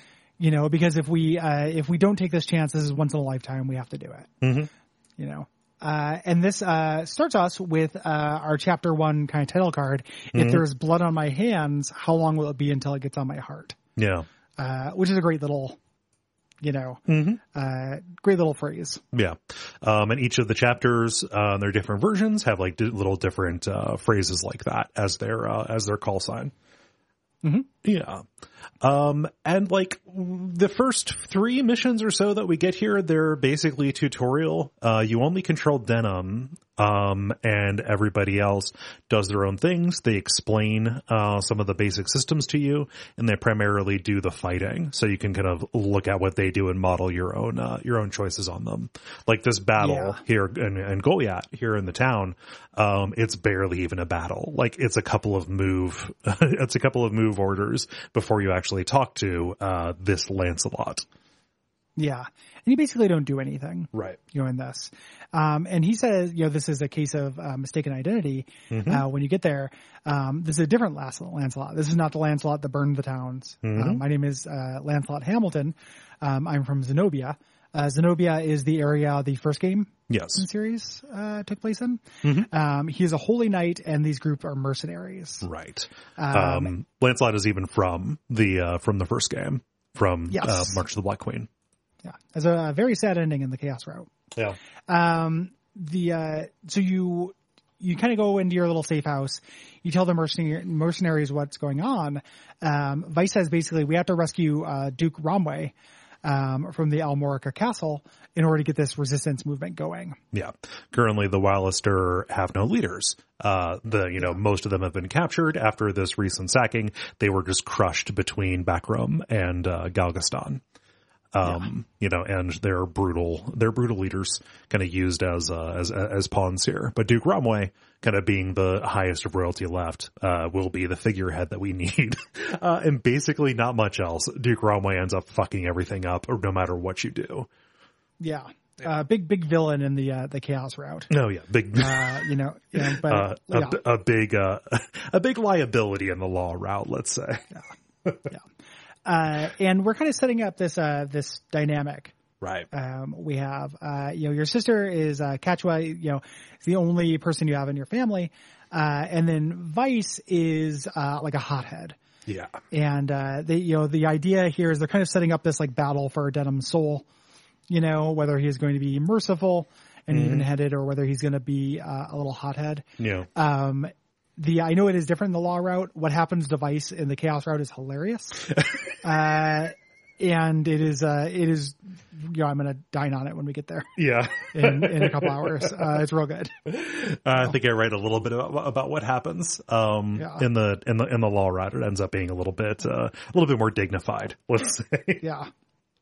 You know, because if we uh, if we don't take this chance, this is once in a lifetime. We have to do it,
Mhm.
you know. Uh, and this uh, starts us with uh, our chapter one kind of title card. If there's blood on my hands, how long will it be until it gets on my heart?
Yeah.
Uh, which is a great little, you know, uh, great little phrase.
Yeah. Um, and each of the chapters, uh, their different versions have like little different, uh, phrases like that as their, uh, as their call sign. Yeah. Um, and like the first three missions or so that we get here, they're basically tutorial. Uh, you only control Denam, um, and everybody else does their own things. They explain, uh, some of the basic systems to you and they primarily do the fighting. So you can kind of look at what they do and model your own, uh, your own choices on them. Like this battle
Yeah.
here in, in Golyat here in the town, um, it's barely even a battle. Like it's a couple of move, [LAUGHS] it's a couple of move orders before you actually talk to, uh, this Lancelot.
Yeah. And you basically don't do anything.
Right.
You know, in this. Um, and he says, you know, this is a case of uh, mistaken identity. Uh, when you get there, um, this is a different Lancelot. This is not the Lancelot that burned the towns. Uh, my name is uh, Lancelot Hamilton. Um, I'm from Zenobia. Uh, Zenobia is the area the first game
Yes.
series uh, took place in. Um, he is a holy knight, and these group are mercenaries.
Right. Um, Lancelot is even from the, uh, from the first game from,
Yes.
uh, March of the Black Queen.
Yeah, there's a, a very sad ending in the Chaos Route.
Yeah.
um the uh so you you kind of go into your little safe house you tell the mercenary, mercenaries what's going on um vice says basically we have to rescue uh duke Ronwey um from the almorica castle in order to get this resistance movement going
Yeah. Currently the Walister have no leaders. Uh, the, you know, most of them have been captured after this recent sacking. They were just crushed between Bakram and, uh, Galgastan. Um, you know, and they're brutal, they're brutal leaders kind of used as, uh, as, as pawns here. But Duke Ronwey kind of being the highest of royalty left, uh, will be the figurehead that we [LAUGHS] need. uh, and basically not much else. Duke Ronwey ends up fucking everything up no matter what you do.
Yeah. Uh, big big villain in the uh, the chaos route.
Oh yeah, big.
Uh, you know, yeah, but [LAUGHS]
uh,
yeah.
a, a big uh, [LAUGHS] a big liability in the law route. Let's say.
yeah. Uh, and we're kind of setting up this uh, this dynamic.
Right.
Um, we have uh, you know your sister is uh, you know, is the only person you have in your family, uh, and then Vyce is uh, like a hothead.
Yeah.
And uh, they, you know, the idea here is they're kind of setting up this like battle for Denam's soul. You know, whether he's going to be merciful and
Mm-hmm.
even-headed, or whether he's going to be uh, a little hothead.
Yeah.
Um, the I know it is different in the law route. What happens to Vyce in the chaos route is hilarious. [LAUGHS] uh, and it is uh, it is you know I'm gonna dine on it when we get there
yeah. [LAUGHS]
in, in a couple hours. Uh, it's real good. [LAUGHS]
I think I write a little bit about, about what happens um,
Yeah.
in the in the in the law route. It ends up being a little bit uh, a little bit more dignified. Let's say.
Yeah.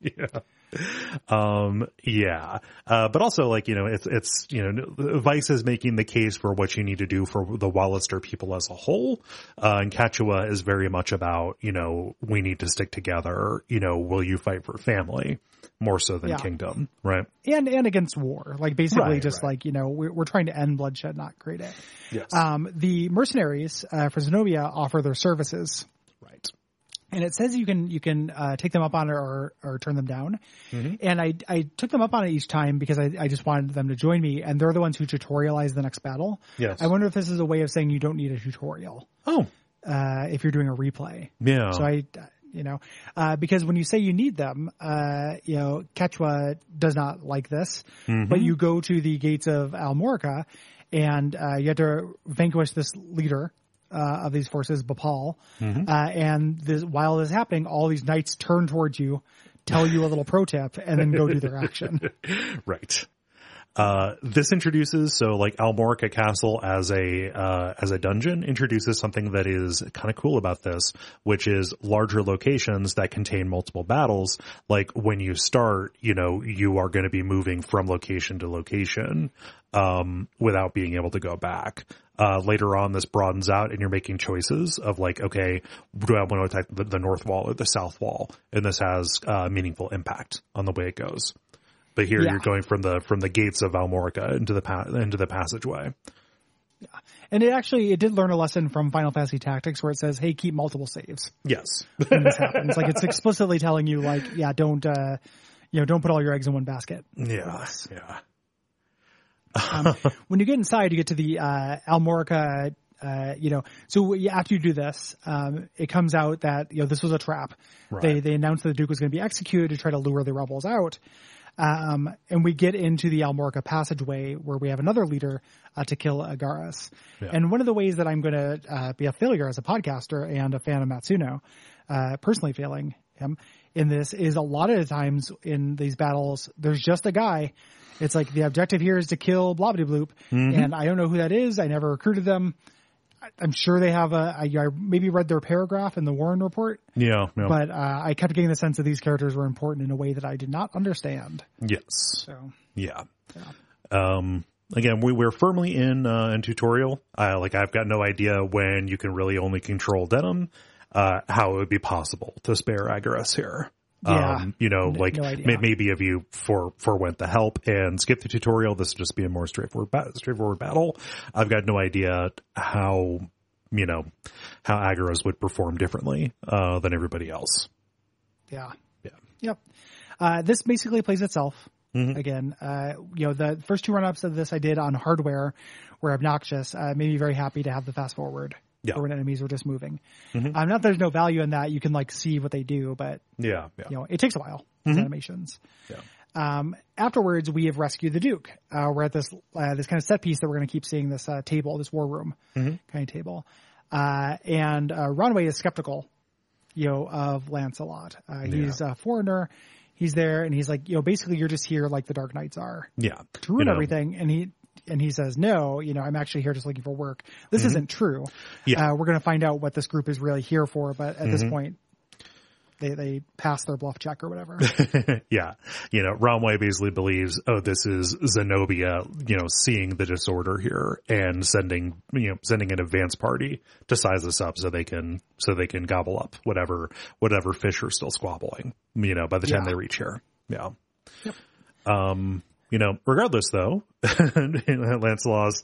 yeah. [LAUGHS] Um, yeah. Uh, but also like, you know, it's, it's, you know, Vyce is making the case for what you need to do for the Walister people as a whole. Uh, and Catiua is very much about, you know, we need to stick together. You know, will you fight for family more so than
Yeah.
kingdom? Right.
And and against war, like basically
Right,
just
right.
like you know we're we're trying to end bloodshed, not create it.
Yes.
Um, the mercenaries uh, for Zenobia offer their services.
right.
And it says you can you can uh, take them up on it or or turn them down.
Mm-hmm.
And I I took them up on it each time because I I just wanted them to join me, and they're the ones who tutorialize the next battle.
Yes.
I wonder if this is a way of saying you don't need a tutorial
Oh,
uh, if you're doing a replay.
yeah.
So I. You know, uh, because when you say you need them, uh, you know, Catiua does not like this,
Mm-hmm.
but you go to the gates of Almorica and, uh, you have to vanquish this leader, uh, of these forces, Bapal.
Mm-hmm.
Uh, and this, while this is happening, all these knights turn towards you, tell you a little pro tip, and then go do their action. [LAUGHS]
Right. Uh, this introduces so like Almorica Castle as a uh, as a dungeon introduces something that is kind of cool about this, which is larger locations that contain multiple battles. Like when you start, you know, you are going to be moving from location to location um, without being able to go back. Uh, later on, this broadens out, and you're making choices of like, okay, do I want to attack the, the north wall or the south wall? And this has uh, meaningful impact on the way it goes. But here
Yeah.
you're going from the from the gates of Almorica into the pa- into the passageway.
Yeah, And it actually, it did learn a lesson from Final Fantasy Tactics where it says, hey, keep multiple saves
Yes. [LAUGHS]
when this [LAUGHS] happens. like it's explicitly telling you like, yeah, don't, uh, you know, don't put all your eggs in one basket.
yeah. Yeah.
Um, [LAUGHS] when you get inside, you get to the uh, Almorica. Uh, you know, so after you do this, um, it comes out that you know this was a trap.
Right.
They they announced that the Duke was going to be executed to try to lure the rebels out. Um, and we get into the Almorica passageway where we have another leader uh, to kill Agaras. And one of the ways that I'm going to uh, be a failure as a podcaster and a fan of Matsuno, uh, personally failing him in this is a lot of the times in these battles, there's just a guy. It's like the objective here is to kill Blobbity Bloop, and I don't know who that is. I never recruited them. I'm sure they have a. I, I maybe read their paragraph in the Warren report,
Yeah. yeah.
but uh, I kept getting the sense that these characters were important in a way that I did not understand.
yes.
So
Yeah. Um, again, we, we're firmly in, uh, in tutorial. Uh, like I've got no idea when you can really only control Denam, uh, how it would be possible to spare Agaras here.
Yeah.
Um, you know, like
no
may, maybe if you for forwent the help and skip the tutorial, this would just be a more straightforward, ba- straightforward battle. I've got no idea how, you know, how Agaras would perform differently, uh, than everybody else.
yeah,
Yeah.
yep. Uh, this basically plays itself.
Mm-hmm.
Again, uh, you know, the first two run ups of this I did on hardware were obnoxious. Uh, made me very happy to have the fast forward
Yeah.
for when enemies are just moving.
Mhm.
Um, not that there's no value in that. You can like see what they do, but
Yeah. Yeah.
you know, it takes a while. These animations.
Yeah.
Um, afterwards, we have rescued the Duke. Uh, we're at this uh, this kind of set piece that we're going to keep seeing this uh, table, this war room kind of table. Uh, and uh, Ronwey is skeptical, you know, of Lancelot. Uh, he's a foreigner. He's there, and he's like, you know, basically, you're just here like the Dark Knights are
Yeah.
to ruin
You know,
everything. And he and he says, no, you know, I'm actually here just looking for work. This isn't true.
Mm-hmm. Yeah.
Uh, we're going to find out what this group is really here for, but at this
Mm-hmm.
point, they they pass their bluff check or whatever. [LAUGHS]
yeah. You know, Ronwey basically believes, oh, this is Zenobia, you know, seeing the disorder here and sending, you know, sending an advance party to size this up so they can, so they can gobble up whatever, whatever fish are still squabbling, you know, by the time
Yeah.
they reach here. Yeah. Um, you know, regardless though, [LAUGHS] Lance Lancelot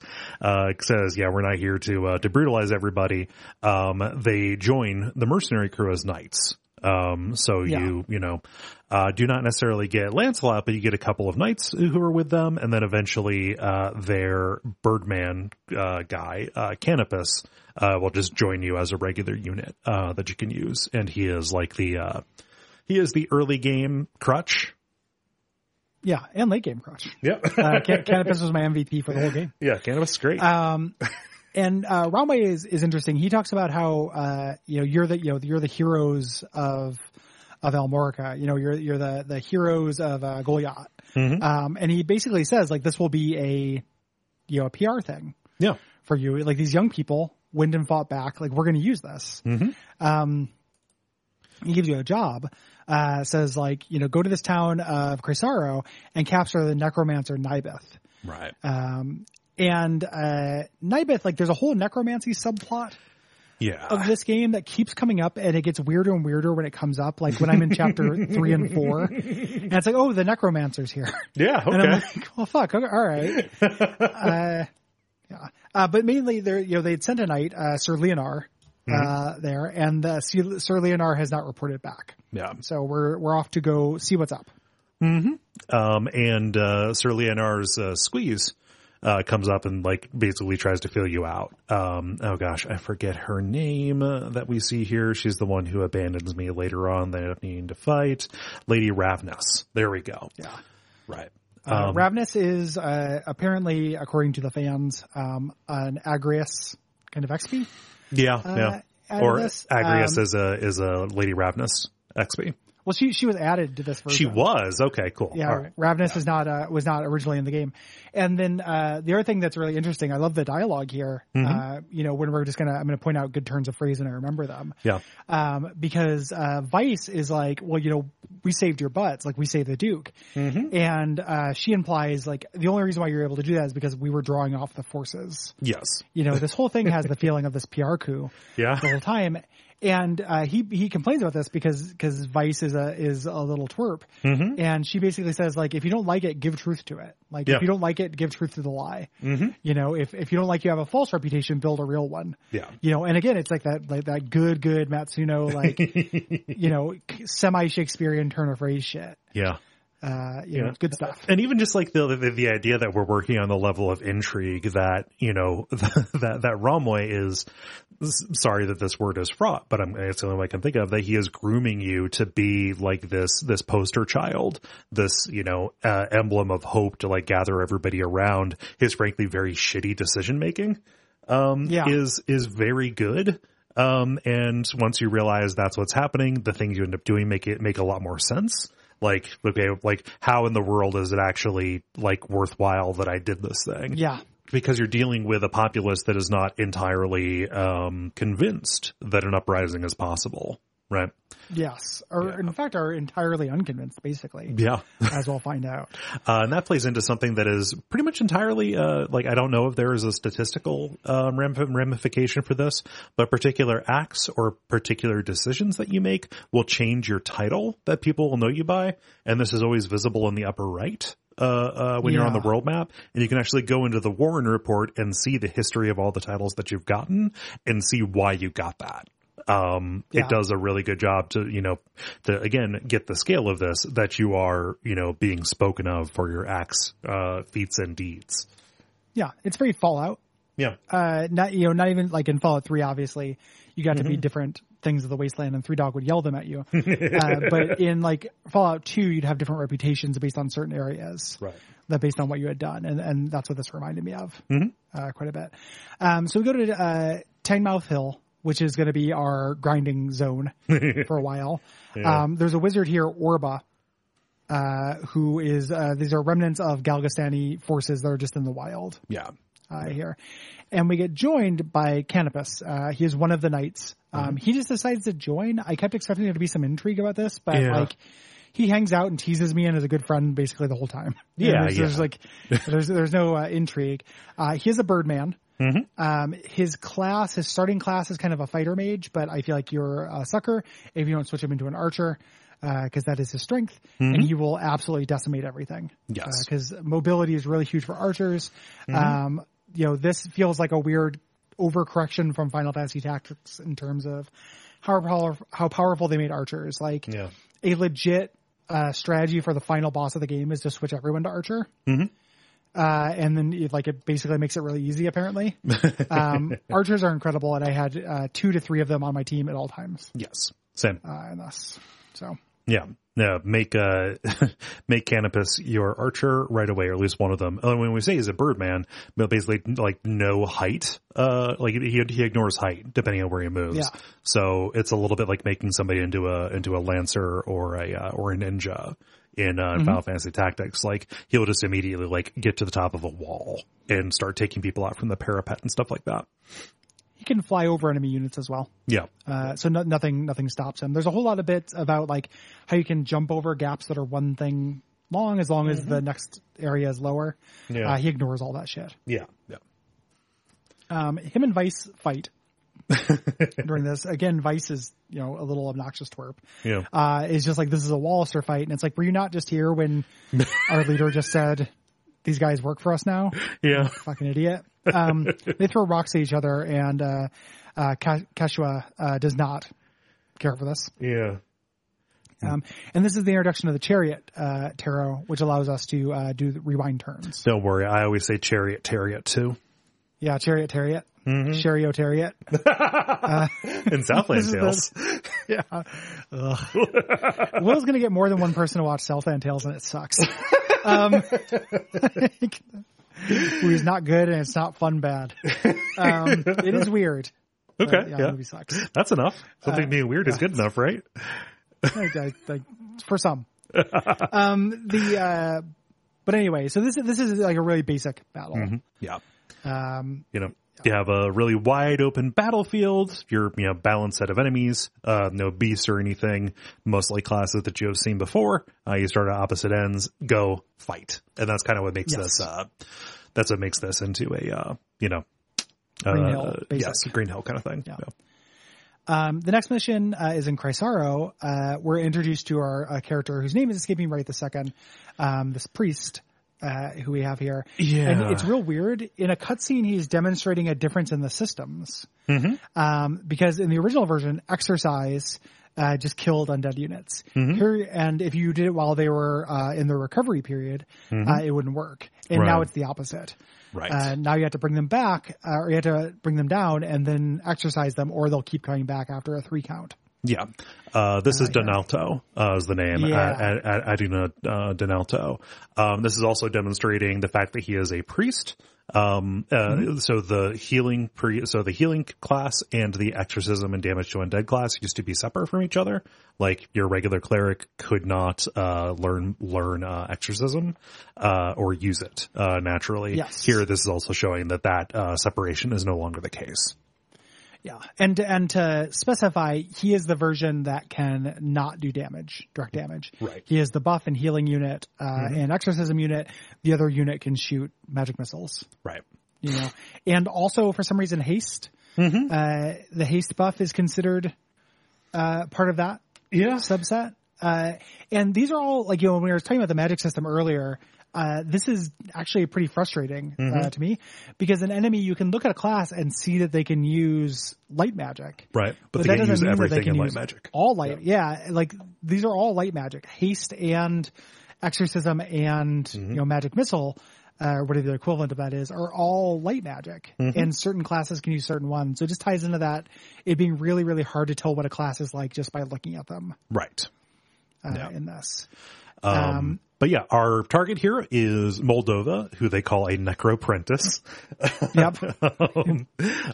uh, says, "Yeah, we're not here to uh, to brutalize everybody." Um, they join the mercenary crew as knights. Um, so
Yeah.
you you know uh, do not necessarily get Lancelot, but you get a couple of knights who are with them, and then eventually uh, their Birdman uh, guy, uh, Canopus, uh, will just join you as a regular unit uh, that you can use, and he is like the uh, he is the early game crutch.
Yeah, and late game crush.
Yep.
Uh, Can- Canopus was my MVP for the whole game.
yeah, Canopus is great.
Um, and uh, Ronwey is is interesting. He talks about how uh, you know you're the you know you're the heroes of of Almorica. You know you're you're the the heroes of uh, Golyat.
Mhm.
Um, and he basically says like this will be a you know a PR thing
yeah.
for you. Like these young people, Wyndham fought back. Like we're going to use this.
Mhm.
Um, he gives you a job. Uh, says like you know go to this town of Krysaro and capture the necromancer Nybeth.
Right.
Um, and uh, Nybeth, like there's a whole necromancy subplot
Yeah.
of this game that keeps coming up, and it gets weirder and weirder when it comes up. Like when I'm in chapter [LAUGHS] three and four, and it's like, oh, the necromancer's here.
Yeah.
And I'm
Okay.
like, well, fuck, okay, all right. [LAUGHS] uh, yeah. Uh, but mainly, there, you know, they'd sent a knight, uh, Sir Leonar, uh, there, and uh, Sir Sir Leonar has not reported back.
Yeah.
So we're we're off to go see what's up.
Um, and uh, Sir Leonar's uh, squeeze uh, comes up and like basically tries to fill you out. Um, oh gosh, I forget her name uh, that we see here. She's the one who abandons me later on. They don't needing to fight. Lady Ravness. There we go.
Yeah.
Right.
Uh,
Um,
Ravness is uh, apparently, according to the fans, um, an Agrias kind of XP.
Yeah. yeah.
out
Or Agrias
um,
is a is a Lady Ravness XP.
Well, she she was added to this version.
She was okay. Cool.
Yeah,
right.
Ravness is not uh, was not originally in the game. And then uh, the other thing that's really interesting, I love the dialogue here.
Mm-hmm.
Uh, you know, when we're just gonna, I'm gonna point out good turns of phrase and I remember them.
Yeah.
Um, because uh, Vyce is like, well, you know, we saved your butts, like we saved the Duke,
Mm-hmm.
and uh, she implies like the only reason why you're able to do that is because we were drawing off the forces.
Yes.
You know, this whole thing has the [LAUGHS] feeling of this PR coup
Yeah.
the whole time. And uh, he he complains about this because because Vyce is a is a little twerp,
Mm-hmm.
and she basically says like if you don't like it, give truth to it. Like
Yeah.
if you don't like it, give truth to the lie.
Mm-hmm.
You know, if if you don't like you have a false reputation, build a real one.
Yeah.
You know, and again, it's like that like that good good Matsuno like [LAUGHS] you know semi Shakespearean turn of phrase shit.
Yeah.
Uh, you know, good stuff.
and even just like the, the the idea that we're working on the level of intrigue that you know [LAUGHS] that that Ronwey is sorry that this word is fraught, but I'm it's the only way I can think of that he is grooming you to be like this this poster child, this you know uh, emblem of hope to like gather everybody around. His frankly very shitty decision making um,
Yeah.
is is very good. Um, and once you realize that's what's happening, the things you end up doing make it make a lot more sense. Like, okay, like how in the world is it actually like worthwhile that I did this thing?
Yeah.
Because you're dealing with a populace that is not entirely um, convinced that an uprising is possible, right?
Yes. Or
Yeah.
in fact, are entirely unconvinced, basically,
Yeah. [LAUGHS]
as we'll find out.
Uh, and that plays into something that is pretty much entirely, uh, like, I don't know if there is a statistical um, ramification for this, but particular acts or particular decisions that you make will change your title that people will know you by. And this is always visible in the upper right. Uh, uh, when you're on the world map and you can actually go into the Warren report and see the history of all the titles that you've gotten and see why you got that. Um,
Yeah.
it does a really good job to, you know, to again get the scale of this that you are, you know, being spoken of for your acts, uh, feats and deeds.
Yeah. It's very Fallout.
Yeah.
uh, not you know, not even like in Fallout Three. Obviously, you got to
Mm-hmm.
be different things of the wasteland, and Three Dog would yell them at you. [LAUGHS] uh, but in like Fallout Two, you'd have different reputations based on certain areas,
Right.
that based on what you had done, and and that's what this reminded me of
Mhm.
uh, quite a bit. Um, so we go to uh, Tynemouth Hill, which is going to be our grinding zone [LAUGHS] for a while.
Yeah.
Um, there's a wizard here, Orba. Uh, who is, uh, these are remnants of Galgastani forces that are just in the wild
Yeah.
uh, here. And we get joined by Canopus. Uh, he is one of the knights. Um, he just decides to join. I kept expecting there to be some intrigue about this, but
Yeah.
like he hangs out and teases me and is a good friend basically the whole time. You [LAUGHS] know,
Yeah,
there's, there's like there's there's no uh, intrigue. Uh, he is a birdman. Um, his class, his starting class is kind of a fighter mage, but I feel like you're a sucker if you don't switch him into an archer, because that is his strength, and he will absolutely decimate everything.
Yes.
Because mobility is really huge for archers. Um, you know, this feels like a weird overcorrection from Final Fantasy Tactics in terms of how power, how powerful they made archers. Like
Yeah.
a legit uh, strategy for the final boss of the game is to switch everyone to archer.
Mhm.
Uh, and then it, like it basically makes it really easy apparently. [LAUGHS] um, archers are incredible and I had, uh, two to three of them on my team at all times,
Yes. Same.
uh, in this. So
Yeah. Yeah. Make, uh, [LAUGHS] make Canopus your archer right away, or at least one of them. And when we say he's a birdman, but basically like no height, uh, like he, he ignores height depending on where he moves.
Yeah.
So it's a little bit like making somebody into a, into a lancer or a, uh, or a ninja in, uh, Final Fantasy Tactics. Like he'll just immediately like get to the top of a wall and start taking people out from the parapet and stuff like that.
He can fly over enemy units as well.
Yeah.
Uh, so no, nothing, nothing stops him. There's a whole lot of bits about like how you can jump over gaps that are one thing long as long as the next area is lower.
Yeah.
Uh, he ignores all that shit.
Yeah. Yeah.
Um, him and Vyce fight [LAUGHS] during this. Again, Vyce is, you know, a little obnoxious twerp.
Yeah.
Uh, is just like, this is a Walister fight. And it's like, were you not just here when [LAUGHS] our leader just said, these guys work for us now?
Yeah.
Fucking idiot. Um, [LAUGHS] they throw rocks at each other and, uh, uh, Catiua, uh, does not care for this.
Yeah.
Um, and this is the introduction of the chariot, uh, tarot, which allows us to, uh, do the rewind turns.
Don't worry. I always say chariot, chariot too.
Yeah, chariot, chariot.
Mm-hmm.
Chariot, chariot. [LAUGHS]
In Southland Tales. [LAUGHS]
Yeah. Will's gonna get more than one person to watch Southland Tales and it sucks. [LAUGHS] Um, not good and it's not fun bad. Um, it is weird.
Okay.
yeah,
Yeah.
movie sucks.
That's enough. Something being weird is good enough, right?
I- I- I- for some. Um, the, uh, but anyway, so this is, this is like a really basic battle.
Yeah.
Um,
You know, you have a really wide open battlefield. You're, you know, balanced set of enemies, uh, no beasts or anything, mostly classes that you have seen before. Uh, you start at opposite ends, go fight. And that's kind of what makes
Yes.
this, uh, that's what makes this into a, uh, you know,
Green
uh,
Hill, basic.
yes, Green Hill kind of thing.
Yeah.
Yeah.
Um, the next mission uh, is in Krysaro. Uh, we're introduced to our uh, character whose name is escaping right this second. Um, this priest uh, who we have here.
Yeah.
And it's real weird. In a cutscene, he's demonstrating a difference in the systems.
Mm-hmm.
Um, because in the original version, exorcise uh, just killed undead units.
Mm-hmm.
Here, and if you did it while they were uh, in the recovery period, uh, it wouldn't work. And now
Mm-hmm.
It's the opposite.
Right.
Uh, now you have to bring them back, uh, or you have to bring them down and then exorcise them, or they'll keep coming back after a three count.
Yeah. Uh, this is Donalto, uh, is the name.
Yeah.
Ad- Ad- Ad- Aduna, uh, Donalto. Um, this is also demonstrating the fact that he is a priest. Um, uh,
Mm-hmm.
so the healing pre, so the healing class and the exorcism and damage to undead class used to be separate from each other. Like your regular cleric could not, uh, learn, learn, uh, exorcism, uh, or use it, uh, naturally.
Yes.
Here, this is also showing that that, uh, separation is no longer the case.
Yeah, and and to specify, he is the version that can not do damage, direct damage.
Right.
He is the buff and healing unit uh, and exorcism unit. The other unit can shoot magic missiles.
Right.
You know, and also for some reason haste.
Mm-hmm.
Uh, the haste buff is considered uh, part of that
Yeah.
subset. Uh, and these are all like you know when we were talking about the magic system earlier. Uh, this is actually pretty frustrating uh, to me because an enemy you can look at a class and see that they can use light magic,
Right. But,
but
they
that
can
doesn't
use
mean that they
everything
can
in light
use
magic.
all light. Yeah. like these are all light magic, haste and exorcism and
Mm-hmm.
you know magic missile. Uh, whatever the equivalent of that is, are all light magic,
Mm-hmm.
and certain classes can use certain ones. So it just ties into that. It being really, really hard to tell what a class is like just by looking at them
Right.
uh,
Yeah.
in this.
Um, but yeah, our target here is Moldova, who they call a necroprentice. [LAUGHS]
Yep.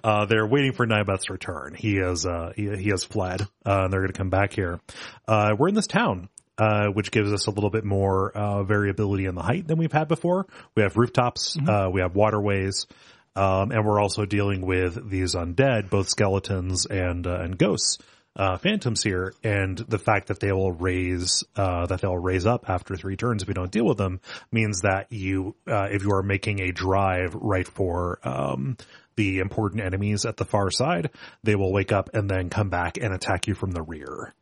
uh, they're waiting for Nybeth's return. He has, uh, he, he has fled, uh, and they're going to come back here. Uh, we're in this town, uh, which gives us a little bit more, uh, variability in the height than we've had before. We have rooftops, uh, we have waterways, Um, and we're also dealing with these undead, both skeletons and uh, and ghosts, uh, phantoms here, and the fact that they will raise uh, that they'll raise up after three turns if we don't deal with them means that you, uh, if you are making a drive right for um, the important enemies at the far side, they will wake up and then come back and attack you from the rear.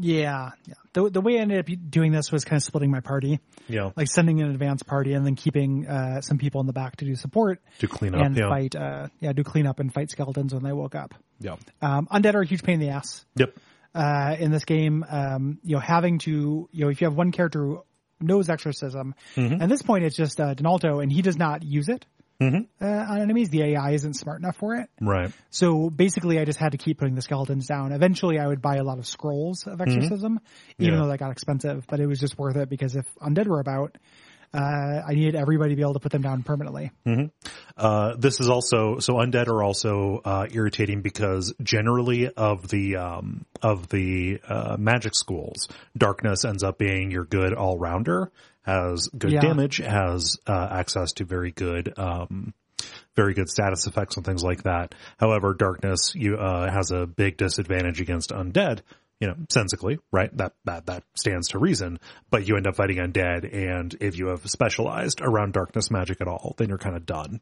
Yeah, yeah. The the way I ended up doing this was kind of splitting my party,
Yeah,
like sending an advance party and then keeping uh, some people in the back to do support
to clean up.
and
Yeah,
fight. Uh, yeah, do cleanup and fight skeletons when they woke up.
yeah,
Um, undead are a huge pain in the ass
yep,
uh, in this game. Um, you know, having to you know if you have one character who knows exorcism,
Mm-hmm.
at this point it's just uh, Donalto and he does not use it
Mhm.
uh, on enemies. The AI isn't smart enough for it.
right.
So basically, I just had to keep putting the skeletons down. Eventually, I would buy a lot of scrolls of exorcism, even
Yeah.
though that got expensive. But it was just worth it because if undead were about, uh, I needed everybody to be able to put them down permanently.
Uh, this is also so undead are also uh, irritating because generally of the um, of the uh, magic schools, darkness ends up being your good all rounder, has good
Yeah.
damage, has uh, access to very good um, very good status effects and things like that. However, darkness you uh, has a big disadvantage against undead. You know, sensically, right? That that that stands to reason. But you end up fighting undead, and if you have specialized around darkness magic at all, then you're kind of done.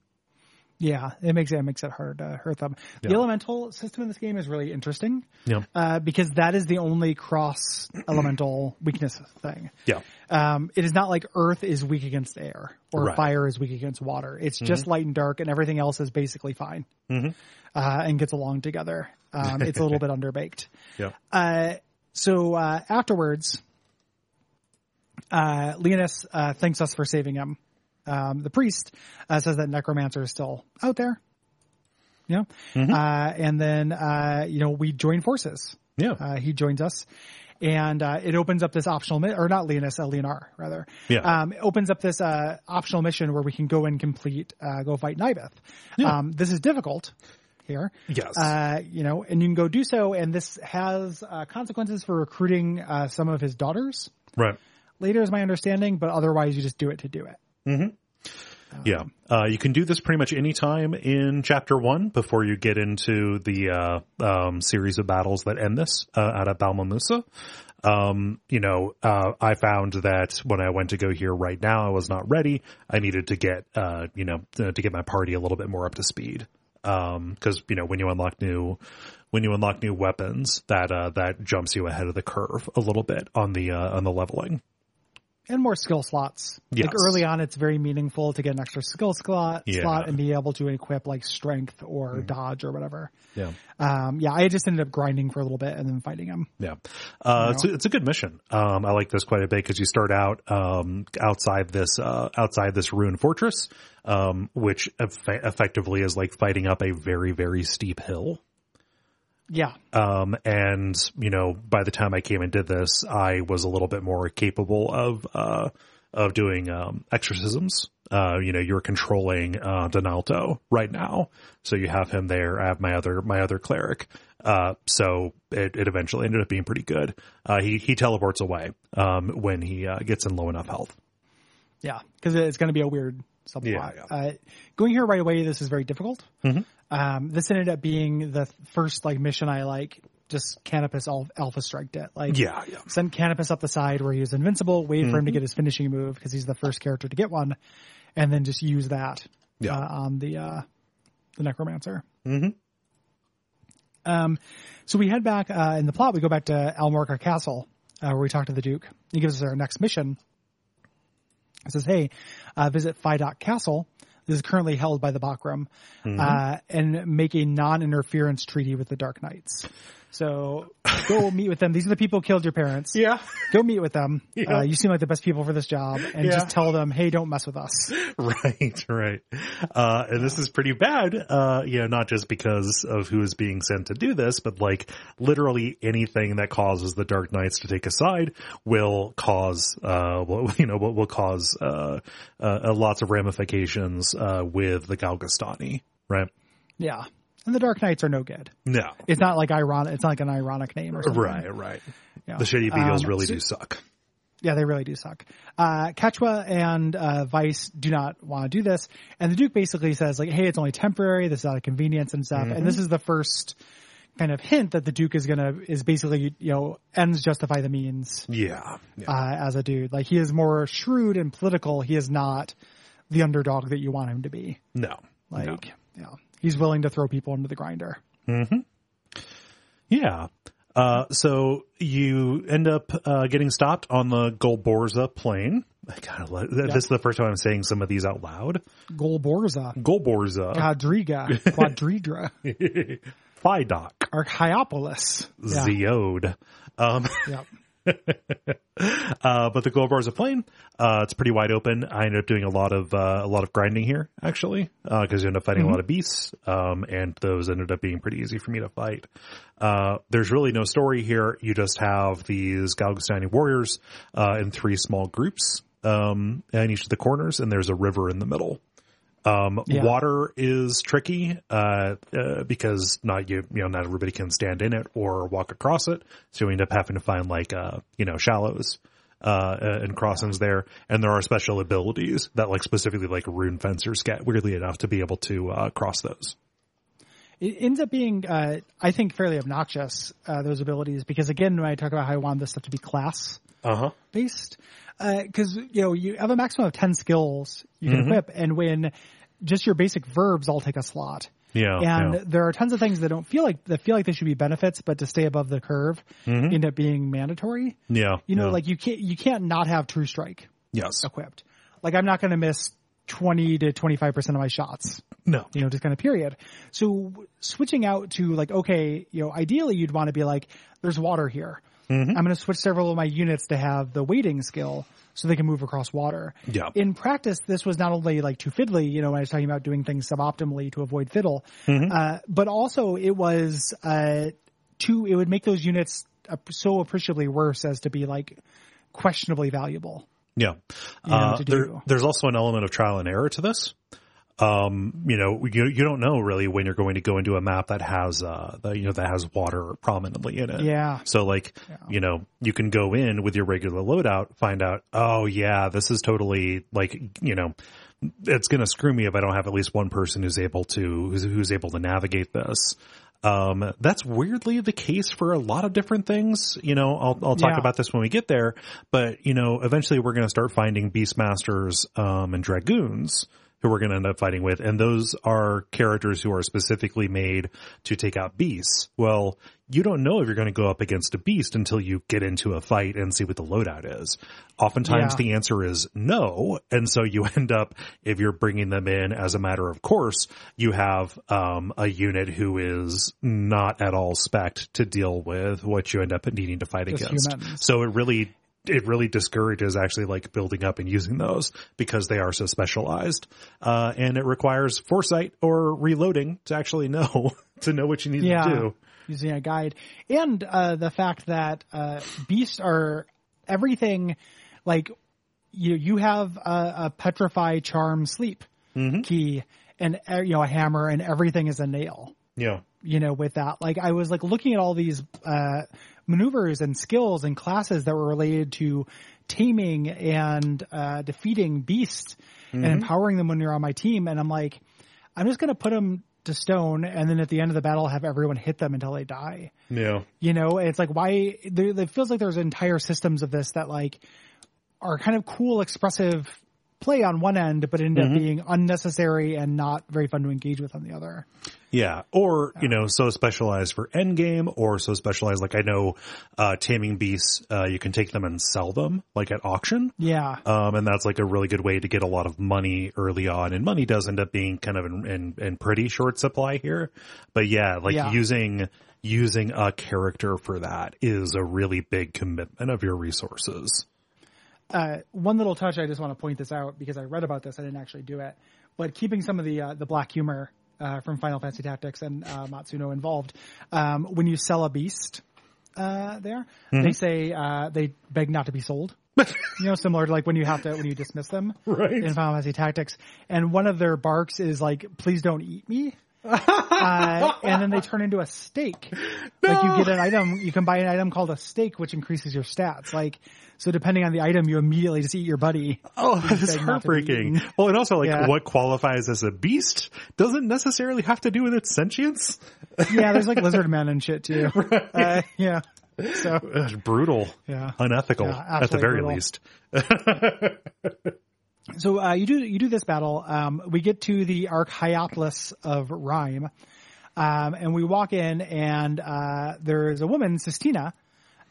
Yeah, it makes it, it makes it hard to hurt them. The elemental system in this game is really interesting
Yeah.
uh, because that is the only cross [CLEARS THROAT] elemental weakness thing.
Yeah.
Um, it is not like earth is weak against air or
Right.
fire is weak against water. It's just light and dark, and everything else is basically fine uh, and gets along together. Um, it's a little [LAUGHS] bit underbaked.
Yeah.
Uh, so uh, afterwards, uh, Leonis uh, thanks us for saving him. Um, the priest uh, says that Necromancer is still out there. You know, uh, and then uh, you know we join forces.
Yeah.
Uh, he joins us, and uh, it opens up this optional, mi- or not Leonis, uh, Leonar rather.
Yeah.
Um, it opens up this uh, optional mission where we can go and complete, uh, go fight Nybeth. Um, this is difficult here.
Yes.
Uh, you know, and you can go do so, and this has uh, consequences for recruiting uh, some of his daughters.
right.
Later is my understanding, but otherwise you just do it to do it.
Yeah. Uh, you can do this pretty much any time in chapter one before you get into the, uh, um, series of battles that end this, uh, out at Balmamusa. Um, you know, uh, I found that when I went to go here right now, I was not ready. I needed to get, uh, you know, to, to get my party a little bit more up to speed. Um, cause, you know, when you unlock new, when you unlock new weapons, that, uh, that jumps you ahead of the curve a little bit on the, uh, on the leveling.
And more skill slots.
Yes.
Like early on, it's very meaningful to get an extra skill slot,
Yeah.
slot and be able to equip like strength or dodge or whatever.
Yeah.
Um, yeah, I just ended up grinding for a little bit and then fighting him.
Yeah. Uh, it's, a, it's a good mission. Um, I like this quite a bit because you start out, um, outside this, uh, outside this ruined fortress, um, which eff- effectively is like fighting up a very, very steep hill.
Yeah.
Um, and, you know, by the time I came and did this, I was a little bit more capable of, uh, of doing, um, exorcisms. Uh, you know, you're controlling, uh, Donalto right now. So you have him there. I have my other, my other cleric. Uh, so it, it eventually ended up being pretty good. Uh, he, he teleports away, um, when he, uh, gets in low enough health.
Yeah. Cause it's going to be a weird subplot.
Yeah, yeah.
Uh, going here right away, this is very difficult. Um, this ended up being the first like mission I like just Canopus alpha striked it. Like
Yeah. Yeah.
sent Canopus up the side where he was invincible, wait for him to get his finishing move because he's the first character to get one, and then just use that
Yeah.
uh, on the uh, the necromancer. Mm-hmm. Um, so we head back uh, in the plot. We go back to Almorica Castle uh, where we talk to the Duke. He gives us our next mission. It says, "Hey, uh, visit Phi Castle. This is currently held by the Bakram, uh, and make a non-interference treaty with the Dark Knights." So go [LAUGHS] meet with them. These are the people who killed your parents.
Yeah.
Go meet with them. [LAUGHS]
Yeah.
Uh, you seem like the best people for this job, and
Yeah.
just tell them, "Hey, don't mess with us." [LAUGHS]
Right, right. Uh, and this is pretty bad, uh, you know, not just because of who is being sent to do this, but like literally anything that causes the Dark Knights to take a side will cause, uh, will, you know, will, will cause, uh, uh, lots of ramifications, uh, with the Galgastani, right?
Yeah, and the Dark Knights are no good.
No.
It's not like ironic. It's not like an ironic name or something.
Right, right.
Yeah.
The Shady Beagles
Um,
really
so-
do suck.
Yeah, they really do suck. Uh, Catiua and uh, Vyce do not want to do this, and the Duke basically says like, "Hey, it's only temporary. This is out of convenience and stuff." And this is the first kind of hint that the Duke is gonna is basically you know ends justify the means
Yeah. yeah.
uh, as a dude. Like he is more shrewd and political. He is not the underdog that you want him to be.
no.
Like,
no.
yeah, he's willing to throw people into the grinder.
Yeah. Uh, so you end up uh, getting stopped on the Golborza plain. I kind of like, this is the first time I'm saying some of these out loud.
Golborza,
Golborza,
Quadriga, [LAUGHS] Quadriga,
Phidoch,
Archaeopolis. Yeah.
Zeode. Um,
yeah. [LAUGHS]
uh, but the Golborza plain, uh, it's pretty wide open. I ended up doing a lot of uh, a lot of grinding here actually, because you end up fighting a lot of beasts, um, and those ended up being pretty easy for me to fight. Uh, there's really no story here. You just have these Galgastani warriors uh, in three small groups um, in each of the corners, and there's a river in the middle. Um,
Yeah.
water is tricky, uh, uh, because not you, you know, not everybody can stand in it or walk across it. So you end up having to find like, uh, you know, shallows, uh, uh, and crossings there. And there are special abilities that like specifically like rune fencers get weirdly enough to be able to, uh, cross those.
It ends up being, uh, I think, fairly obnoxious, uh, those abilities, because again, when I talk about how I want this stuff to be class
Uh huh.
based, because, you know, you have a maximum of 10 skills you can equip, and when just your basic verbs all take a slot.
Yeah.
and
yeah.
there are tons of things that don't feel like that feel like they should be benefits, but to stay above the curve end up being mandatory.
Yeah.
You know,
yeah.
like you can't you can't not have True Strike
yes.
equipped. Like I'm not going to miss twenty to twenty five percent of my shots.
No.
You know, just kind of period. So switching out to like okay, you know, ideally you'd want to be like, there's water here.
Mm-hmm.
I'm going to switch several of my units to have the wading skill so they can move across water.
Yeah.
In practice, this was not only like too fiddly, you know, when I was talking about doing things suboptimally to avoid fiddle,
Mm-hmm.
uh, but also it was, uh, too, it would make those units so appreciably worse as to be like questionably valuable.
Yeah.
know,
Uh, there, there's also an element of trial and error to this. Um, you know, you, you don't know really when you're going to go into a map that has, uh, the, you know, that has water prominently in it.
Yeah.
So like, you know, you can go in with your regular loadout, find out, oh yeah, this is totally like, you know, it's going to screw me if I don't have at least one person who's able to, who's, who's able to navigate this. Um, that's weirdly the case for a lot of different things. You know, I'll, I'll talk
Yeah.
about this when we get there, but you know, eventually we're going to start finding beastmasters, um, and dragoons who we're going to end up fighting with. And those are characters who are specifically made to take out beasts. Well, you don't know if you're going to go up against a beast until you get into a fight and see what the loadout is. Oftentimes
Yeah.
the answer is no. And so you [LAUGHS] end up, if you're bringing them in as a matter of course, you have, um, a unit who is not at all spec'd to deal with what you end up needing to fight
Just
against.
humans.
So it really, it really discourages actually like building up and using those because they are so specialized. Uh, and it requires foresight or reloading to actually know, [LAUGHS] to know what you need
Yeah.
to do.
Using a guide and, uh, the fact that, uh, beasts are everything like you, you have a, a petrify charm sleep key and, uh, you know, a hammer and everything is a nail.
Yeah.
you know, with that. Like I was like looking at all these uh maneuvers and skills and classes that were related to taming and uh defeating beasts and empowering them when you're on my team and I'm like I'm just going to put them to stone and then at the end of the battle have everyone hit them until they die.
Yeah.
You know, it's like why there it feels like there's entire systems of this that like are kind of cool expressive play on one end but end up being unnecessary and not very fun to engage with on the other.
Yeah. Or, you know, so specialized for endgame or so specialized, like I know, uh, taming beasts, uh, you can take them and sell them like at auction.
Yeah.
Um, and that's like a really good way to get a lot of money early on. And money does end up being kind of in, in, in pretty short supply here. But yeah, like
Yeah.
using, using a character for that is a really big commitment of your resources.
Uh, one little touch I just want to point this out because I read about this. I didn't actually do it, but keeping some of the uh, the black humor uh, from Final Fantasy Tactics and uh, Matsuno involved. Um, when you sell a beast, uh, there they say uh, they beg not to be sold. [LAUGHS] you know, similar to like when you have to when you dismiss them
Right.
in Final Fantasy Tactics. And one of their barks is like, "Please don't eat me." Uh, [LAUGHS] and then they turn into a steak. Like you get an item, you can buy an item called a steak, which increases your stats. Like so, depending on the item, you immediately just eat your buddy.
Oh, that's
begged not to be
heartbreaking. Well, and also like
Yeah.
what qualifies as a beast doesn't necessarily have to do with its sentience.
Yeah, there's like [LAUGHS] lizard men and shit too. Uh, yeah. So
Ugh, brutal,
yeah.
unethical
Yeah,
at the very
brutal.
least. [LAUGHS]
So uh, you do you do this battle. Um, we get to the Archaeopolis of Rhyme, um, and we walk in, and uh, there is a woman, Sistina,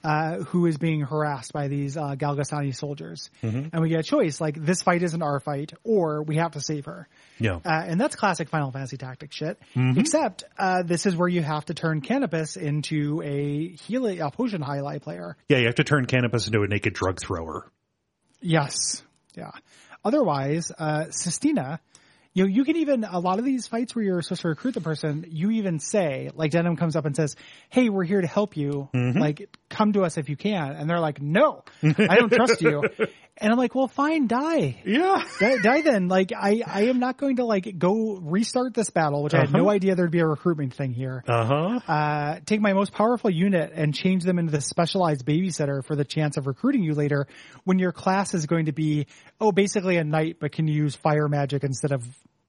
uh, who is being harassed by these uh, Galgastani soldiers, and we get a choice: like this fight isn't our fight, or we have to save her.
Yeah.
Uh, and that's classic Final Fantasy tactic shit. Except uh, this is where you have to turn Canopus into a heal a potion highlight player.
Yeah, you have to turn Canopus into a naked drug thrower.
Yes. Yeah. Otherwise, uh, Sistina, you know, you can even, a lot of these fights where you're supposed to recruit the person, you even say, like Denam comes up and says, Hey, we're here to help you. Like, come to us if you can. And they're like, no, I don't trust you. [LAUGHS] And I'm like, well, fine, die.
Yeah.
Die, die then. Like, I, I am not going to like go restart this battle, which I had no
Uh-huh.
idea there'd be a recruitment thing here
Uh huh.
uh, take my most powerful unit and change them into the specialized babysitter for the chance of recruiting you later when your class is going to be, oh, basically a knight, but can use fire magic instead of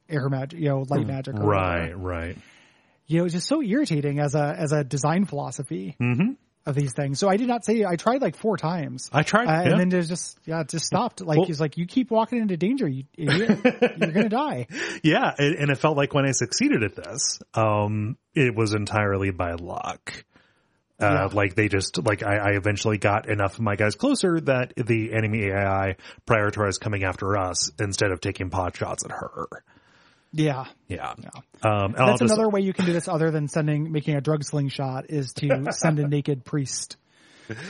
air magic, you know, light magic. or
Right.
whatever.
Right.
You know, it's just so irritating as a, as a design philosophy of these things. So I did not say, I tried like four times.
I tried.
Uh,
yeah.
and then there's just, yeah, it just stopped. Like,
Well-
he's like, you keep walking into danger, you. [LAUGHS] You're going to die.
Yeah, and, and it felt like when I succeeded at this, um, it was entirely by luck. Uh,
Yeah.
like they just, like I, I eventually got enough of my guys closer that the enemy AI prioritized coming after us instead of taking pot shots at her.
Yeah.
Yeah. Um,
That's
just-
another way you can do this other than sending, making a drug slingshot is to [LAUGHS] send a naked priest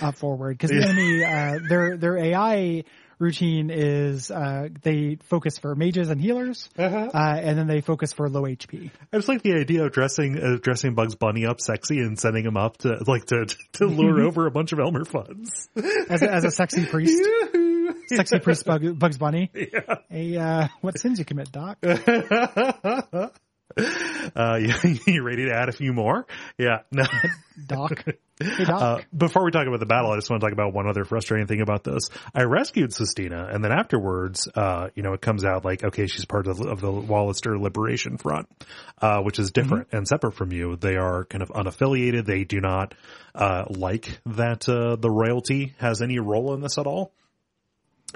up forward. Cause the enemy, uh, their, their AI routine is, uh, they focus for mages and healers,
Uh-huh.
uh, and then they focus for low HP.
I just like the idea of dressing, uh, dressing Bugs Bunny up sexy and sending him up to, like, to, [LAUGHS] to lure [LAUGHS] over a bunch of Elmer fuds.
As a, as a sexy priest, sexy priest [LAUGHS] Bugs Bunny. Yeah. A, uh, what sins you commit, Doc? [LAUGHS]
Uh, you, [LAUGHS] you ready to add a few more? Yeah. No.
Doc. Hey, Doc.
Uh, before we talk about the battle, I just want to talk about one other frustrating thing about this. I rescued Sistina, and then afterwards, uh, you know, it comes out like, okay, she's part of the, of the Walister Liberation Front, uh, which is different and separate from you. They are kind of unaffiliated. They do not uh, like that uh, the royalty has any role in this at all.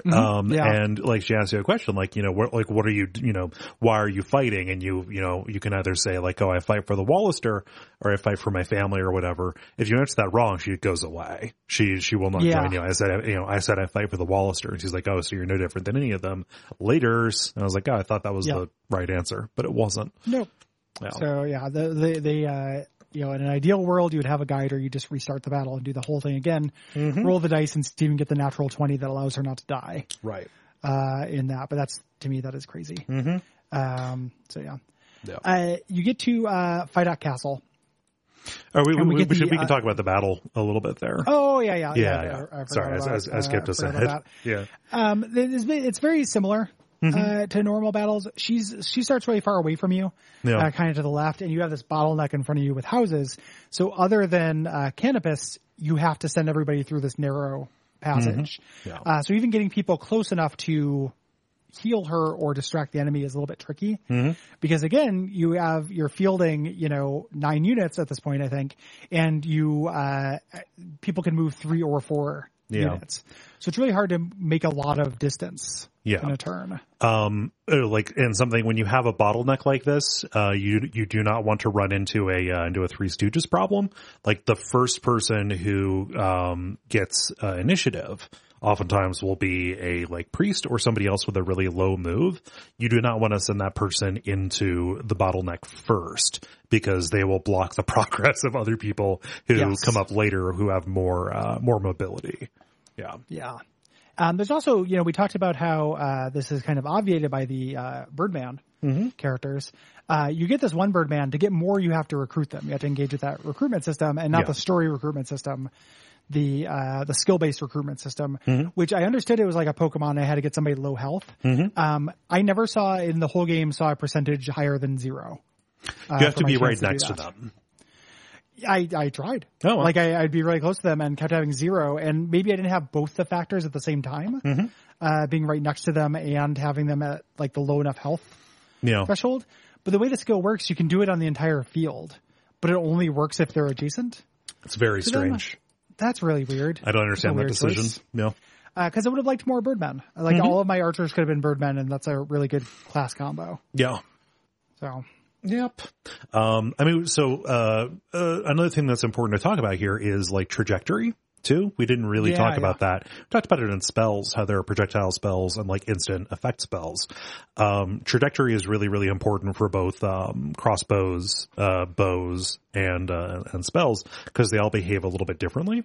Um,
Yeah.
and like she asks you a question, like, you know, what, like, what are you, you know, why are you fighting? And you, you know, you can either say like, oh, I fight for the Walister or I fight for my family or whatever. If you answer that wrong, she goes away. She, she will not
Yeah.
join you. I said, you know, I said I fight for the Walister and she's like, oh, so you're no different than any of them. Laters. And I was like, oh, I thought that was
Yeah.
the right answer, but it wasn't.
Nope.
Yeah.
So yeah, the the the uh, you know in an ideal world you would have a guide or you just restart the battle and do the whole thing again,
Mm-hmm.
roll the dice and see if you can get the natural twenty that allows her not to die
right.
uh, in that. But that's to me that is crazy.
Mm-hmm.
Um, so yeah,
Yeah.
uh, you get to uh, Phidoch Castle.
Or we,
we
we, we, should,
the,
we can
uh,
talk about the battle a little bit there.
Oh yeah, yeah,
yeah,
I-
yeah.
I- I
Sorry, as,
about,
as, as
uh,
Skip just
forgot
said.
about [LAUGHS]
Yeah.
Um, it's, it's very similar
Mm-hmm.
uh, to normal battles. She's she starts really far away from you,
Yeah.
uh, kind of to the left, and you have this bottleneck in front of you with houses. So other than uh, Canopus, you have to send everybody through this narrow passage.
Mm-hmm. Yeah.
Uh, so even getting people close enough to heal her or distract the enemy is a little bit tricky
Mm-hmm.
because again you have you're fielding you know nine units at this point i think and you uh people can move three or four
Yeah.
units so it's really hard to make a lot of distance
Yeah.
in a turn
um uh, like in something when you have a bottleneck like this uh you you do not want to run into a uh, into a three stooges problem like the first person who um gets uh, initiative oftentimes will be a like priest or somebody else with a really low move you do not want to send that person into the bottleneck first because they will block the [LAUGHS] progress of other people who
Yes.
come up later who have more uh more mobility yeah
yeah um, there's also, you know, we talked about how uh, this is kind of obviated by the uh, Birdman characters. Uh, you get this one Birdman. To get more, you have to recruit them. You have to engage with that recruitment system and not
Yeah.
the story recruitment system, the uh, the skill based recruitment system, which I understood it was like a Pokemon. I had to get somebody low health. Um, I never saw in the whole game saw a percentage higher than zero. Uh,
You have to be right next to them.
I, I tried.
Oh, well.
like I, I'd be really close to them and kept having zero, and maybe I didn't have both the factors at the same time,
Mm-hmm.
uh, being right next to them and having them at like the low enough health
know,
threshold. But the way the skill works, you can do it on the entire field, but it only works if they're adjacent.
it's very
them,
strange.
That's really weird.
I don't understand that
It's a weird
decision.
choice.
No.
Because I would have liked more Birdmen. Like
Mm-hmm.
all of my archers could have been Birdmen, and that's a really good class combo.
Yeah.
So
Yep. Um, I mean, so, uh, uh, another thing that's important to talk about here is like trajectory too. We didn't really
Yeah,
talk
yeah.
about that. We talked about it in spells, how there are projectile spells and like instant effect spells. Um, trajectory is really, really important for both, um, crossbows, uh, bows and, uh, and spells because they all behave a little bit differently.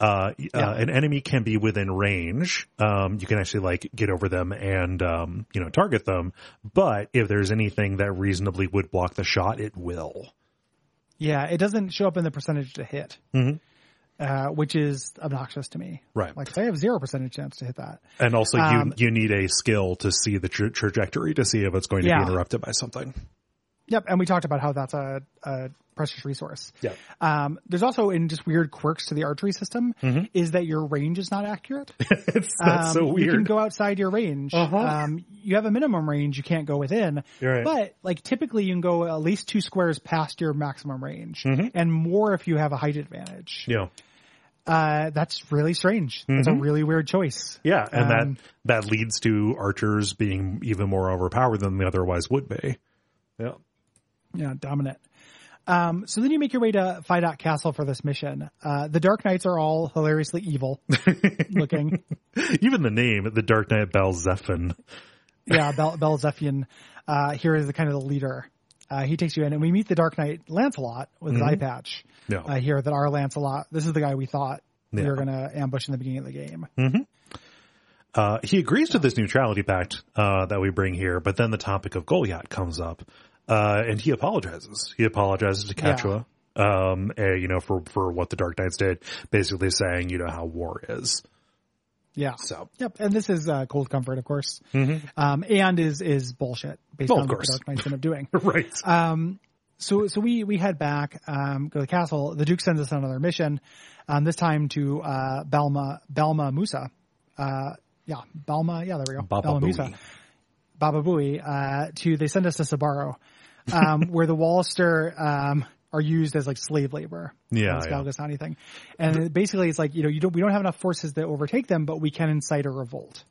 Uh, uh, an enemy can be within range. Um, you can actually like get over them and, um, you know, target them. But if there's anything that reasonably would block the shot, it will.
yeah, it doesn't show up in the percentage to hit, uh, which is obnoxious to me.
Mm-hmm. Right.
Like I have zero percentage chance to hit that.
And also
Um,
you, you need a skill to see the tra- trajectory to see if it's going to
Yeah.
be interrupted by something.
Yep, and we talked about how that's a, a precious resource.
Yeah.
Um, there's also in just weird quirks to the archery system is that your range is not accurate. [LAUGHS]
it's, that's
Um,
so weird.
You can go outside your range.
Uh-huh.
Um, you have a minimum range you can't go within.
Right.
But like typically you can go at least two squares past your maximum range
Mm-hmm.
and more if you have a height advantage.
yeah.
Uh, that's really strange. That's a really weird choice.
Yeah. And
Um,
that, that leads to archers being even more overpowered than they otherwise would be. Yeah.
Yeah, dominant. Um, so then you make your way to Phidoch Castle for this mission. Uh, the Dark Knights are all hilariously evil looking. [LAUGHS]
Even the name, the Dark Knight Bell Zephin.
yeah, Bel, Bel Zephian, uh, here is the kind of the leader. Uh, he takes you in and we meet the Dark Knight Lancelot with his eye patch.
Yeah.
Uh, here that our Lancelot, this is the guy we thought we were going to ambush in the beginning of the game.
Uh, he agrees to this neutrality pact uh, that we bring here, but then the topic of Golyat comes up, uh, and he apologizes. He apologizes to Catiua, um, eh, you know, for for what the Dark Knights did, basically saying, you know, how war is.
Yeah.
So.
Yep. And this is, uh, cold comfort, of course. Um, and is, is bullshit based
Well,
on what the Dark Knights end up doing. [LAUGHS]
Right.
Um, so so we we head back, um, go to the castle. The Duke sends us on another mission, um, this time to uh, Belma Belma Musa. Uh, yeah, Belma. Yeah, there we go.
Baba
Belma
Booey.
Musa. Baba Booey. Uh, to they send us to Sabaro, um, where the Walister um, are used as like slave labor.
Yeah,
on
yeah.
Thing, and basically it's like you know you don't we don't have enough forces to overtake them, but we can incite a revolt.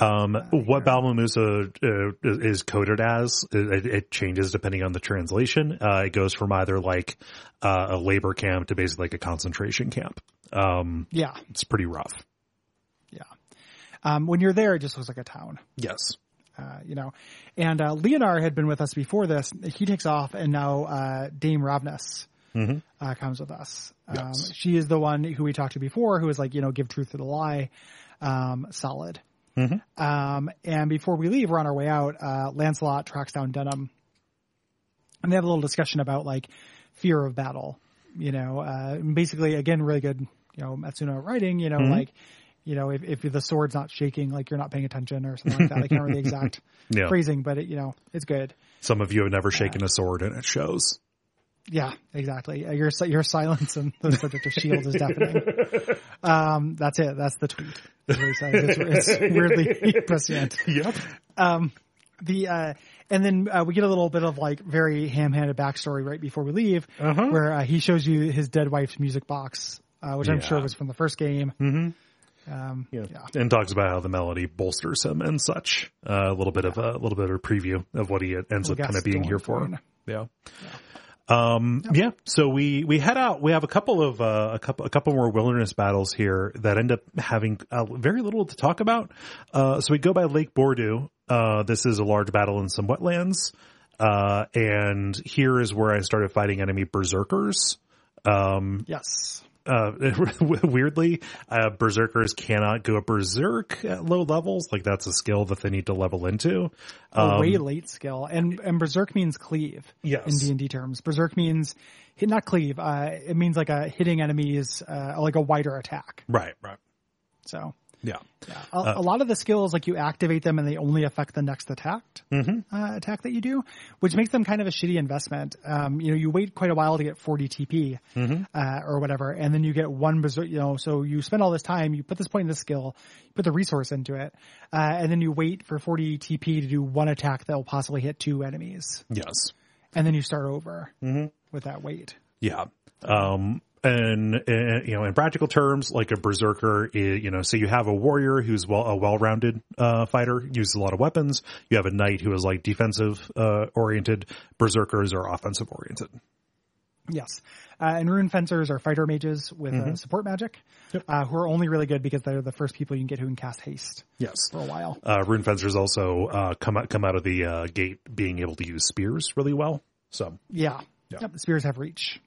Um, what Balmamusa uh, is coded as, it, it changes depending on the translation. Uh, it goes from either like uh, a labor camp to basically like a concentration camp. Um,
Yeah,
it's pretty rough.
yeah. Um, when you're there, it just looks like a town.
Yes.
Uh, you know. And uh, Leonard had been with us before this. He takes off, and now uh, Dame Ravness uh, comes with us. Um,
Yes.
she is the one who we talked to before, who was like, you know, give truth to the lie, um, solid. Um, and before we leave, we're on our way out. Uh, Lancelot tracks down Denam, and they have a little discussion about like fear of battle. You know, uh, basically, again, really good, you know, Matsuno writing. You know, like. You know, if, if the sword's not shaking, like you're not paying attention or something like that. I can't remember the exact [LAUGHS]
Yeah.
phrasing, but it, you know, it's good.
Some of you have never shaken a sword and it shows.
Yeah, exactly. Uh, Your your silence and the subject of shield is deafening. [LAUGHS] Um, that's it. That's the tweet. That's what he says. It's, it's weirdly [LAUGHS] prescient.
Yep.
Um, the uh, and then uh, we get a little bit of like very ham-handed backstory right before we leave,
Uh-huh.
where uh, he shows you his dead wife's music box, uh, which I'm sure was from the first game. Mm-hmm. Um,
Yeah.
yeah.
And talks about how the melody bolsters him and such. Uh, a little bit of a, little bit of a preview of what he ends up kind of being here for.
Gaston
Yeah. Um, yeah. So we, we head out. We have a couple of, uh, a couple, a couple more wilderness battles here that end up having uh, very little to talk about. Uh, so we go by Lake Bordeaux. Uh, this is a large battle in some wetlands. Uh, and here is where I started fighting enemy berserkers. Um,
Yes.
Uh, [LAUGHS] weirdly, uh, berserkers cannot go berserk at low levels. Like that's a skill that they need to level into.
a
Um,
way late skill, and and berserk means cleave.
Yes.
In D and D terms, berserk means hit, not cleave. Uh, it means like a hitting enemies, uh, like a wider attack.
right, right.
So,
Yeah.
Yeah. A, a lot of the skills, like you activate them and they only affect the next attack, uh, attack that you do, which makes them kind of a shitty investment. Um, you know, you wait quite a while to get 40 TP, uh, or whatever, and then you get one berserk, you know, so you spend all this time, you put this point in the skill, you put the resource into it, uh, and then you wait for 40 TP to do one attack that will possibly hit two enemies.
Yes.
And then you start over with that wait.
Yeah. Um, and, you know, in practical terms, like a berserker, you know, so you have a warrior who's well, a well-rounded, uh, fighter, uses a lot of weapons. You have a knight who is like defensive, uh, oriented. Berserkers are offensive oriented.
Yes. Uh, and rune fencers are fighter mages with uh, support magic, uh, who are only really good because they're the first people you can get who can cast haste
Yes.
for a while.
Uh, rune fencers also, uh, come out, come out of the, uh, gate being able to use spears really well. So,
Yeah.
Yeah.
Yep. The spears have reach.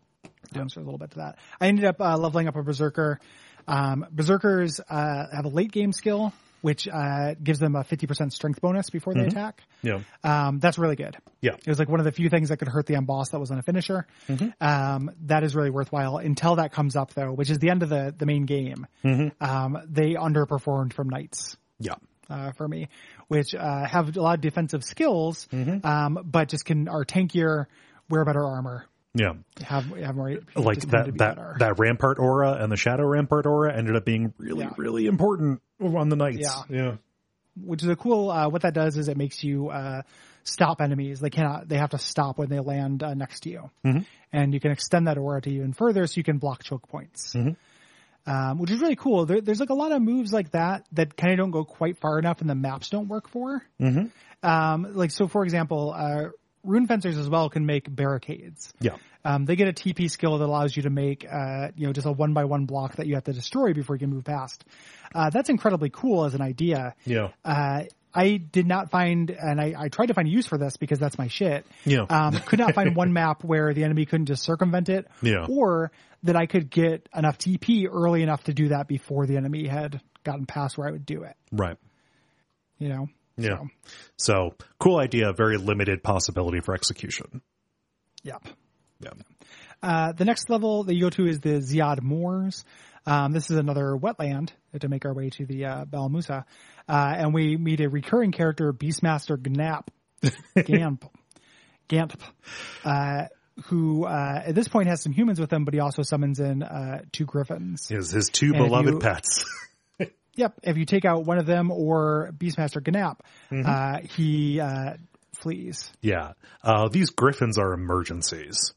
Answer a little bit to that. I ended up uh, leveling up a berserker. Um, berserkers uh, have a late game skill, which uh, gives them a 50% strength bonus before they attack.
yeah.
Um, that's really good.
Yeah.
It was like one of the few things that could hurt the emboss that wasn't a finisher. Um, that is really worthwhile until that comes up though, which is the end of the, the main game. Um, they underperformed from knights.
Yeah.
Uh, for me, which uh, have a lot of defensive skills, um, but just can are tankier, wear better armor,
Yeah.
have have more
like
just tend to
that that
better.
that rampart aura and the shadow rampart aura ended up being really
Yeah.
really important on the knights.
Yeah.
yeah,
which is a cool. Uh, what that does is it makes you uh, stop enemies. They cannot. They have to stop when they land uh, next to you,
Mm-hmm.
and you can extend that aura to even further, so you can block choke points.
Mm-hmm.
Um, which is really cool. There, there's like a lot of moves like that that kind of don't go quite far enough, and the maps don't work for.
Mm-hmm.
Um, like so, for example, uh, rune fencers as well can make barricades.
yeah,
Um, they get a TP skill that allows you to make, uh, you know, just a one by one block that you have to destroy before you can move past. Uh, that's incredibly cool as an idea.
yeah,
Uh, I did not find, and I, I tried to find a use for this because that's my shit.
Yeah.
Um, could not find one [LAUGHS] map where the enemy couldn't just circumvent it.
Yeah.
Or that I could get enough TP early enough to do that before the enemy had gotten past where I would do it.
right.
You know?
Yeah.
So,
So cool idea, very limited possibility for execution.
yep.
Yeah.
Uh, the next level that you go to is the Ziad Moors. Um, this is another wetland to make our way to the uh, Balamusa. Uh, and we meet a recurring character, Beastmaster Gnap. [LAUGHS] Gamp. Gamp. Uh, who uh, at this point has some humans with him, but he also summons in uh, two griffins.
His his two
And
beloved
you-
pets. [LAUGHS]
Yep. If you take out one of them or Beastmaster Gnap, uh, he uh, flees.
yeah. Uh, these griffins are emergencies.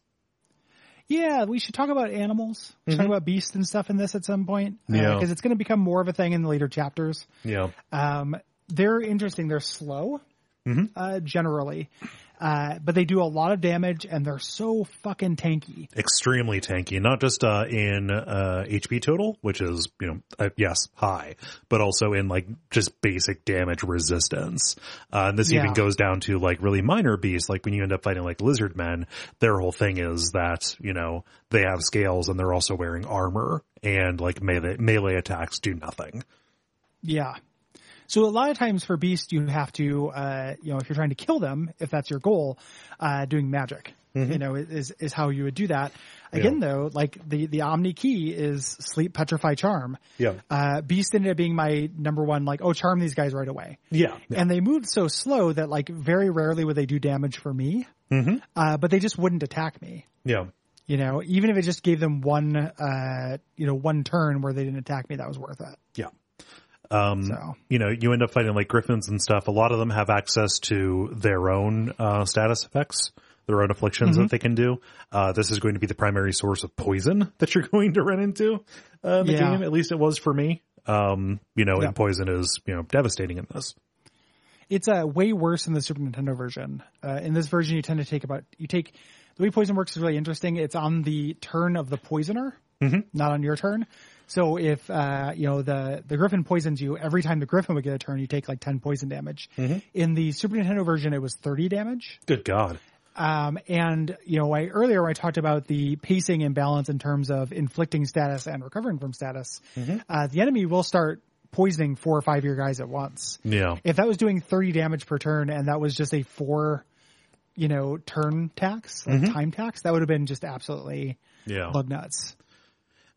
Yeah, we should talk about animals. We should talk about beasts and stuff in this at some point.
Mm-hmm. Yeah.
Because it's going to become more of a thing in the later chapters.
Yeah.
Um, they're interesting. They're slow,
Mm-hmm.
uh, generally. Uh, but they do a lot of damage and they're so fucking tanky.
Extremely tanky, not just uh, in uh, HP total, which is you know uh, yes high, but also in like just basic damage resistance. Uh, and this
Yeah.
even goes down to like really minor beasts, like when you end up fighting like lizard men. Their whole thing is that you know they have scales and they're also wearing armor, and like melee melee attacks do nothing.
Yeah. So a lot of times for beasts, you have to, uh, you know, if you're trying to kill them, if that's your goal, uh, doing magic, you know, is, is how you would do that. Again, though, like the, the Omni key is sleep, petrify, charm.
Yeah.
Uh, beast ended up being my number one, like, oh, charm these guys right away.
Yeah,
And they moved so slow that like very rarely would they do damage for me. Mm-hmm. Uh, but they just wouldn't attack me.
yeah,
You know, even if it just gave them one, uh, you know, one turn where they didn't attack me, that was worth it.
Um,
So
you know, you end up fighting like griffins and stuff. A lot of them have access to their own uh, status effects, their own afflictions
Mm-hmm.
that they can do. Uh, this is going to be the primary source of poison [LAUGHS] that you're going to run into uh, in the
Yeah.
game. At least it was for me. Um, you know,
Yeah.
and poison is you know devastating in this.
It's uh, way worse in the Super Nintendo version. Uh, in this version, you tend to take about you take the way poison works is really interesting. It's on the turn of the poisoner, not on your turn. So if uh, you know the the griffin poisons you, every time the griffin would get a turn, you take like ten poison damage. In the Super Nintendo version, it was thirty damage.
Good God.
Um, and you know, I earlier I talked about the pacing imbalance in terms of inflicting status and recovering from status, uh, the enemy will start poisoning four or five of your guys at once.
Yeah.
If that was doing 30 damage per turn and that was just a four, you know, turn tax, like time tax, that would have been just absolutely
Yeah.
bug nuts.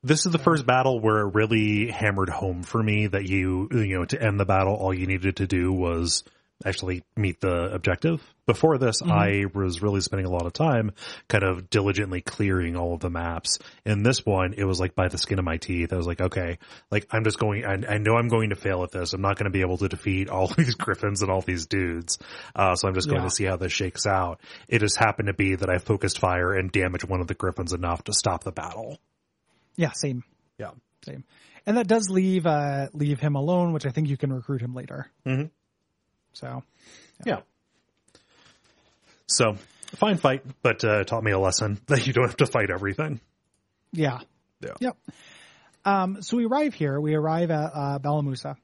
This is the first battle where it really hammered home for me that you, you know, to end the battle, all you needed to do was actually meet the objective. Before this,
Mm-hmm.
I was really spending a lot of time kind of diligently clearing all of the maps. In this one, it was like by the skin of my teeth. I was like, okay, like I'm just going, I, I know I'm going to fail at this. I'm not going to be able to defeat all [LAUGHS] these griffins and all these dudes. Uh, so I'm just going
Yeah.
to see how this shakes out. It just happened to be that I focused fire and damaged one of the griffins enough to stop the battle.
Yeah, same,
Yeah.
same. And that does leave uh, leave him alone, which I think you can recruit him later.
Mhm.
So
Yeah. So fine fight, but uh, taught me a lesson [LAUGHS] that you don't have to fight everything.
yeah,
Yeah.
Yep. Um, so we arrive here. We arrive at uh, Balamusa.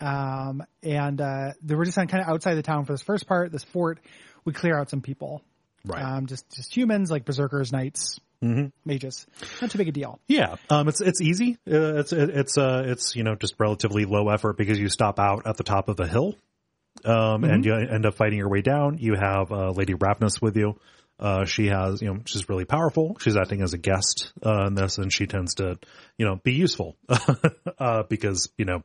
Um, and uh, they we're just kind of outside the town for this first part, this fort. We clear out some people.
Right.
Um, just just humans like berserkers, knights, mages. Not too big a deal.
Yeah, um, it's it's easy. Uh, it's it, it's uh it's you know just relatively low effort because you stop out at the top of the hill, um, and you end up fighting your way down. You have uh, Lady Ravness with you. Uh, she has you know she's really powerful. She's acting as a guest uh, in this, and she tends to you know be useful [LAUGHS] uh, because you know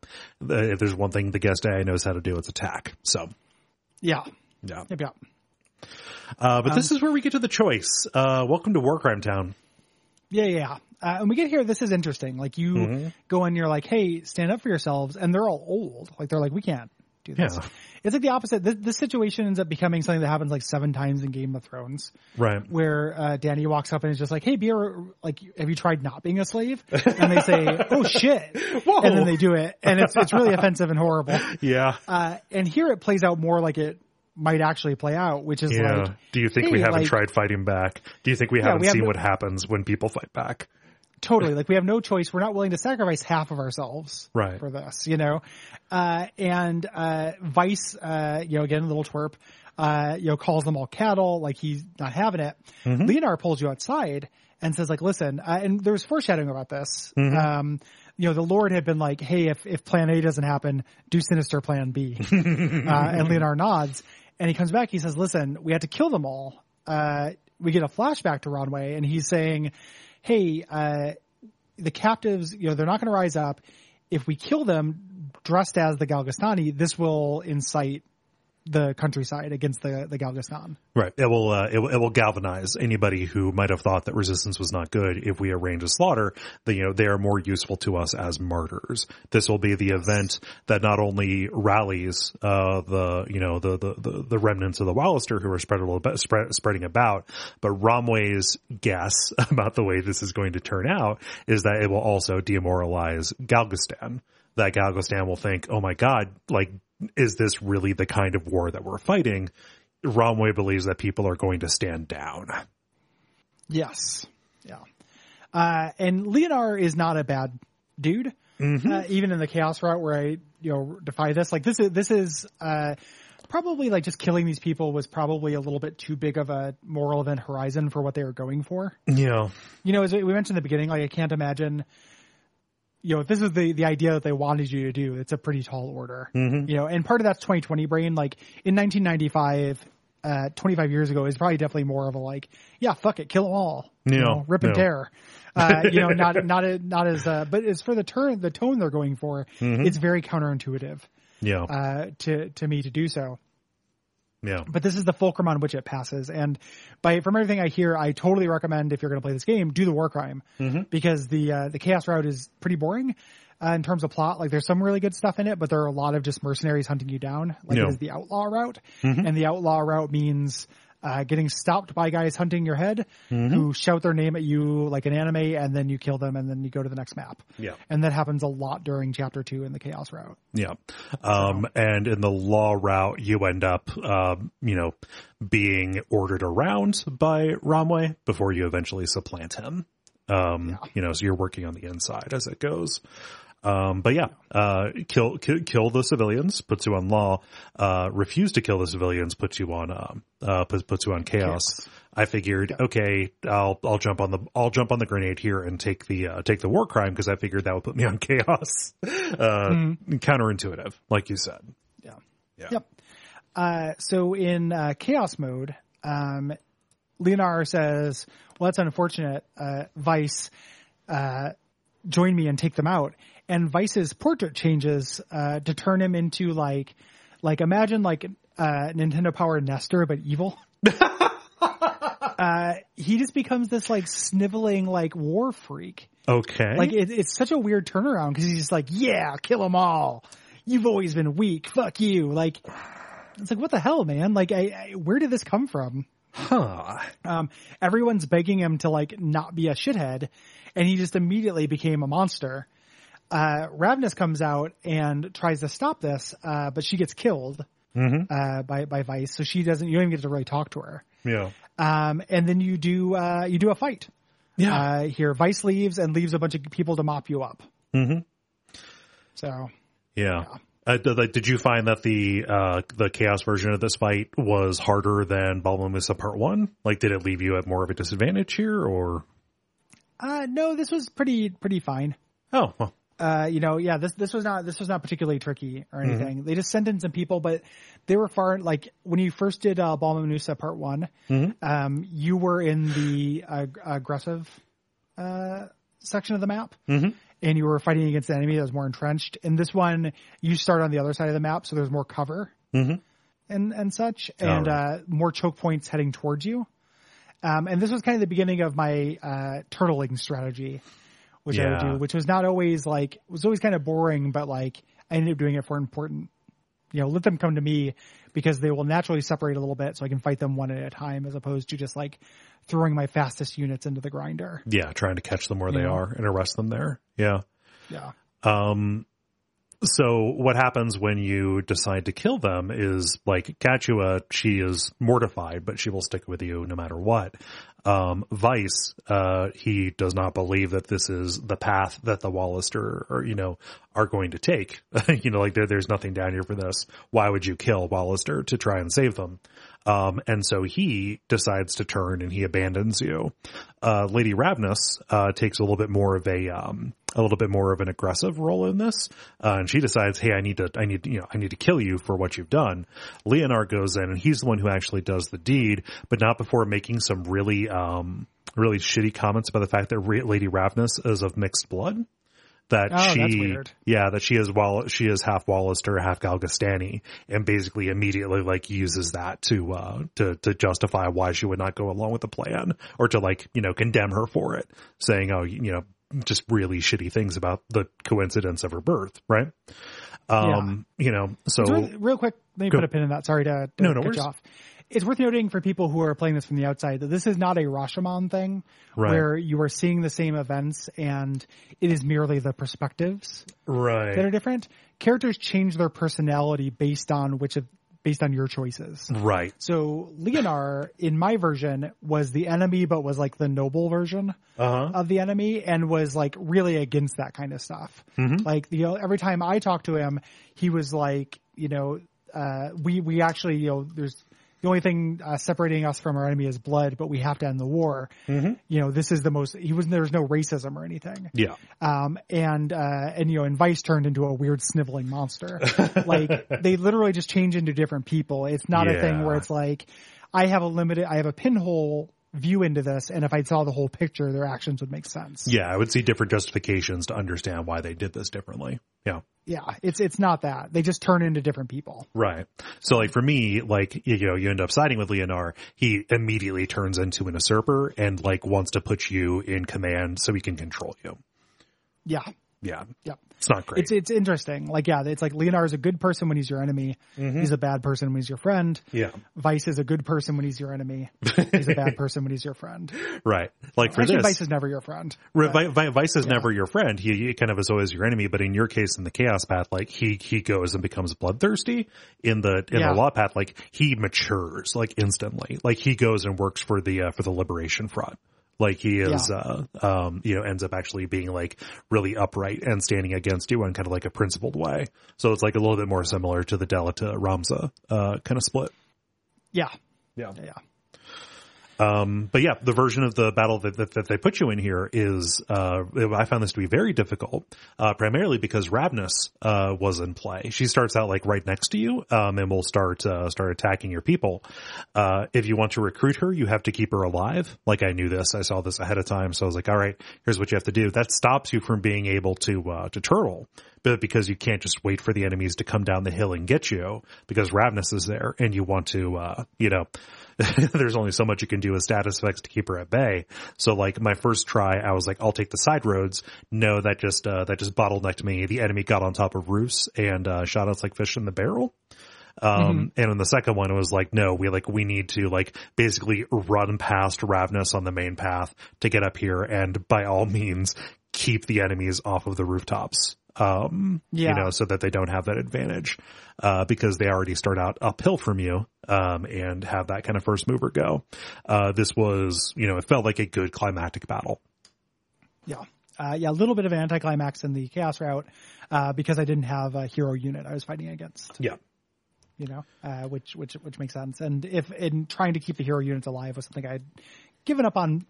if there's one thing the guest AI knows how to do, it's attack. So
Yeah.
yeah.
Yep. Yep.
Uh, but this is where we get to the choice. Uh, welcome to Warcrime Town.
Yeah, yeah. Uh, and we get here. This is interesting. Like you go in, you're like, "Hey, stand up for yourselves," and they're all old. Like they're like, "We can't do this."
Yeah.
It's like the opposite. This, this situation ends up becoming something that happens like seven times in Game of Thrones,
Right.
where uh, Danny walks up and is just like, "Hey, be a, like, have you tried not being a slave?" And they say, [LAUGHS] "Oh shit,"
Whoa.
and then they do it, and it's it's really offensive and horrible. [LAUGHS]
Yeah.
Uh, and here it plays out more like it might actually play out, which is
Yeah.
like,
Do you think we haven't
like-
tried fighting back? Do you think we haven't
we have
seen
no-
what happens when people fight back?
totally. Like we have no choice. We're not willing to sacrifice half of ourselves
Right.
for this you know? Uh and uh Vyce uh you know again a little twerp uh you know calls them all cattle like he's not having it. Leonard pulls you outside and says like listen uh, and there's foreshadowing about this. Um you know the lord had been like hey if if plan a doesn't happen do sinister plan b. [LAUGHS] Uh, and leonard nods and he comes back he says listen we have to kill them all uh we get a flashback to Ronwey and he's saying, Hey, uh, the captives, you know, they're not going to rise up. If we kill them dressed as the Galgastani, this will incite the countryside against the, the Galgastan.
Right. It will, uh, it it will galvanize anybody who might have thought that resistance was not good. If we arrange a slaughter, then, you know, they are more useful to us as martyrs. This will be the event that not only rallies, uh, the, you know, the, the, the, the remnants of the Walister who are spread a little bit, spread, spreading about, but Ronwey's guess [LAUGHS] about the way this is going to turn out is that it will also demoralize Galgastan. That Galgastan will think, oh my god, like, is this really the kind of war that we're fighting? Ronwey believes that people are going to stand down.
Yes. Yeah. Uh, and Leonard is not a bad dude. Uh, even in the chaos route where I, you know, defy this, like this is, this is, uh, probably like just killing these people was probably a little bit too big of a moral event horizon for what they were going for.
Yeah.
You know, as we mentioned in the beginning, like I can't imagine, you know, if this is the, the idea that they wanted you to do, it's a pretty tall order. You know, and part of that's 2020 brain. Like in 1995, uh, 25 years ago is probably definitely more of a like, yeah, fuck it, kill them all. You
Yeah,
know, rip and tear. Uh, you know, not, [LAUGHS] not, a, not as, uh, but as for the turn, the tone they're going for, it's very counterintuitive,
Yeah.
uh, to, to me to do so
yeah.
but this is the fulcrum on which it passes. And by from everything I hear, I totally recommend if you're going to play this game, do the war crime because the uh, the chaos route is pretty boring uh, in terms of plot. Like there's some really good stuff in it, but there are a lot of just mercenaries hunting you down. Like
Yeah.
it is the outlaw route, and the outlaw route means. Uh, getting stopped by guys hunting your head who shout their name at you like an anime and then you kill them and then you go to the next map.
Yeah.
And that happens a lot during chapter two in the chaos route.
Yeah. Um, and in the law route, you end up, um, you know, being ordered around by Ronwey before you eventually supplant him. Um, you know, so you're working on the inside as it goes. Um, but yeah, uh, kill, kill, kill the civilians, puts you on law, uh, refuse to kill the civilians, puts you on, um, uh, puts, puts you on chaos.
Chaos.
I figured, okay, I'll, I'll jump on the, I'll jump on the grenade here and take the, uh, take the war crime because I figured that would put me on [LAUGHS] chaos. Uh, counterintuitive, like you said.
Yeah.
Yeah.
Yep. Uh, so in uh, chaos mode, um, Leonard says, "Well, that's unfortunate, uh, Vyce. Uh, join me and take them out. And Vyce's portrait changes uh, to turn him into like, like imagine like uh, Nintendo Power Nestor but evil. [LAUGHS] uh, he just becomes this like sniveling like war freak.
Okay.
Like it, it's such a weird turnaround because he's just like, yeah, kill them all. You've always been weak. Fuck you. Like, it's like, what the hell, man? Like, I, I, where did this come from?
huh.
Um, everyone's begging him to like not be a shithead, and he just immediately became a monster. Uh, Ravness comes out and tries to stop this, uh, but she gets killed uh, by by Vyce, so she doesn't. You don't even get to really talk to her.
Yeah.
Um, and then you do uh, you do a fight.
Yeah.
Uh, here, Vyce leaves and leaves a bunch of people to mop you up.
Mhm.
So
Yeah. Uh, th- th- did you find that the uh, the chaos version of this fight was harder than Balma Musa Part One? Like, did it leave you at more of a disadvantage here, or
Uh, no, this was pretty pretty fine.
oh, well,
Uh, you know, yeah, this this was not this was not particularly tricky or anything. They just sent in some people, but they were far like when you first did uh, Balma Part One, um, you were in the uh, aggressive uh, section of the map, and you were fighting against an enemy that was more entrenched. In this one, you start on the other side of the map, so there's more cover and and such, and
right.
uh, more choke points heading towards you. Um, and this was kind of the beginning of my uh, turtling strategy, which I would
Yeah.
do, which was not always like was always kind of boring, but like I ended up doing it for important. You know, let them come to me because they will naturally separate a little bit, so I can fight them one at a time, as opposed to just like throwing my fastest units into the grinder.
yeah, trying to catch them where they
Yeah.
are and arrest them there. Yeah.
Yeah,
Um, so what happens when you decide to kill them is like Catiua, she is mortified, but she will stick with you no matter what. Um, Vyce, uh, he does not believe that this is the path that the Walister or, you know, are going to take. [LAUGHS] you know, like there, there's nothing down here for this. Why would you kill Walister to try and save them? Um, and so he decides to turn and he abandons you. Uh, Lady Ravness, uh, takes a little bit more of a, um, a little bit more of an aggressive role in this. Uh, and she decides, Hey, I need to, I need, you know, I need to kill you for what you've done. Leonard goes in and he's the one who actually does the deed, but not before making some really, um, really shitty comments about the fact that Lady Ravness is of mixed blood that
Oh,
she, yeah, that she is Wall, she is half Walister, half Galgastani, and basically immediately like uses that to, uh, to, to justify why she would not go along with the plan or to like, you know, condemn her for it, saying, oh, you know, just really shitty things about the coincidence of her birth, right? Um, you know, so
real quick, let me
Go.
put a pin in that. Sorry to, to
No, no
cut you off. It's worth noting for people who are playing this from the outside that this is not a Rashomon thing
Right.
where you are seeing the same events and it is merely the perspectives that are different. Characters change their personality based on which of based on your choices.
right,
So Leonar in my version was the enemy but was like the noble version
uh huh,
of the enemy and was like really against that kind of stuff. Like you know, every time I talked to him, he was like, you know, uh, we we actually you know, there's the only thing uh, separating us from our enemy is blood, but we have to end the war. You know, this is the most. He was there's no racism or anything.
yeah,
Um, and, uh, and, you know, and Vyce turned into a weird sniveling monster. [LAUGHS] like, they literally just change into different people. It's not a thing where it's like, I have a limited, I have a pinhole view into this, and if I saw the whole picture, their actions would make sense.
yeah. I would see different justifications to understand why they did this differently. Yeah.
Yeah, it's, it's not that. They just turn into different people.
Right. So like for me, like, you know, you end up siding with Leonard, he immediately turns into an usurper and like wants to put you in command so he can control you.
Yeah.
Yeah.
Yeah.
It's not great.
It's, it's interesting. Like, yeah, it's like Leonard is a good person when he's your enemy. He's a bad person when he's your friend.
yeah.
Vyce is a good person when he's your enemy. [LAUGHS] He's a bad person when he's your friend.
Right. Like for
Actually,
this,
Vyce is never your friend.
Vi- Vyce is never your friend. He, he kind of is always your enemy, but in your case, in the chaos path, like he, he goes and becomes bloodthirsty. In the, in
Yeah.
the law path, like he matures like instantly. Like he goes and works for the, uh, for the liberation front. Like he is, uh, um, you know, ends up actually being like really upright and standing against you in kind of like a principled way. So it's like a little bit more similar to the Dela to Ramza, uh, kind of split.
Yeah.
Yeah.
Yeah.
Um, but yeah, the version of the battle that, that, that they put you in here is, uh, I found this to be very difficult, uh, primarily because Ravness, uh, was in play. She starts out like right next to you, um, and will start, uh, start attacking your people. Uh, if you want to recruit her, you have to keep her alive. Like I knew this. I saw this ahead of time. So I was like, all right, here's what you have to do. That stops you from being able to, uh, to turtle but because you can't just wait for the enemies to come down the hill and get you because Ravness is there and you want to, uh, you know, [LAUGHS] there's only so much you can do with status effects to keep her at bay. So like my first try, I was like, I'll take the side roads. No, that just, uh, that just bottlenecked me. The enemy got on top of roofs and, uh, shot us like fish in the barrel. Um, mm-hmm. and in the second one, it was like, no, we like, we need to like basically run past Ravness on the main path to get up here and by all means keep the enemies off of the rooftops um, yeah. you know, so that they don't have that advantage, uh, because they already start out uphill from you, um, and have that kind of first mover go. Uh, this was, you know, it felt like a good climactic battle.
Yeah. Uh, yeah, a little bit of an anticlimax in the chaos route, uh, because I didn't have a hero unit I was fighting against.
Yeah.
You know, uh, which, which, which makes sense. And if in trying to keep the hero units alive was something I'd given up on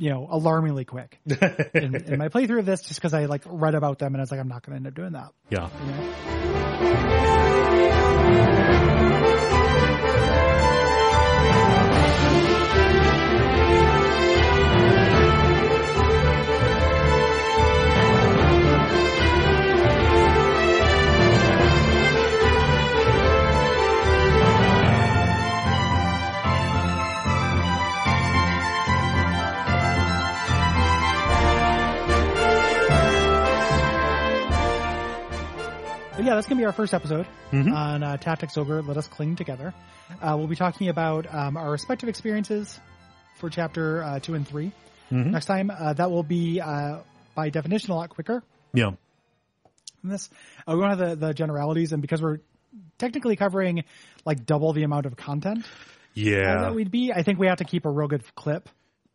you know, alarmingly quick [LAUGHS] in, in, my playthrough of this just because I like read about them and I was like, I'm not going to end up doing that.
Yeah.
You know? But yeah, that's going to be our first episode mm-hmm. on uh, Tactics Ogre. Let us cling together. Uh, we'll be talking about um, our respective experiences for chapter uh, two and 3 mm-hmm. next time. Uh, that will be uh, by definition a lot quicker.
Yeah.
this, uh, we don't have the, the generalities, and because we're technically covering like double the amount of content.
Yeah,
that we'd be. I think we have to keep a real good clip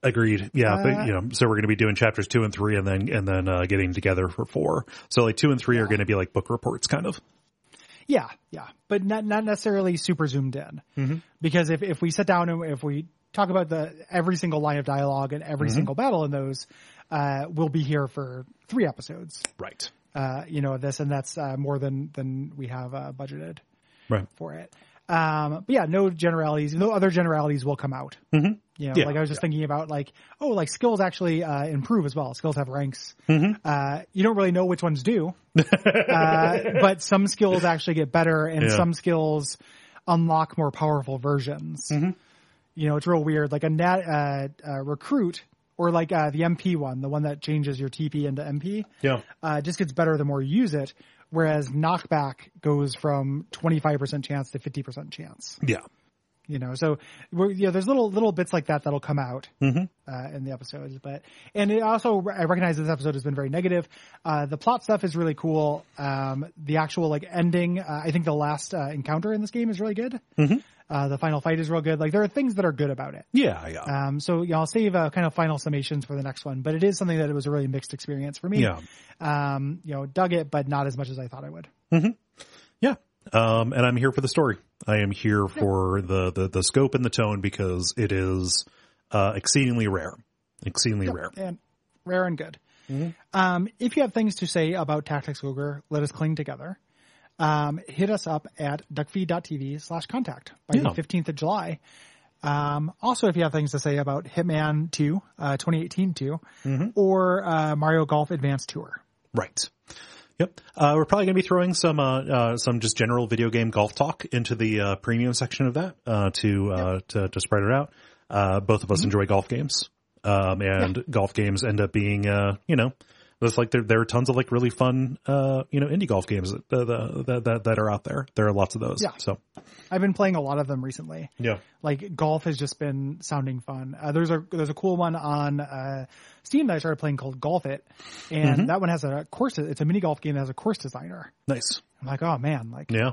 Agreed. Yeah, uh, but you know, so we're going to be doing chapters two and three, and then and then uh, getting together for four. So like two and three yeah. are going to be like book reports, kind of.
Yeah, yeah, but not not necessarily super zoomed in. Mm-hmm. Because if if we sit down and if we talk about the every single line of dialogue and every mm-hmm. single battle in those, uh, we'll be here for three episodes.
Right.
Uh, you know this, and that's uh, more than than we have uh, budgeted.
Right.
For it. Um, but yeah, no generalities. No other generalities will come out.
Mm-hmm.
You know, yeah, like I was just yeah. thinking about like, oh, like skills actually uh, improve as well. Skills have ranks.
Mm-hmm.
Uh, you don't really know which ones do, [LAUGHS] uh, but some skills actually get better, and yeah. some skills unlock more powerful versions.
Mm-hmm.
You know, it's real weird. Like a nat uh, uh, recruit or like uh, the MP one, the one that changes your TP into MP.
Yeah,
just gets better the more you use it whereas knockback goes from 25% chance to 50% chance.
Yeah.
You know, so we're, you know, there's little little bits like that that'll come out
mm-hmm.
uh, in the episodes, but and it also I recognize this episode has been very negative. Uh, the plot stuff is really cool. Um, the actual like ending, uh, I think the last uh, encounter in this game is really good.
Mm-hmm.
Uh, the final fight is real good. Like there are things that are good about it.
Yeah, yeah.
Um, so you know, I'll save uh, kind of final summations for the next one, but it is something that it was a really mixed experience for me.
Yeah.
Um, you know, dug it, but not as much as I thought I would.
Mm-hmm. Yeah. Um, and I'm here for the story. I am here for the, the, the scope and the tone because it is, uh, exceedingly rare, exceedingly yep. rare
and rare and good.
Mm-hmm.
Um, if you have things to say about Tactics Ogre, let us cling together um, hit us up at duckfeed.tv slash contact by yeah. the 15th of July. Um, also, if you have things to say about Hitman 2, uh, 2018 2,
mm-hmm.
or uh, Mario Golf Advanced Tour.
Right. Yep. Uh, we're probably going to be throwing some, uh, uh, some just general video game golf talk into the, uh, premium section of that, uh, to, uh, yep. to, to spread it out. both of us mm-hmm. enjoy golf games. Um, and yep. golf games end up being, you know, it's like there there are tons of like really fun uh you know indie golf games that that that, that are out there. There are lots of those.
Yeah.
So
I've been playing a lot of them recently.
Yeah.
Like golf has just been sounding fun. Uh, there's a there's a cool one on uh, Steam that I started playing called Golf It, and mm-hmm. that one has a course. It's a mini golf game that has a course designer.
Nice.
I'm like, oh man, like
yeah,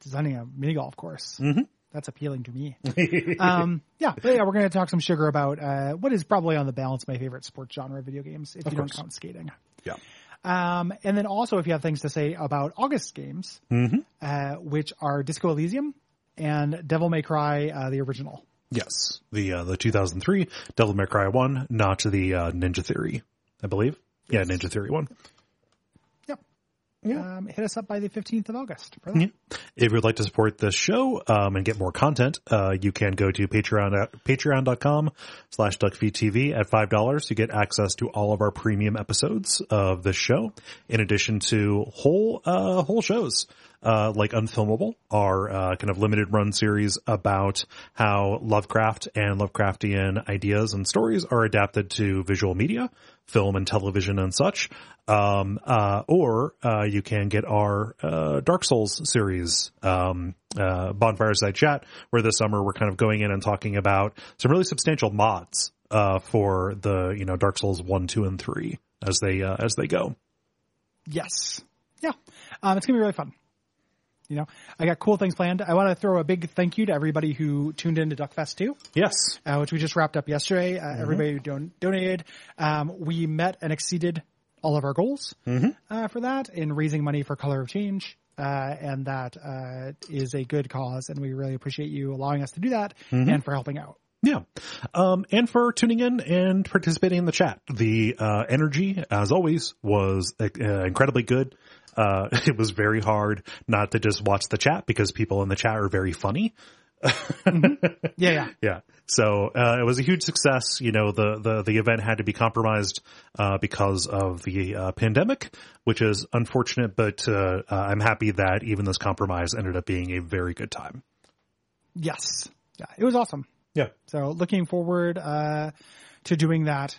designing a mini golf course.
Mm-hmm
that's appealing to me. [LAUGHS] um, yeah, but yeah, we're going to talk some sugar about uh, what is probably on the balance my favorite sports genre video games, if of you course. don't count skating.
Yeah.
Um, and then also, if you have things to say about August games,
mm-hmm.
uh, which are Disco Elysium and Devil May Cry, uh, the original.
Yes, the uh, the 2003 Devil May Cry one, not the uh, Ninja Theory, I believe. Yeah, Ninja Theory one. Yeah.
Um, hit us up by the 15th of August.
Yeah. If you'd like to support this show um, and get more content, uh, you can go to Patreon at patreon.com slash duckfeedtv at $5. You get access to all of our premium episodes of this show, in addition to whole uh, whole shows. Uh, like Unfilmable, our uh, kind of limited run series about how Lovecraft and Lovecraftian ideas and stories are adapted to visual media, film and television and such. Um, uh, or, uh, you can get our, uh, Dark Souls series, um, uh, Bonfireside Chat, where this summer we're kind of going in and talking about some really substantial mods, for the, you know, Dark Souls 1, 2, and 3 as they, as they go.
Yes. Yeah. Um, it's going to be really fun. You know, I got cool things planned. I want to throw a big thank you to everybody who tuned in to Duckfest 2.
Yes.
uh, which we just wrapped up yesterday. Uh, Everybody who don- donated, um, we met and exceeded all of our goals uh, for that in raising money for Color of Change. Uh, and that uh, is a good cause, and we really appreciate you allowing us to do that and for helping out.
Yeah. Um, and for tuning in and participating in the chat. The, uh, energy, as always, was uh, incredibly good. Uh, [LAUGHS] it was very hard not to just watch the chat because people in the chat are very funny.
Yeah, yeah. [LAUGHS]
Yeah. So, uh, it was a huge success. You know, the, the, the event had to be compromised, uh, because of the, uh, pandemic, which is unfortunate, but, uh, uh, I'm happy that even this compromise ended up being a very good time.
Yes. Yeah, it was awesome.
Yeah.
So looking forward uh, to doing that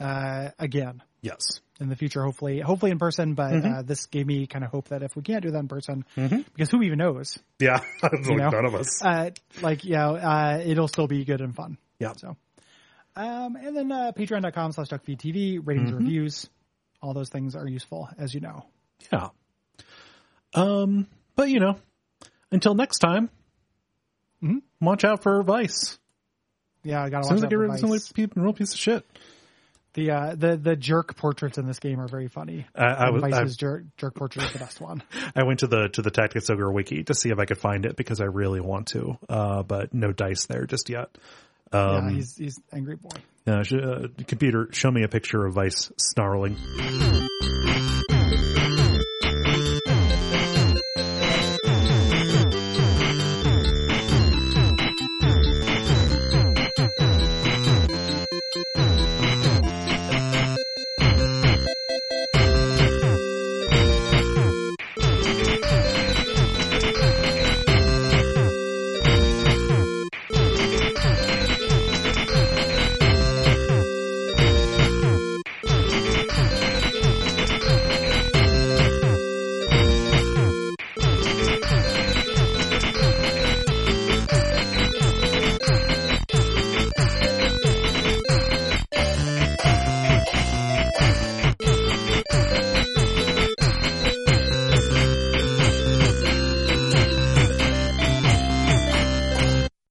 uh, again
Yes.
in the future, hopefully, hopefully in person. But uh, this gave me kind of hope that if we can't do that in person, because who even knows?
Yeah. [LAUGHS]
You know?
None of us.
uh, like, yeah, uh, it'll still be good and fun.
Yeah.
So, um, and then, uh, patreon.com slash duckfeedtv, ratings,
Mm-hmm.
reviews, all those things are useful, as you know.
Yeah. Um, but you know, until next time, watch out for Vyce.
Yeah, I gotta
Sounds
watch
like
that
a
for
sounds like a real piece of shit.
The, uh, the, the jerk portraits in this game are very funny.
I- I was-
Vyce's jerk, jerk portrait is the best one. [LAUGHS]
I went to the to the Tactics Ogre wiki to see if I could find it because I really want to, uh, but no dice there just yet. Um,
yeah, he's, he's angry boy.
uh, sh- uh, computer, show me a picture of Vice snarling. [LAUGHS]